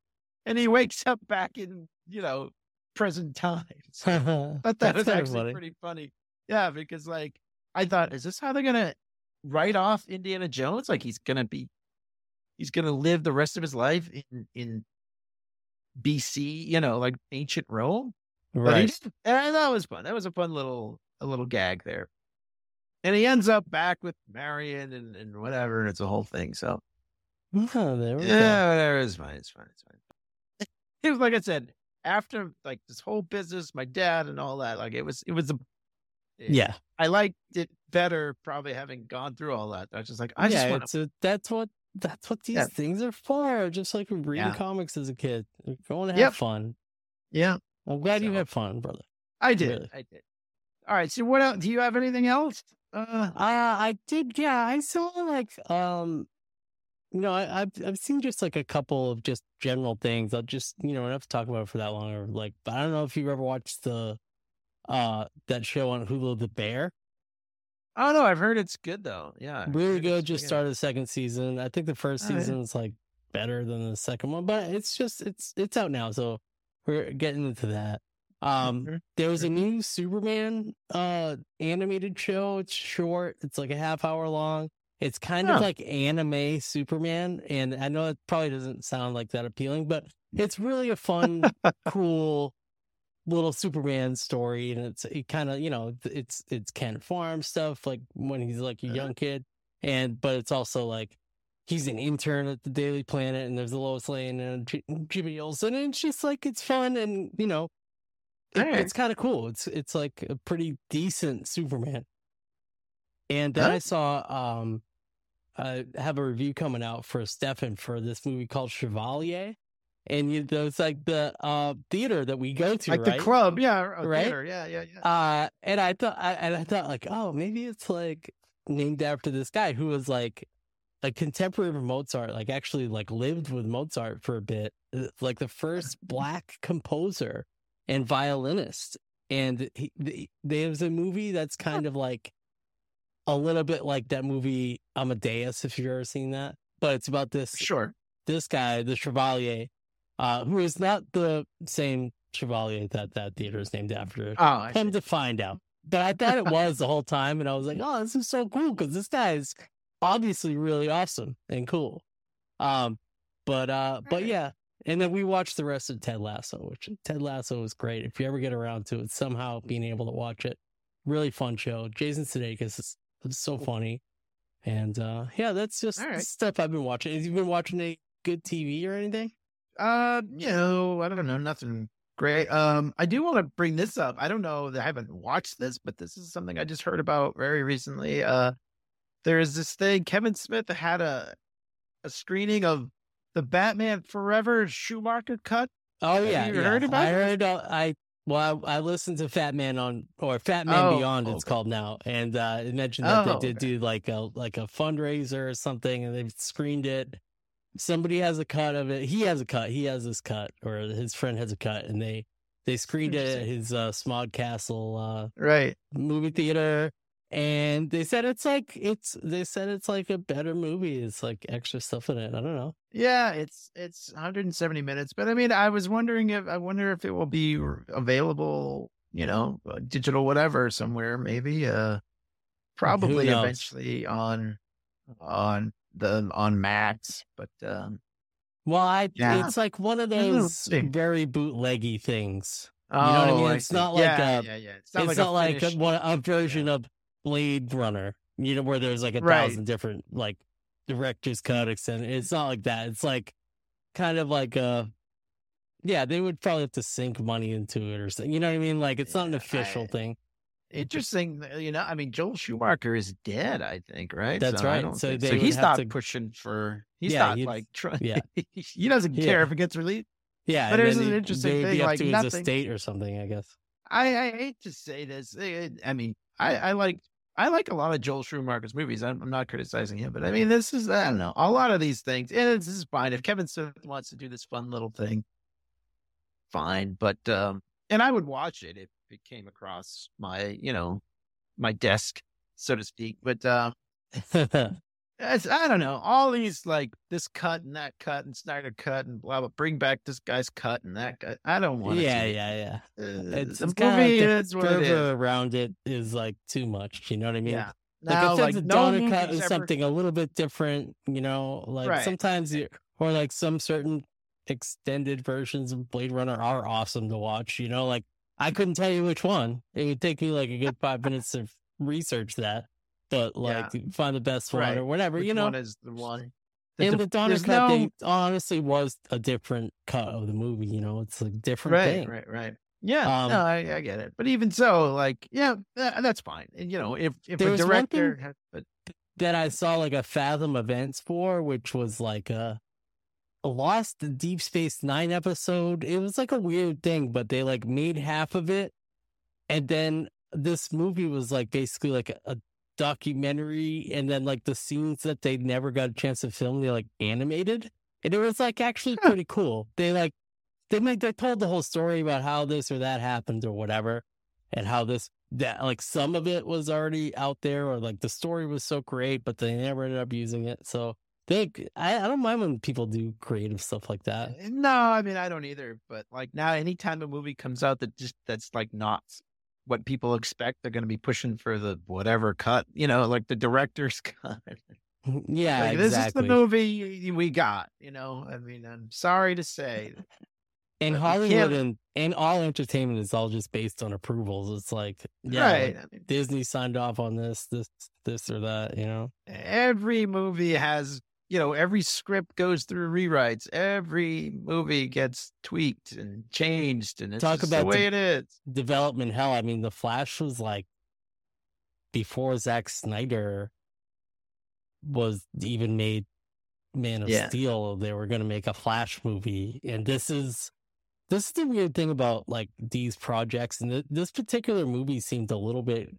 and he wakes up back in, you know, present times. [laughs] [laughs] But that That's was actually funny. pretty funny. Yeah, because like I thought, is this how they're gonna write off Indiana Jones? Like he's gonna be, he's gonna live the rest of his life in in BC, you know, like ancient Rome. But he right. and eh, that was fun. That was a fun little a little gag there. And he ends up back with Marion and, and whatever, and it's a whole thing. So Oh, there we go. yeah, whatever. It's fine. It's fine. It's fine. [laughs] It was like I said, after like this whole business, my dad and all that, like it was, it was a, Yeah. I liked it better probably having gone through all that. I was just like, I just yeah, want it's a, that's what that's what these Yeah. things are for. Just like reading Yeah. comics as a kid. Going to have Yep. fun. yeah, I'm glad you had fun, brother. I did. Really. I did. All right. So what else? Do you have anything else? Uh, Uh, I did. Yeah, I saw like um, you know, I, I've I've seen just like a couple of just general things. I'll just you know, enough to talk about it for that long. Or like, but I don't know if you've ever watched the uh that show on Hulu, The Bear. oh no, I've heard it's good though. Yeah. Really good. Just started the second season. I think the first season season's like better than the second one, but it's just it's it's out now, so we're getting into that. Um, Mhm. there was a Mhm. new Superman uh animated show. It's short. It's like a half hour long. It's kind Huh. of like anime Superman, and I know it probably doesn't sound like that appealing, but it's really a fun, [laughs] cool little Superman story, and it's it kind of you know it's it's Kent Farm stuff like when he's like a young kid, and but it's also like he's an intern at the Daily Planet, and there's a Lois Lane and J- Jimmy Olsen, and it's just like it's fun, and you know, it- Alright. it's kind of cool. It's it's like a pretty decent Superman. And then Huh? I saw um uh, have a review coming out for Stefan for this movie called Chevalier, and you, it's like the uh, theater that we go to, like right? the club, yeah, Right? theater, yeah, yeah, yeah. Uh, and I thought, I, and I thought, like, oh, maybe it's like named after this guy who was like a contemporary of Mozart, like actually like lived with Mozart for a bit, uh, like the first black composer and violinist. And he, the, there's a movie that's kind of like a little bit like that movie Amadeus, if you've ever seen that. But it's about this sure. this guy, the Chevalier, uh, who is not the same Chevalier that that theater is named after. Oh, I Come see. to find out. But I thought it was the whole time, and I was like, "Oh, this is so cool!" Because this guy is obviously really awesome and cool. Um, but uh, but Right. yeah, and then we watched the rest of Ted Lasso, which Ted Lasso was great. If you ever get around to it, somehow being able to watch it, really fun show. Jason Sudeikis is, is so funny, and uh, yeah, that's just right. stuff I've been watching. Have you been watching any good TV or anything? Uh, you know, I don't know, nothing great. Um, I do want to bring this up. I don't know that I haven't watched this, but this is something I just heard about very recently. Uh, there is this thing. Kevin Smith had a a screening of the Batman Forever Schumacher cut. Oh Have yeah, you yeah. heard about it? I this? heard. Uh, I well, I, I listened to Fat Man on or Fat Man Oh, Beyond. It's okay. called now, and uh, it mentioned that Oh, they did okay. do like a like a fundraiser or something, and they've screened it. Somebody has a cut of it. He has a cut. He has this cut, or his friend has a cut, and they they screened it at his uh, SModcastle uh, Right. movie theater. And they said it's like it's. They said it's like a better movie. It's like extra stuff in it. I don't know. Yeah, it's it's 170 minutes, but I mean, I was wondering if I wonder if it will be available, you know, uh, digital whatever somewhere, maybe. Uh, probably eventually on on the on Max, but um, Well, I Yeah. it's like one of those very bootleggy things. oh, know what I mean? I It's not like yeah, a- yeah, yeah. It's not it's like not a like a, one, a version of Blade Runner, you know, where there's like a Right. thousand different like director's cut extended. It's not like that. It's like kind of like a yeah, they would probably have to sink money into it or something. You know what I mean? Like it's not an official I- thing. Interesting. You know, I mean, Joel Schumacher is dead. I think, right? That's So right. So so he's not to- pushing for. He's Yeah, not like [laughs] trying. yeah. he doesn't Yeah. care if it gets released. Yeah, But there's an interesting thing, like to his nothing- estate or something, I guess. I, I hate to say this. eh, I mean, I, I like I like a lot of Joel Schumacher's movies. I'm, I'm not criticizing him, but I mean, this is I don't know a lot of these things. And this is fine if Kevin Smith wants to do this fun little thing, fine. But um, and I would watch it if it came across my you know my desk, so to speak. But [laughs] um, it's, I don't know all these like this cut and that cut and Snyder cut and blah blah. Bring back this guy's cut and that cut. I don't want. yeah, to yeah, yeah. Uh, It's, the it's movie like the is what it is. around it is like too much. You know what I mean? Yeah. Like Now, like, it's no Donner cut is ever- something a little bit different, you know, like Right. sometimes you or like some certain extended versions of Blade Runner are awesome to watch, you know, like I couldn't tell you which one. It would take me like a good five minutes to research that. But like find the best one Right. or whatever, Which you know. one is the one? and the- the Donner there's cut no- honestly was a different cut of the movie, you know, it's a different right, thing. right, right. Yeah, Um, no, I, I get it. But even so, like, yeah, that's fine. And you know, if if a director, had, but that I saw like a Fathom events for, which was like a Lost Deep Space Nine episode. It was like a weird thing, but they like made half of it, and then this movie was like basically like a, a documentary, and then like the scenes that they never got a chance to film, they like animated, and it was like actually pretty cool. They like they made they told the whole story about how this or that happened or whatever, and how this that like some of it was already out there or like the story was so great, but they never ended up using it. So they, I, I don't mind when people do creative stuff like that. Eh, no, I mean, I don't either. But like now, anytime a movie comes out that just that's like not what people expect, they're going to be pushing for the whatever cut. You know, like the director's [laughs] cut. [laughs] yeah, Like, This is the movie we got. You know, I mean, I'm sorry to say, we Hollywood and, and all entertainment is all just based on approvals. It's like, yeah, right? like I mean, Disney signed off on this, this, this or that, you know? every movie has you know every script goes through rewrites every movie gets tweaked and changed and it's Talk about the way the- it is Development hell. I mean, The Flash was like before Zack Snyder was even made Man of Yeah. Steel, they were going to make a Flash movie, and this is this is the weird thing about like these projects, and th- this particular movie seemed a little bit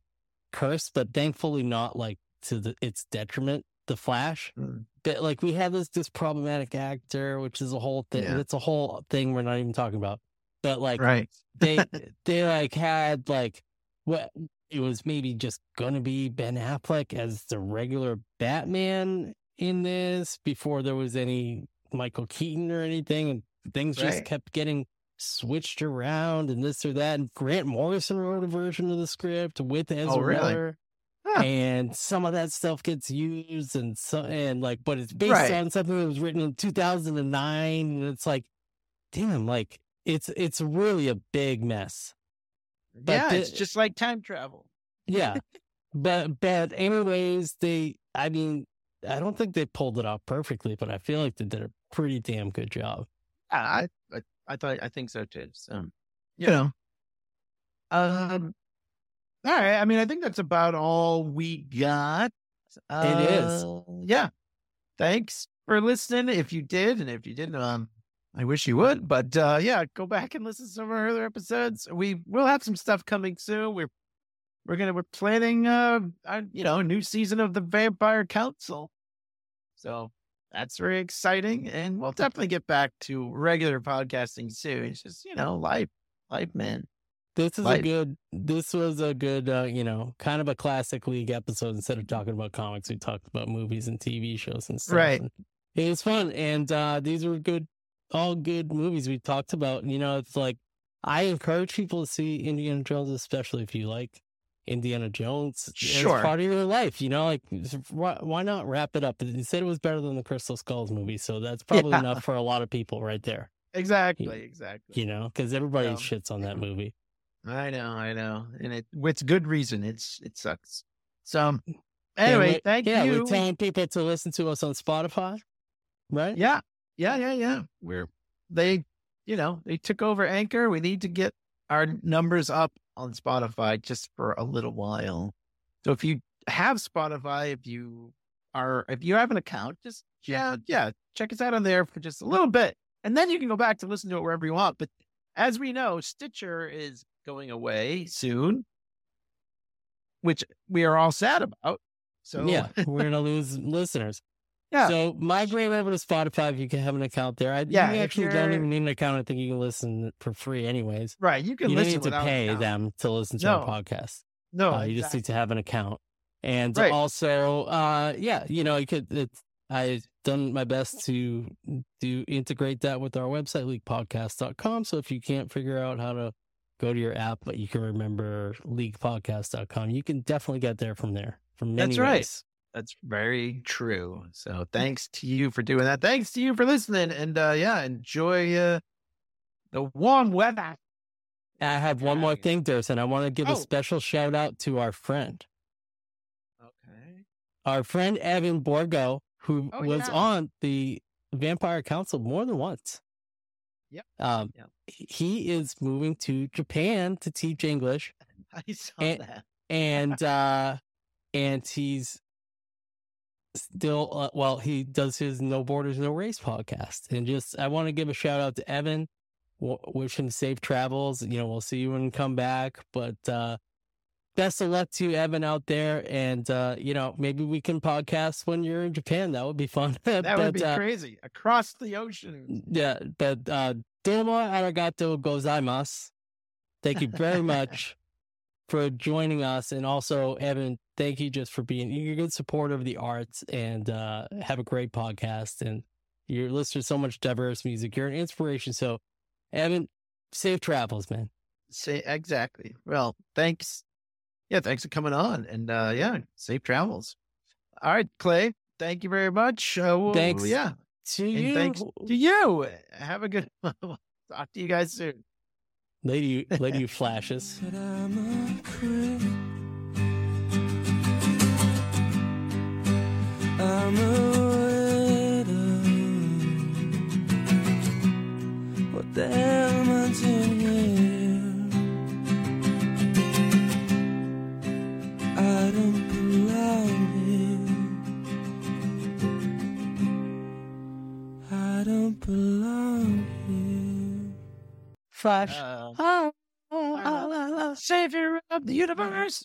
cursed, but thankfully not like to the, its detriment. The Flash, Mm. but like we have this this problematic actor, which is a whole thing. Yeah. It's a whole thing we're not even talking about. But like right. they [laughs] they like had like what it was maybe just gonna be Ben Affleck as the regular Batman in this before there was any Michael Keaton or anything, and things just kept getting switched around and this or that. And Grant Morrison wrote a version of the script with Ezra Oh, really? Miller. Huh. And some of that stuff gets used, and so and like, but it's based Right. on something that was written in 2009, and it's like, damn, like it's it's really a big mess. But yeah, the- it's just like time travel. Yeah. [laughs] but but anyways, they I mean, I don't think they pulled it off perfectly, but I feel like they did a pretty damn good job. Yeah, I, I I thought I think so too. So you know, um, all right. I mean, I think that's about all we got. It is. Uh, Yeah. Thanks for listening. If you did, and if you didn't, um, I wish you would. But uh, yeah, go back and listen to some of our other episodes. We will have some stuff coming soon. We're we're gonna we're planning uh, uh you know a new season of the Vampire Council. So that's very exciting, and we'll definitely get back to regular podcasting soon. It's just you know life, life, man. This is a good this was a good uh, you know, kind of a classic league episode. Instead of talking about comics, we talked about movies and TV shows and stuff. Right. And it was fun. And uh these were good all good movies we talked about. You know, it's like I encourage people to see Indiana Jones, especially if you like Indiana Jones Sure. as part of your life. You know, like why, why not wrap it up? You said it was better than the Crystal Skulls movie, so that's [laughs] probably Yeah. enough for a lot of people right there. Exactly, exactly. You know, because everybody Yeah. shits on that movie. I know, I know, and it with good reason. It's it sucks. So mm, anyway, we- thank yeah, you. Yeah, we're telling people to listen to us on Spotify, right? Yeah, yeah, yeah, yeah. We're they, you know, they took over Anchor. We need to get our numbers up on Spotify just for a little while. So if you have Spotify, if you are, if you have an account, just yeah, yeah, check us out on there for just a little bit, and then you can go back to listen to it wherever you want. But as we know, Stitcher is going away soon, which we are all sad about. So yeah, [laughs] we're gonna lose listeners. yeah, So migrate over to Spotify if you can have an account there. I, Yeah, you actually don't even need an account. I think you can listen for free, anyways. right. You can you don't listen need to pay them to listen to No. our podcast. No, uh, you just need to have an account, and Right. also, uh, yeah, you know, you could. It's, I've done my best to do integrate that with our website, leaguepodcast.com. So if you can't figure out how to go to your app, but you can remember leaguepodcast.com, you can definitely get there from there. From many That's right. ways. That's very true. So thanks to you for doing that. Thanks to you for listening. And uh yeah, enjoy uh the warm weather. I have one more thing, Dursin. I want to give Oh. a special shout out to our friend, Okay. our friend Evan Borgo, who Oh, was yeah. on the Vampire Council more than once. Yep. Um, Yep. he is moving to Japan to teach English, [laughs] I saw And- that. and uh, and he's still uh, well. He does his No Borders No Race podcast, and just I want to give a shout out to Evan. W- wish him safe travels. You know, we'll see you when you come back, but. uh Best of luck to you, Evan out there, and uh, you know maybe we can podcast when you're in Japan. That would be fun. [laughs] That but, would be uh, crazy. Across the ocean. Yeah, but uh domo arigato gozaimasu. Thank you very [laughs] much for joining us. And also, Evan, thank you just for being you're a good supporter of the arts and uh have a great podcast and you're listening to so much diverse music. You're an inspiration. So Evan, safe travels, man. Say exactly. Well, thanks. Yeah, thanks for coming on. And uh yeah, safe travels. All right, Clay. Thank you very much. Uh, we'll- Thanks. Yeah. To And you thanks to you. Have a good [laughs] talk to you guys soon. lady [laughs] lady you flashes. But I'm a creep. I'm a Flash. Uh, Ah, ah, ah, ah, ah. savior of the universe.